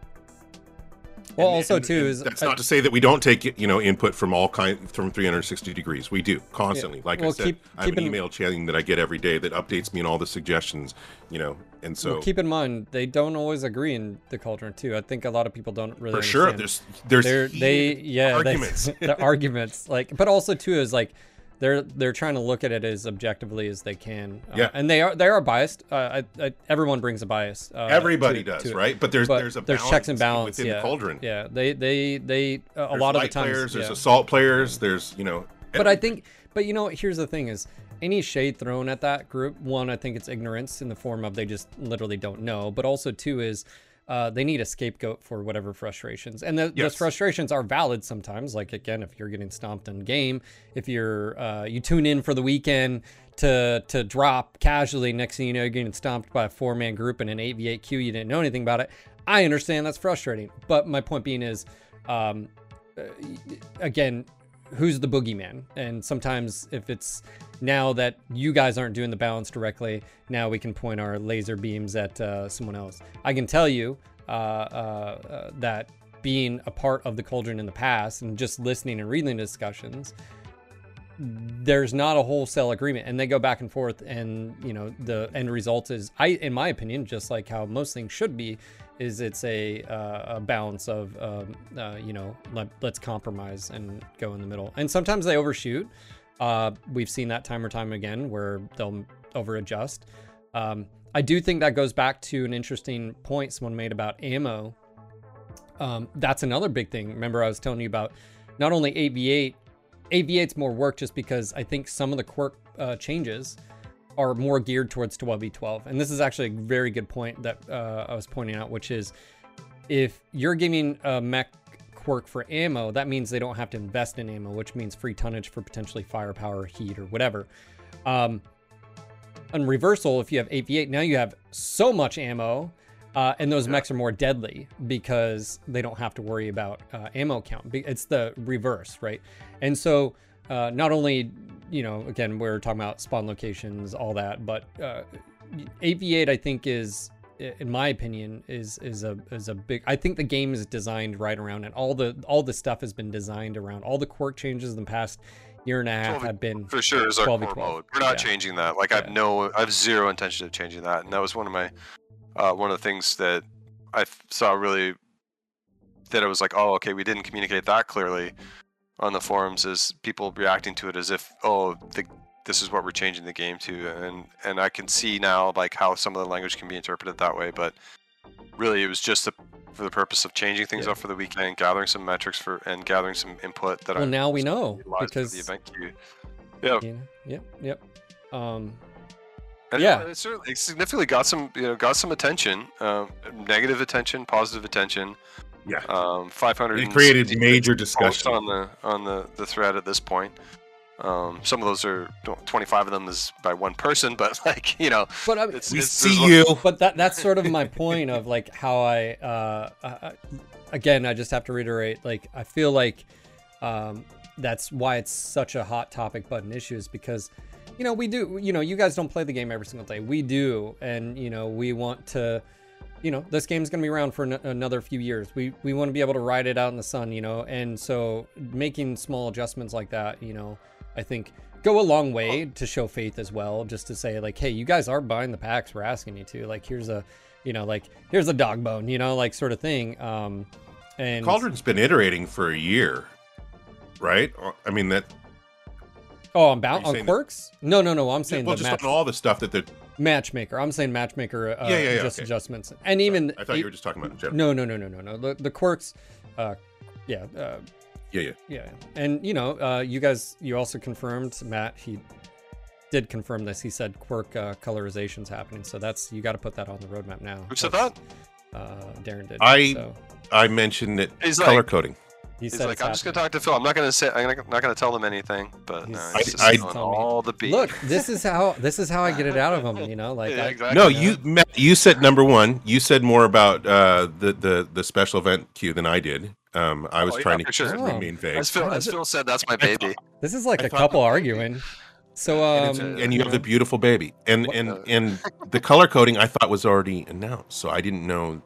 Well, and- also and- too and is that's I- not to say that we don't take you know input from all kind from 360 degrees. We do constantly. Like I said, keep- I have keep an in- email chain that I get every day that updates me on all the suggestions. You know, and so well, keep in mind they don't always agree in the cauldron too. I think a lot of people don't really for sure there's there's they're they yeah arguments. the arguments like but also too is like they're they're trying to look at it as objectively as they can uh, Yeah. and they are they are biased uh, I, I, everyone brings a bias uh, Everybody to- does, to right? But there's but there's a there's checks and balance within yeah the cauldron. yeah they they they uh, a lot of the times players, there's yeah. assault players, there's you know. but I think, but you know, here's the thing: is any shade thrown at that group. One, I think it's ignorance in the form of they just literally don't know. But also, two is uh, they need a scapegoat for whatever frustrations, and th- those frustrations are valid sometimes. Like again, if you're getting stomped in game, if you're uh, you tune in for the weekend to to drop casually, next thing you know, you're getting stomped by a four man group in an eight v eight queue. You didn't know anything about it. I understand that's frustrating, but my point being is. Um, again, who's the boogeyman? And sometimes if it's now that you guys aren't doing the balance directly, now we can point our laser beams at uh, someone else. I can tell you uh, uh, uh, that being a part of the cauldron in the past and just listening and reading the discussions, there's not a wholesale agreement, and they go back and forth, and you know the end result is, I, in my opinion, just like how most things should be, is it's a, uh, a balance of um, uh, you know let, let's compromise and go in the middle, and sometimes they overshoot. Uh, we've seen that time or time again where they'll over adjust. Um, I do think that goes back to an interesting point someone made about ammo. Um, that's another big thing. Remember, I was telling you about not only 8v8, 8v8's more work just because I think some of the quirk uh, changes are more geared towards 12v12. And this is actually a very good point that uh, I was pointing out, which is if you're giving a mech quirk for ammo, that means they don't have to invest in ammo, which means free tonnage for potentially firepower, heat, or whatever. Um, on reversal, if you have 8v8, now you have so much ammo, uh, and those mechs are more deadly because they don't have to worry about uh, ammo count. It's the reverse, right? And so, uh, not only, you know, again, we're talking about spawn locations, all that, but uh, 8v8, I think, is in my opinion is is a is a big i think the game is designed right around it all the all the stuff has been designed around all the quirk changes in the past year and a half have been for sure is our core 12. mode. We're not Yeah. changing that. Like I have no, I have zero intention of changing that, and that was one of my, uh, one of the things that I saw really that I was like, oh, okay, we didn't communicate that clearly on the forums. Is people reacting to it as if, oh, the, this is what we're changing the game to, and and I can see now like how some of the language can be interpreted that way, but really it was just the, for the purpose of changing things Yeah. up for the weekend, gathering some metrics for and gathering some input that well I now we know because the event queue. Yeah, know, yep yep um And Yeah. yeah, it certainly it significantly got some, you know, got some attention, um, negative attention, positive attention. Yeah. Um, 500. It created major discussion. on the on the the thread at this point. Um, some of those are 25 of them is by one person, but like you know, but I, it's, We it's, see there's a- you. but that that's sort of my point of like how I uh, uh again I just have to reiterate like I feel like um that's why it's such a hot topic button issue is because you know we do you know you guys don't play the game every single day we do and you know we want to you know this game's going to be around for an- another few years we we want to be able to ride it out in the sun you know and so making small adjustments like that you know i think go a long way to show faith as well just to say like hey you guys are buying the packs we're asking you to like here's a you know like here's a dog bone you know like sort of thing um and Cauldron's been iterating for a year, right? Uh, I mean that. oh i'm bound you on saying that- quirks no no no i'm saying well, just match, on all the stuff that they're. Matchmaker i'm saying matchmaker uh, Yeah, yeah, yeah, just okay. adjustments and even I thought you were just talking about. No, no, no, no, no, no. The, the quirks, uh, yeah, uh, Yeah, yeah. yeah. And you know, uh, you guys, you also confirmed Matt. He did confirm this. He said quirk uh, colorization's happening, so that's you got to put that on the roadmap now. Who said That's- Uh, Daeron did. I- So I mentioned that He's color like- coding. He He's like, I'm just gonna talk to Phil. I'm not gonna say, I'm not not gonna tell them anything, but no, He's- he's I- just I- on Tell me. all the beat. Look, this is how this is how I get it out of him. You know, like Yeah, I, exactly. No, you Matt, you said number one. You said more about uh, the the the special event queue than I did. Um, I was Oh, trying for to sure. remain vague. As Phil, as Phil said, that's my baby. this is like I a thought- couple arguing. So and, um, it's- and you have the beautiful baby, and What and the- and the color coding I thought was already announced, so I didn't know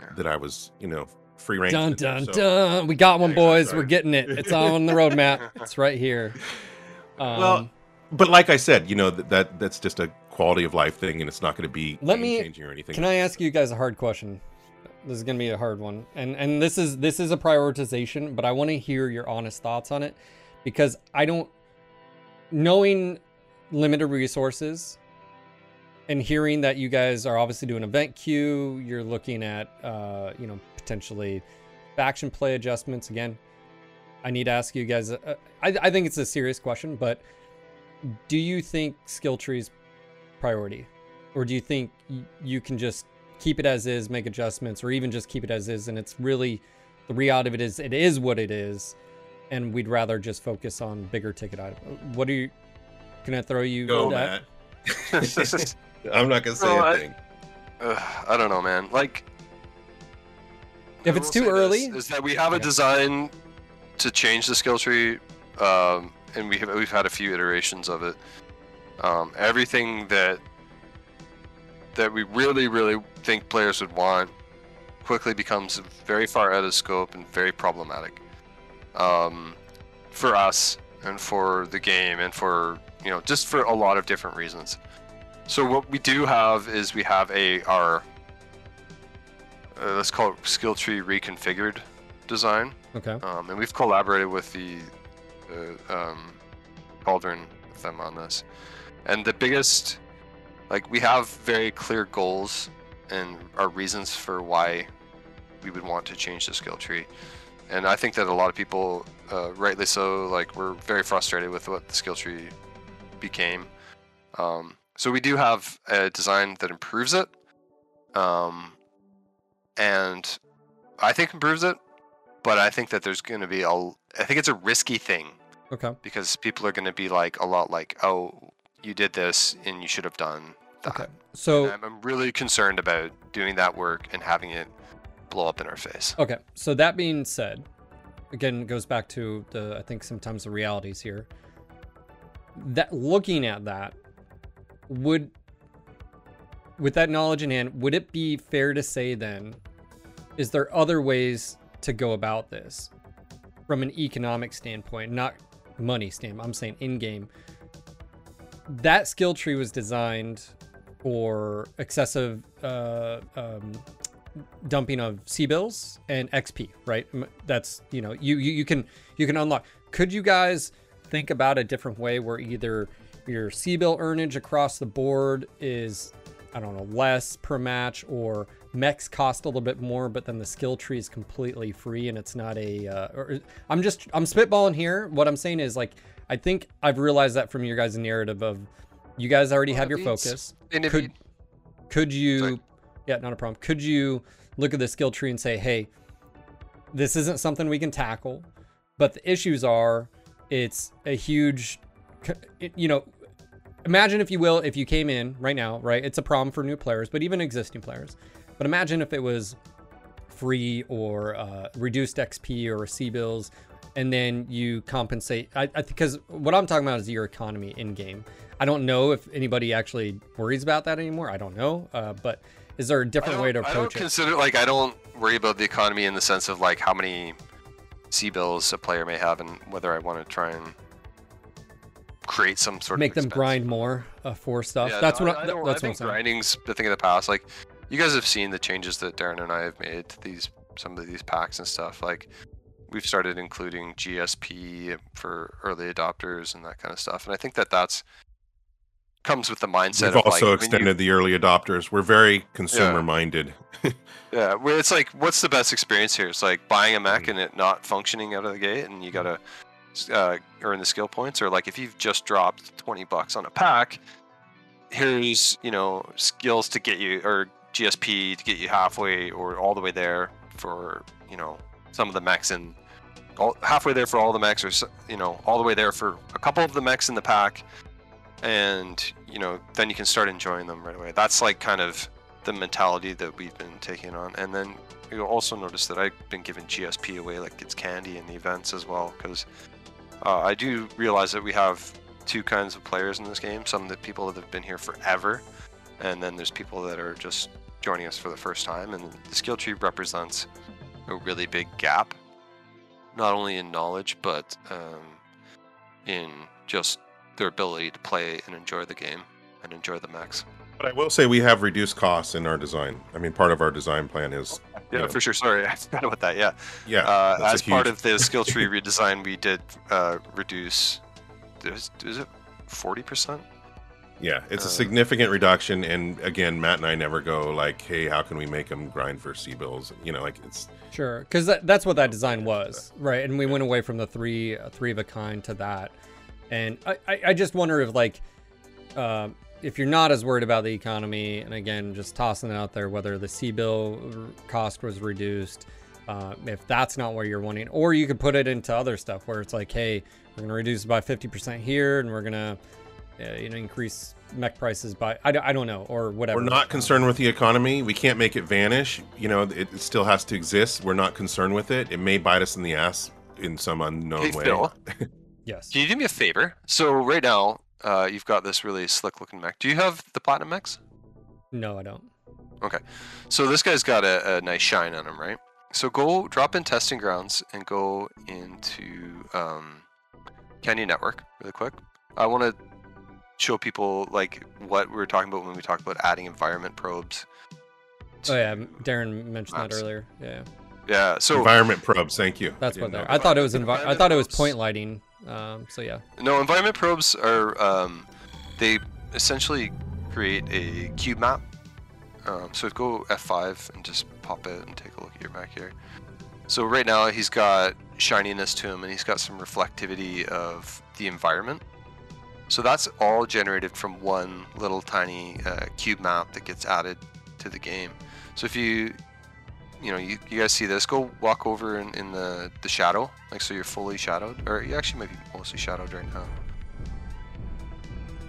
Yeah. that I was you know free range. dun to dun so. dun. We got one, boys. We're getting it. It's on the roadmap. It's right here. Um, Well, but like I said, you know that, that that's just a quality of life thing, and it's not going to be Let me- changing or anything. Can I ask you guys a hard question? This is gonna be a hard one, and and this is this is a prioritization, but I want to hear your honest thoughts on it because I don't knowing limited resources and hearing that you guys are obviously doing event queue, you're looking at uh, you know potentially faction play adjustments. Again, I need to ask you guys. Uh, I I think it's a serious question, but do you think skill trees priority, or do you think y- you can just keep it as is, make adjustments, or even just keep it as is, and it's really the reality of it is it is what it is, and we'd rather just focus on bigger ticket items. What do you? Can I throw you Go, that? Matt. I'm not going to say No, a I- thing. Ugh, I don't know, man. Like, If it's too early, is that we have a Yeah. design to change the skill tree, um, and we have we've had a few iterations of it. Um, everything that that we really really think players would want quickly becomes very far out of scope and very problematic um, for us and for the game and for you know just for a lot of different reasons. So what we do have is we have a our uh, let's call it skill tree reconfigured design, Okay. um, and we've collaborated with the, the um, Cauldron with them on this. And the biggest, like, we have very clear goals and our reasons for why we would want to change the skill tree. And I think that a lot of people, uh, rightly so, like, were very frustrated with what the skill tree became. Um, so we do have a design that improves it, um, and I think improves it. But I think that there's going to be a, I think it's a risky thing Okay. because people are going to be like a lot like, oh, you did this and you should have done that. Okay. So I'm, I'm really concerned about doing that work and having it blow up in our face. Okay, so that being said, again, it goes back to the I think sometimes the realities here. That looking at that, would with that knowledge in hand, would it be fair to say then, is there other ways to go about this from an economic standpoint, not money standpoint? I'm saying in game. That skill tree was designed for excessive uh, um, dumping of C bills and XP, right? That's you know you, you you can you can unlock. Could you guys think about a different way where either your C bill earnage across the board is I don't know less per match or mechs cost a little bit more, but then the skill tree is completely free and it's not a. Uh, or, I'm just I'm spitballing here. What I'm saying is like I think I've realized that from your guys' narrative of you guys already Well, have your focus could could you Sorry. yeah not a problem could you look at the skill tree and say hey this isn't something we can tackle but the issues are it's a huge you know imagine if you will if you came in right now right it's a problem for new players but even existing players but imagine if it was free or uh, reduced xp or c bills and then you compensate i, I because what i'm talking about is your economy in game i don't know if anybody actually worries about that anymore i don't know uh, but is there a different way to don't- I don't approach it consider like I don't worry about the economy in the sense of like how many C bills a player may have and whether I want to try and create some sort make of make them expense. grind more uh, for stuff Yeah, that's no, what I, I, that's I what i'm think saying grinding's the thing of the past. Like you guys have seen the changes that Daeron and I have made to these some of these packs and stuff. Like we've started including GSP for early adopters and that kind of stuff. And I think that that's comes with the mindset We've of also like, when you- extended the early adopters. We're very consumer minded. Yeah, where it's like, what's the best experience here? It's like buying a Mm. mech and it not functioning out of the gate, and you gotta uh, earn the skill points, or like if you've just dropped twenty bucks on a pack, here's you know skills to get you or GSP to get you halfway or all the way there for you know some of the mechs in all, halfway there for all the mechs, or you know all the way there for a couple of the mechs in the pack, and you know then you can start enjoying them right away. That's like kind of the mentality that we've been taking on. And then you'll also notice that I've been giving GSP away like it's candy in the events as well, because uh, I do realize that we have two kinds of players in this game. Some of the people that have been here forever, and then there's people that are just joining us for the first time. And the skill tree represents a really big gap, not only in knowledge but um, in just their ability to play and enjoy the game and enjoy the max. But I will say we have reduced costs in our design. I mean, part of our design plan is, Yeah, Yeah. for sure. Sorry, I forgot about that. Yeah. yeah, uh, as part of the skill tree redesign, we did uh, reduce. Is, is it forty percent? Yeah, it's a uh, significant reduction. And again, Matt and I never go like, hey, how can we make them grind for C bills? You know, like it's Sure, because that, that's what that design was, right? And we went away from the three uh, three of a kind to that, and I, I, I just wonder if like, uh, if you're not as worried about the economy, and again, just tossing it out there, whether the C bill r- cost was reduced, uh, if that's not what you're wanting, or you could put it into other stuff where it's like, hey, we're gonna reduce by 50% here, and we're gonna, uh, you know, increase mech prices by I, don't- I don't know or whatever. we're not concerned with the economy. We can't make it vanish. You know, it, it still has to exist. We're not concerned with it. It may bite us in the ass in some unknown Hey way. Phil, Yes. can you do me a favor? So right now, uh, you've got this really slick looking mech. Do you have the platinum mechs? No, I don't. Okay. So this guy's got a, a nice shine on him, right? So go drop in testing grounds and go into um, Canyon Network really quick. I want to show people like what we were talking about when we talked about adding environment probes. Oh yeah, Daeron mentioned Maps. that earlier. Yeah, Yeah. So Environment probes. Thank you. that's I what didn't they're. I thought it was envi- I thought it was point lighting. Um, so yeah. No, environment probes are um, they essentially create a cube map. Um, so if go F5 and just pop it and take a look at your back here. So right now he's got shininess to him and he's got some reflectivity of the environment. So that's all generated from one little tiny uh, cube map that gets added to the game. So if you you know, you, you guys see this, go walk over in, in the, the shadow, like so you're fully shadowed, or you actually might be mostly shadowed right now.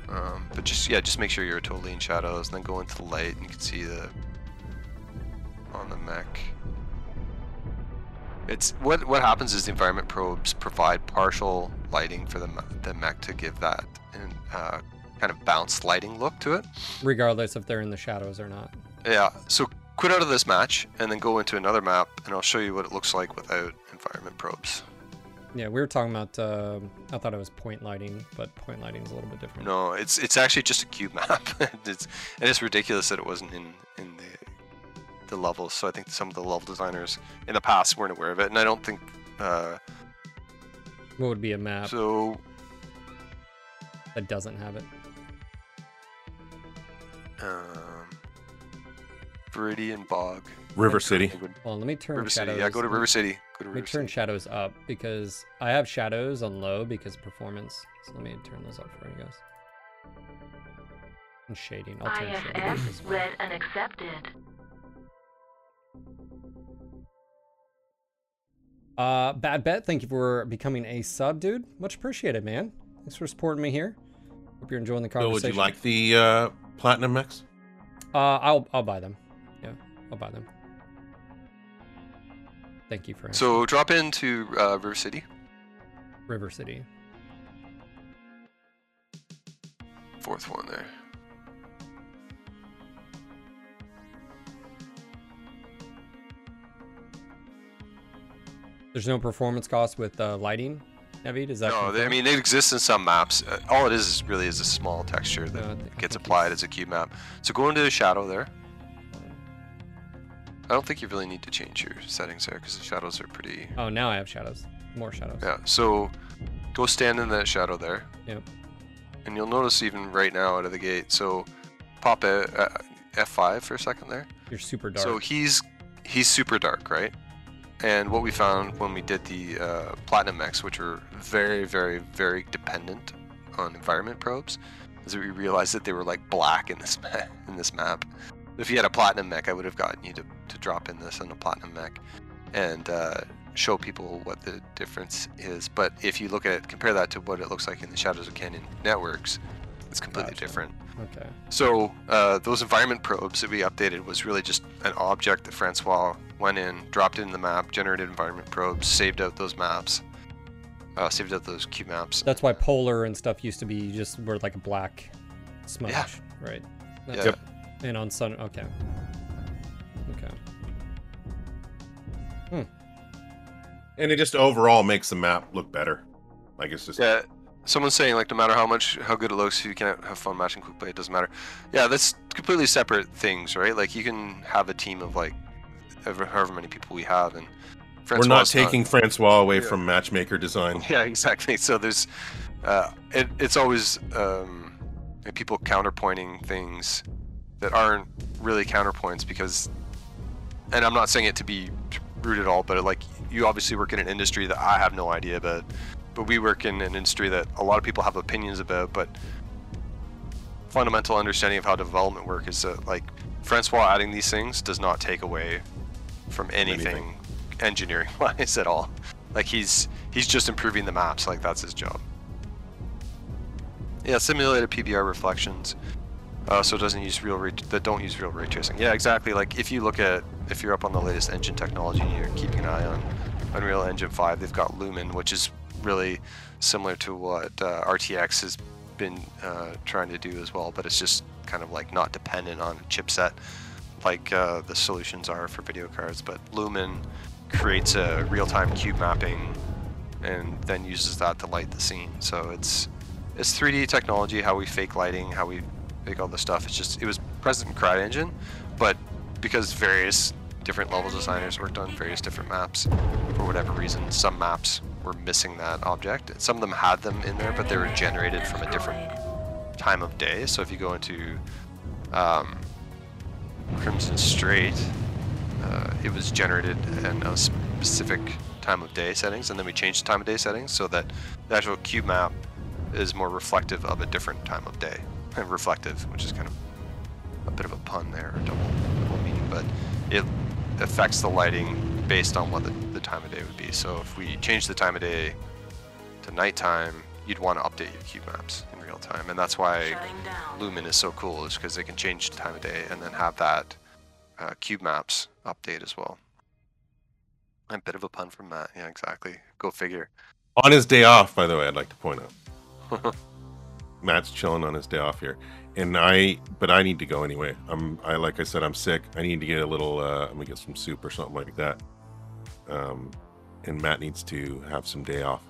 Um, but just, yeah, just make sure you're totally in shadows, and then go into the light, and you can see the, on the mech. It's, what, what happens is the environment probes provide partial lighting for the, the mech to give that and, uh, kind of bounced lighting look to it. Regardless if they're in the shadows or not. Yeah, so quit out of this match and then go into another map and I'll show you what it looks like without environment probes. Yeah, we were talking about. Uh, I thought it was point lighting, but point lighting is a little bit different. No, it's it's actually just a cube map. it's and it's ridiculous that it wasn't in in the the levels. So I think some of the level designers in the past weren't aware of it, and I don't think uh, What would be a map so. that doesn't have it? Um, Viridian Bog. River City. Well, let me turn River shadows. City. Yeah, go to River City. Go to Let me turn City. shadows up because I have shadows on low because of performance. So let me turn those up for you guys. And shading. I'll turn shading. up as IFS read and accepted. Uh, Bad Bet, thank you for becoming a sub, dude. Much appreciated, man. Thanks for supporting me here. Hope you're enjoying the So conversation. would you like the uh, platinum mix? Uh, I'll I'll buy them. Yeah, I'll buy them. Thank you for So drop into uh, River City. River City. Fourth one there. There's no performance cost with uh, lighting, Navid? Is that No, they, I mean it exists in some maps. Uh, all it is is really is a small texture that No, gets applied as a cube map. So go into the shadow there. I don't think you really need to change your settings there because the shadows are pretty. Oh, now I have shadows. More shadows. Yeah. So go stand in that shadow there. Yep. And you'll notice even right now out of the gate. So pop a, uh F5 for a second there. You're super dark. So he's he's super dark, right? And what we found when we did the uh, platinum mechs, which were very, very, very dependent on environment probes, is that we realized that they were like black in this ma- in this map. If you had a platinum mech, I would have gotten you to, to drop in this on a platinum mech and uh, show people what the difference is. But if you look at it, compare that to what it looks like in the Shadows of Canyon networks, it's completely Gotcha. different. okay. So uh, those environment probes that we updated was really just an object that Francois went in, dropped it in the map, generated environment probes, saved out those maps, uh, saved out those cube maps. That's why polar and stuff used to be just were like a black smudge, Yeah. right? Yeah. Yep. And on sun, okay. Okay. Hmm. And it just overall makes the map look better. Like it's just Yeah. Someone's saying like no matter how much how good it looks, you can't have fun matching quick play. It doesn't matter. Yeah, that's completely separate things, right? Like you can have a team of like ever, however many people we have, and we're not taking Francois away Yeah. from matchmaker design. Yeah, exactly. So there's, uh, it, it's always um, people counterpointing things that aren't really counterpoints because, and I'm not saying it to be rude at all, but like you obviously work in an industry that I have no idea about, but we work in an industry that a lot of people have opinions about, but fundamental understanding of how development work is that like Francois adding these things does not take away from anything, Anything. engineering wise at all. Like he's he's just improving the maps. Like that's his job. Yeah, simulated PBR reflections. Uh, so it doesn't use real ray, that don't use real ray tracing. Yeah, exactly. Like if you look at if you're up on the latest engine technology and you're keeping an eye on Unreal Engine 5, they've got Lumen, which is really similar to what uh, RTX has been uh, trying to do as well, but it's just kind of like not dependent on a chipset like uh, the solutions are for video cards, but Lumen creates a real-time cube mapping and then uses that to light the scene. So it's it's 3D technology, how we fake lighting, how we fake all the stuff. It's just it was present in CryEngine, but because various different level designers worked on various different maps, for whatever reason, some maps were missing that object. Some of them had them in there, but they were generated from a different time of day. So if you go into um, Crimson Strait, uh, it was generated in a specific time of day settings, and then we changed the time of day settings so that the actual cube map is more reflective of a different time of day. And reflective, which is kind of a bit of a pun there, or double, double meaning, but it affects the lighting based on what the, the time of day would be. So if we change the time of day to nighttime, you'd want to update your cube maps real time, and that's why Lumen is so cool, is because they can change the time of day and then have that uh, cube maps update as well. A bit of a pun from Matt, yeah, exactly. Go figure. On his day off, by the way, I'd like to point out. Matt's chilling on his day off here, and I, but I need to go anyway. I'm, I like I said, I'm sick. I need to get a little. Uh, I'm gonna get some soup or something like that. Um, and Matt needs to have some day off.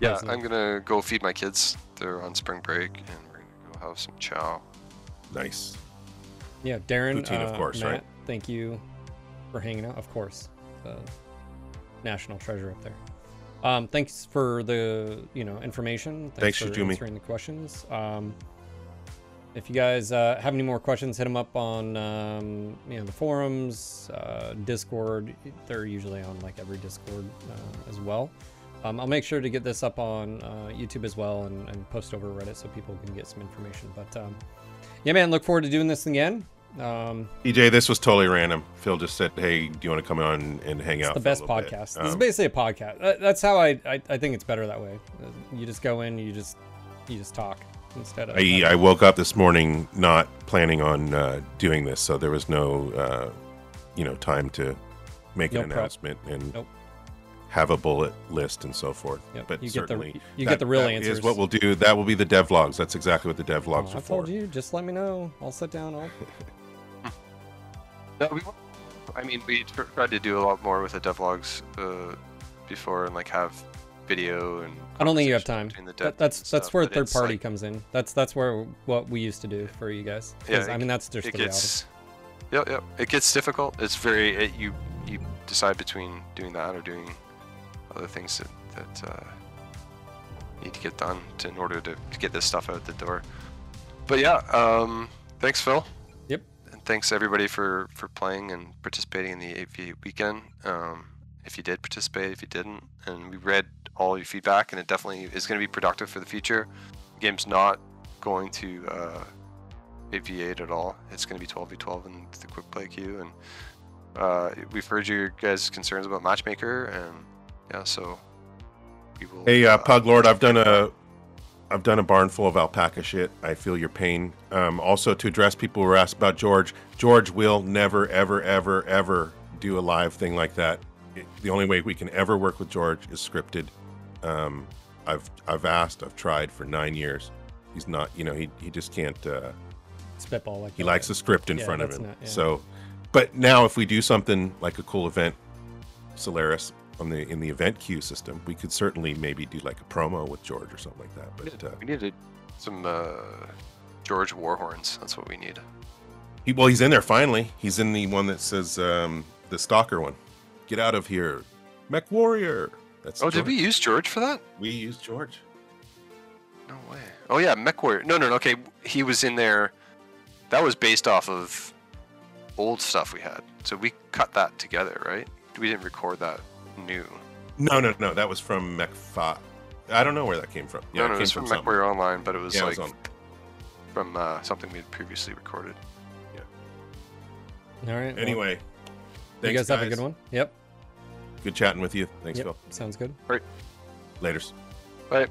Yeah, I'm gonna go feed my kids. They're on spring break, and we're gonna go have some chow. Nice. Yeah, Daeron, Poutine, of uh, course, Matt, right? Thank you for hanging out. Of course, the national treasure up there. Um, thanks for the you know information. Thanks, for Shizumi. answering the questions. Um, if you guys uh, have any more questions, hit them up on um, you know the forums, uh, Discord. They're usually on like every Discord uh, as well. Um, I'll make sure to get this up on uh, YouTube as well and, and post over Reddit so people can get some information. But um, yeah, man, look forward to doing this again. Um, EJ, this was totally random. Phil just said, "Hey, do you want to come on and hang it's out?" the best little bit?" podcast. This is Um, basically a podcast. That's how I, I I think it's better that way. Uh, You just go in, you just you just talk instead of. I, I woke up this morning not planning on uh, doing this, so there was no, uh, you know, time to make an prep. announcement and Nope. Have a bullet list and so forth. Yep, But you get the- certainly, you that- get the real that answers. Is what we'll do. That will be the devlogs. That's exactly what the Oh, devlogs I are for. told you, just let me know. I'll sit down. I'll, No, we. I mean, we tried to do a lot more with the devlogs uh, before, and like have video and. I don't think you have time. between the That, that's and that's stuff, where but third party like, comes in. That's that's where what we used to do for you guys. Yeah, I mean that's just it the reality. gets yeah yeah it gets difficult it's very it, you you decide between doing that or doing other things that that uh, need to get done to, in order to, to get this stuff out the door but yeah um thanks phil Yep. and thanks everybody for for playing and participating in the 8v8 weekend um if you did participate if you didn't and we read all your feedback and it definitely is going to be productive for the future the game's not going to uh 8v8 at all. It's going to be 12v12 in the quick play queue, and uh, we've heard your guys' concerns about matchmaker, and yeah, so we will. Hey, uh, Pug Lord, I've done a, I've done a barn full of alpaca shit. I feel your pain. Um, also, to address people who were asked about George, George will never, ever, ever, ever do a live thing like that. It- the only way we can ever work with George is scripted. Um, I've, I've asked, I've tried for nine years. He's not, you know, he, he just can't. Uh, Spitball like he that. likes a script in Yeah, front of him. not- yeah. So, but now if we do something like a cool event, Solaris on the in the event queue system, we could certainly maybe do like a promo with George or something like that. But uh, we needed some uh, George Warhorns. That's what we need. he, well, he's in there finally. He's in the one that says um, the stalker one. Get out of here, MechWarrior. That's Oh, did we use George for that? We used George. No way. Oh yeah, MechWarrior. No, no, no. Okay, he was in there. That was based off of old stuff we had. So we cut that together, right? We didn't record that new. No, no, no. That was from Mech Five. I don't know where that came from. Yeah, no, it no, came it was from Mech something. Warrior Online, but it was Yeah, it like was on- from uh, something we had previously recorded. Yeah. All right. well, Anyway, you thanks, guys have a good one. Yep. Good chatting with you. Thanks, yep. Phil. Sounds good. Great. Laters. Bye.